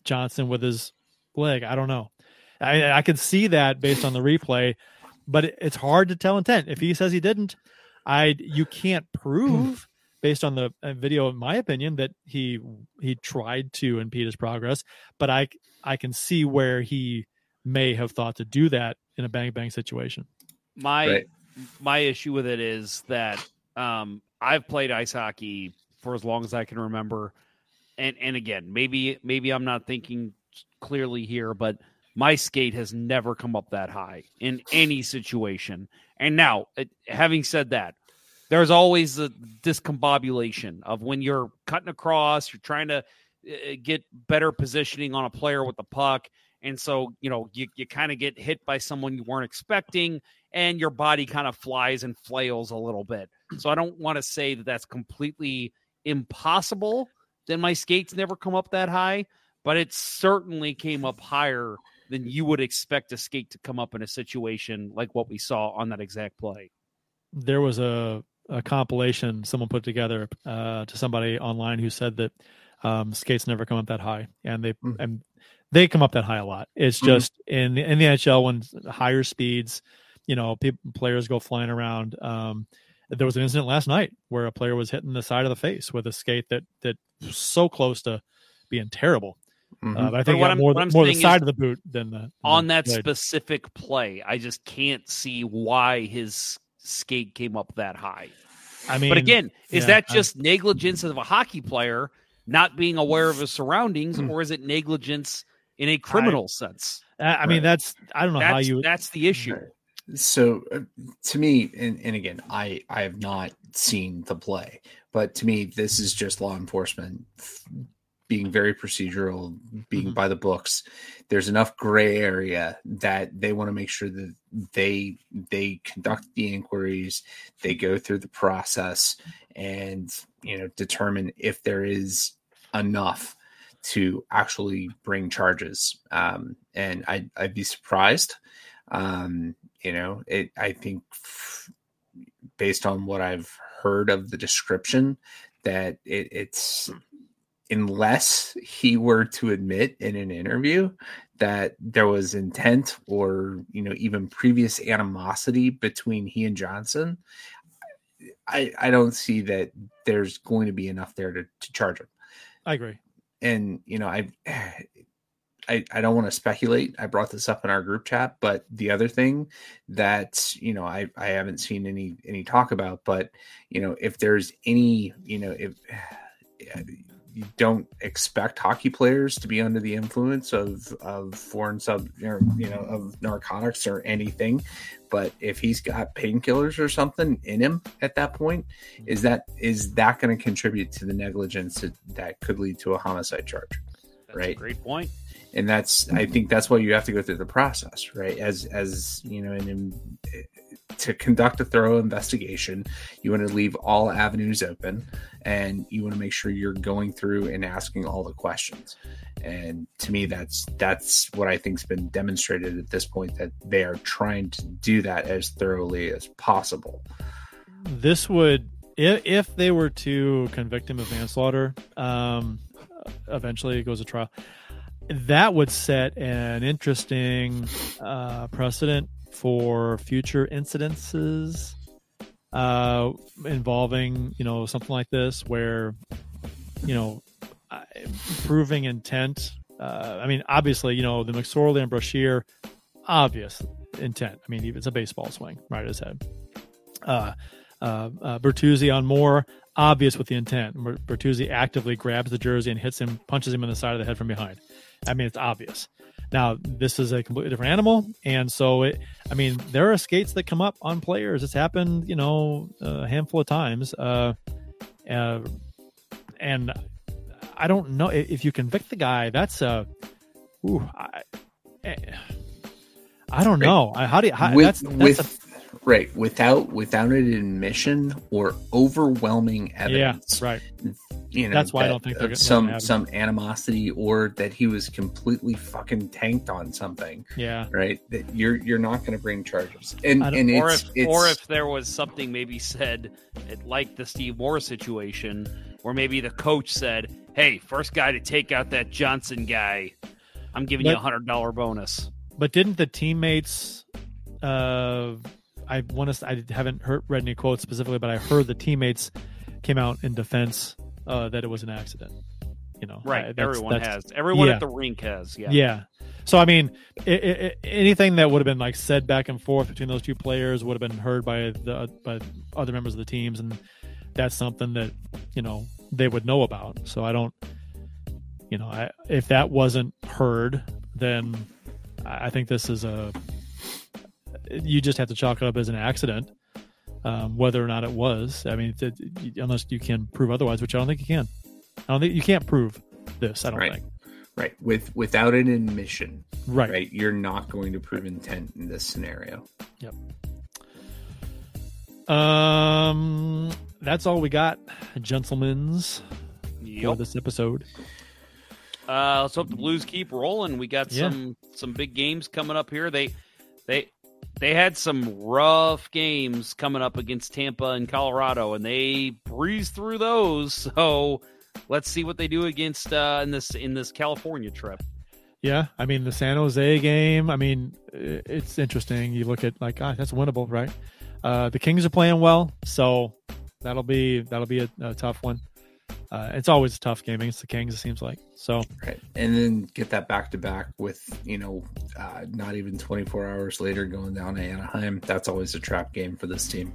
Johnson with his leg. I don't know. I, I could see that based on the replay, but it, it's hard to tell intent. If he says he didn't, I you can't prove based on the uh, video, in my opinion, that he he tried to impede his progress. But I I can see where he may have thought to do that in a bang bang situation. My Right. my issue with it is that um, I've played ice hockey for as long as I can remember, and and again, maybe maybe I'm not thinking clearly here, but my skate has never come up that high in any situation. And now, having said that, there's always a discombobulation of when you're cutting across, you're trying to uh, get better positioning on a player with the puck, and so you know you you kind of get hit by someone you weren't expecting, and your body kind of flies and flails a little bit. So I don't want to say that that's completely impossible. That my skates never come up that high, but it certainly came up higher than you would expect a skate to come up in a situation like what we saw on that exact play. There was a, a compilation someone put together uh, to somebody online who said that um, skates never come up that high, and they Mm. and they come up that high a lot. It's Mhm. just in in the NHL when higher speeds, you know, people, players go flying around. Um, there was an incident last night where a player was hitting the side of the face with a skate that that was so close to being terrible. Mm-hmm. Uh, but I But think what I'm- more, what I'm more the side is of the boot than the than on the that blade. specific play. I just can't see why his skate came up that high. I mean, but again, is yeah, that I- just negligence of a hockey player not being aware of his surroundings, Hmm. or is it negligence in a criminal sense? I, I mean, that's I don't know how you. that's the issue. So uh, to me, and, and again, I I have not seen the play, but to me, this is just law enforcement f- being very procedural, being Mm-hmm. by the books. There's enough gray area that they want to make sure that they they conduct the inquiries, they go through the process, and you know determine if there is enough to actually bring charges. Um, and I I'd be surprised. Um, you know, it. I think f- based on what I've heard of the description, that it, it's unless he were to admit in an interview that there was intent or you know even previous animosity between he and Johnson, I I don't see that there's going to be enough there to, to charge him I agree. and you know I, I i don't want to speculate i brought this up in our group chat but the other thing that you know i i haven't seen any any talk about but you know if there's any you know if you don't expect hockey players to be under the influence of of foreign sub or, you know of narcotics or anything. But if he's got painkillers or something in him at that point is that is that going to contribute to the negligence that, that could lead to a homicide charge That's right? a great point. and that's i think that's why you have to go through the process right? As as you know and in, to conduct a thorough investigation. You want to leave all avenues open and you want to make sure you're going through and asking all the questions. And to me that's that's what i think's been demonstrated at this point that they are trying to do that as thoroughly as possible. This would if, if they were to convict him of manslaughter um eventually it goes to trial that would set an interesting uh precedent for future incidences uh involving you know something like this where you know proving intent uh i mean obviously you know the mcsorley and brashear obvious intent i mean it's a baseball swing right at his head uh uh, uh, Bertuzzi on Moore, obvious with the intent. Bertuzzi actively grabs the jersey and hits him, punches him in the side of the head from behind. I mean, it's obvious. Now, this is a completely different animal, and so it. I mean, there are skates that come up on players. It's happened, you know, a handful of times. Uh, uh, and I don't know if you convict the guy. That's a. Ooh, I, eh, I don't know. How do you? How, with, that's, that's with a, right without without an admission or overwhelming evidence Yeah, right. you know That's why I don't think they're of gonna some some animosity or that he was completely fucking tanked on something Yeah. right that you're you're not going to bring charges and and or it's, if it's or if there was something maybe said like the Steve Moore situation, where maybe the coach said, "Hey, first guy to take out that Johnson guy, I'm giving you a hundred dollar bonus." But didn't the teammates? Uh, I want to. I haven't heard read any quotes specifically, but I heard the teammates came out in defense uh, that it was an accident. You know, Right, I- that's- everyone that's- has. Everyone yeah. at the rink has. Yeah. Yeah. So I mean, i i anything that would have been like said back and forth between those two players would have been heard by the by other members of the teams, and that's something that you know they would know about. So I don't, you know, I, if that wasn't heard, then I think this is a you just have to chalk it up as an accident, um, whether or not it was. I mean, it, unless you can prove otherwise, which I don't think you can. I don't think you can't prove this. I don't Right. think. Right. With without an admission. Right. Right. You're not going to prove intent in this scenario. Yep. Um, that's all we got, gentlemen's, for Yep. this episode. Uh, let's hope the Blues keep rolling. We got Yeah. some some big games coming up here. They they they had some rough games coming up against Tampa and Colorado, and they breezed through those. So let's see what they do against uh, in this in this California trip. Yeah, I mean the San Jose game. I mean, it's interesting. You look at like, ah, that's winnable, right? Uh, the Kings are playing well, so that'll be that'll be a, a tough one. Uh, it's always a tough game against the Kings. It seems like so. Right. And then get that back to back with, you know, uh, not even 24 hours later going down to Anaheim. That's always a trap game for this team.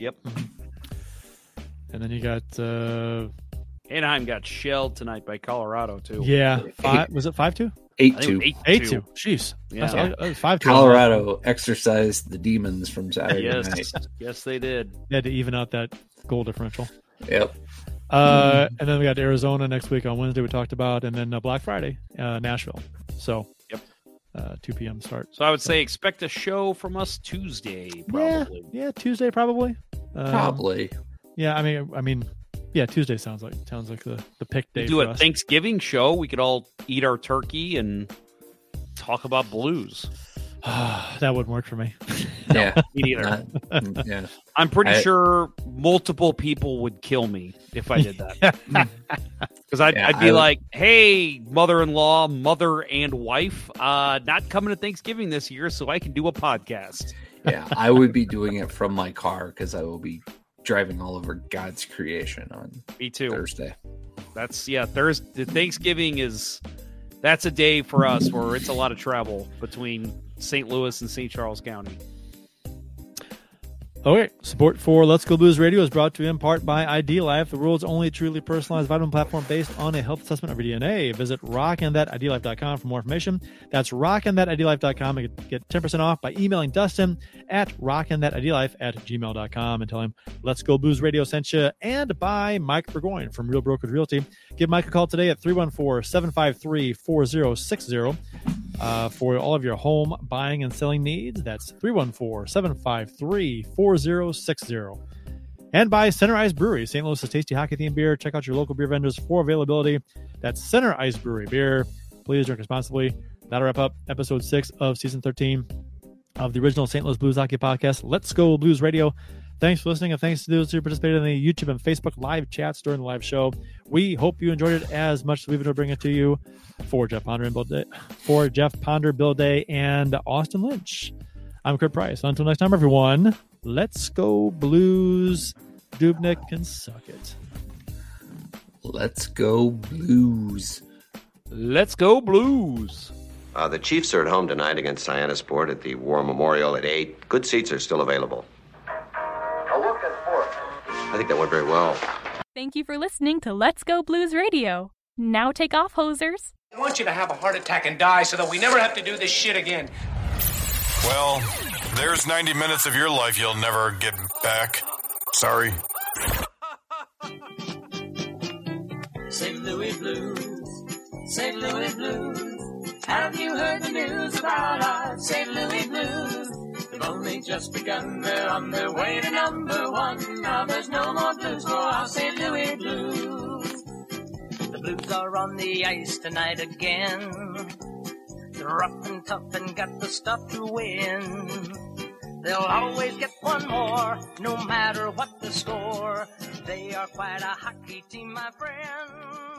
Yep. And then you got uh, Anaheim got shelled tonight by Colorado too. yeah, five, was it five two? Eight I think it was two. eight Eight two. two. Jeez, Yeah. That's- five two. Colorado exercised the demons from Saturday Yes, night. yes, they did. They had to even out that goal differential. Yep. Uh, and then we got Arizona next week on Wednesday. We talked about, and then uh, Black Friday, uh, Nashville. So, yep, uh, two p.m. start. So I would say expect a show from us Tuesday, probably. Yeah, yeah, Tuesday probably. Um, Probably. Yeah, I mean, I mean, yeah, Tuesday sounds like sounds like the the pick day. do for a us. Thanksgiving show. We could all eat our turkey and talk about blues. that wouldn't work for me. Yeah. Me neither. Not- yeah. I'm pretty I- sure multiple people would kill me if I did that. Because I'd, Yeah, I'd be I would- like, "Hey, mother-in-law, mother and wife, uh, not coming to Thanksgiving this year, so I can do a podcast." yeah, I would be doing it from my car because I will be driving all over God's creation on Me too. Thursday. That's yeah. Thursday, Thanksgiving is that's a day for us where it's a lot of travel between St. Louis and St. Charles County. Okay, support for Let's Go Blues Radio is brought to you in part by ID Life, the world's only truly personalized vitamin platform based on a health assessment of your DNA. Visit rockinthatidlife.com for more information. That's rockinthatidlife.com and get 10% off by emailing Dustin at rockinthatidlife at gmail.com and tell him Let's Go Blues Radio sent you and by Mike Burgoyne from Real Brokerage Realty. Give Mike a call today at 314-753-4060 uh, for all of your home buying and selling needs. That's 314 753 4060. And by Center Ice Brewery, St. Louis's tasty hockey themed beer. Check out your local beer vendors for availability. That's Center Ice Brewery beer. Please drink responsibly. That'll wrap up episode six of season 13 of the original St. Louis Blues Hockey Podcast. Let's go Blues Radio. Thanks for listening, and thanks to those who participated in the YouTube and Facebook live chats during the live show. We hope you enjoyed it as much as we've enjoyed bringing it to you. For Jeff Ponder and Bill Day, for Jeff Ponder, Bill Day, and Austin Lynch, I'm Kurt Price. Until next time, everyone. Let's go Blues. Dubnyk can suck it. Let's go Blues. Let's go Blues. Uh, the Chiefs are at home tonight against Sport at the War Memorial at 8. Good seats are still available. A look at four. I think that went very well. Thank you for listening to Let's Go Blues Radio. Now take off, hosers. I want you to have a heart attack and die so that we never have to do this shit again. Well, there's 90 minutes of your life you'll never get back. Sorry. St. Louis Blues, St. Louis Blues. Have you heard the news about our St. Louis Blues? They've only just begun, they're on their way to number one. Now there's no more blues for our St. Louis Blues. The Blues are on the ice tonight again. Rough and tough and got the stuff to win. They'll always get one more, no matter what the score. They are quite a hockey team, my friend.